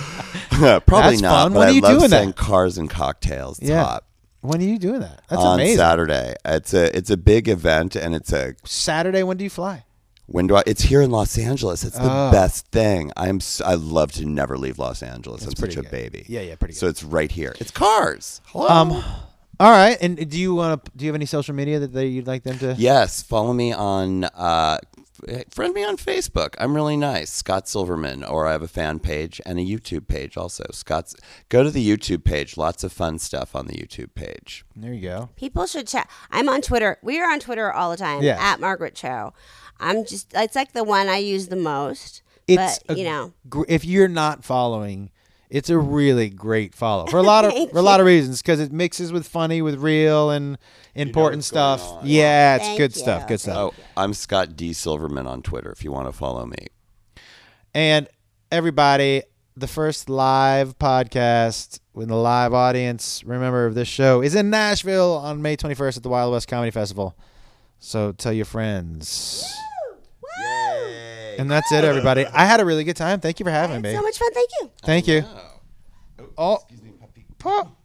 (laughs) Probably That's not. fun. But When are you love doing that? Cars and Cocktails. It's Yeah. hot. When are you doing that? That's on amazing. Saturday. It's a it's a big event and it's a Saturday. When do you fly? When do I, it's here in Los Angeles. It's the Oh. best thing. I'm s- I love to never leave Los Angeles. I'm pretty such a baby. Yeah, yeah, pretty So it's right here. It's Cars. Hello. Um. All right. And do you want to? Do you have any social media that they, you'd like them to? Yes, follow me on uh friend me on Facebook. I'm really nice, Scott Silverman, or I have a fan page and a YouTube page also. Scott's go to the YouTube page. Lots of fun stuff on the YouTube page. There you go. People should chat. I'm on Twitter. We are on Twitter all the time. Yeah. At Margaret Cho. I'm just. It's like the one I use the most. It's but a you know. gr- if you're not following, it's a really great follow for a lot of (laughs) for a lot of reasons because it mixes with funny with real and important what's going stuff. on. Yeah, it's Thank good you. stuff. Good stuff. Oh, I'm Scott D Silverman on Twitter if you want to follow me. And everybody, the first live podcast with a live audience, remember this show is in Nashville on May 21st at the Wild West Comedy Festival. So tell your friends. Yay. And that's it, everybody. I had a really good time. Thank you for having It's me. so much fun. Thank you. Thank you. Oh. Oh, Excuse me, puppy. pop.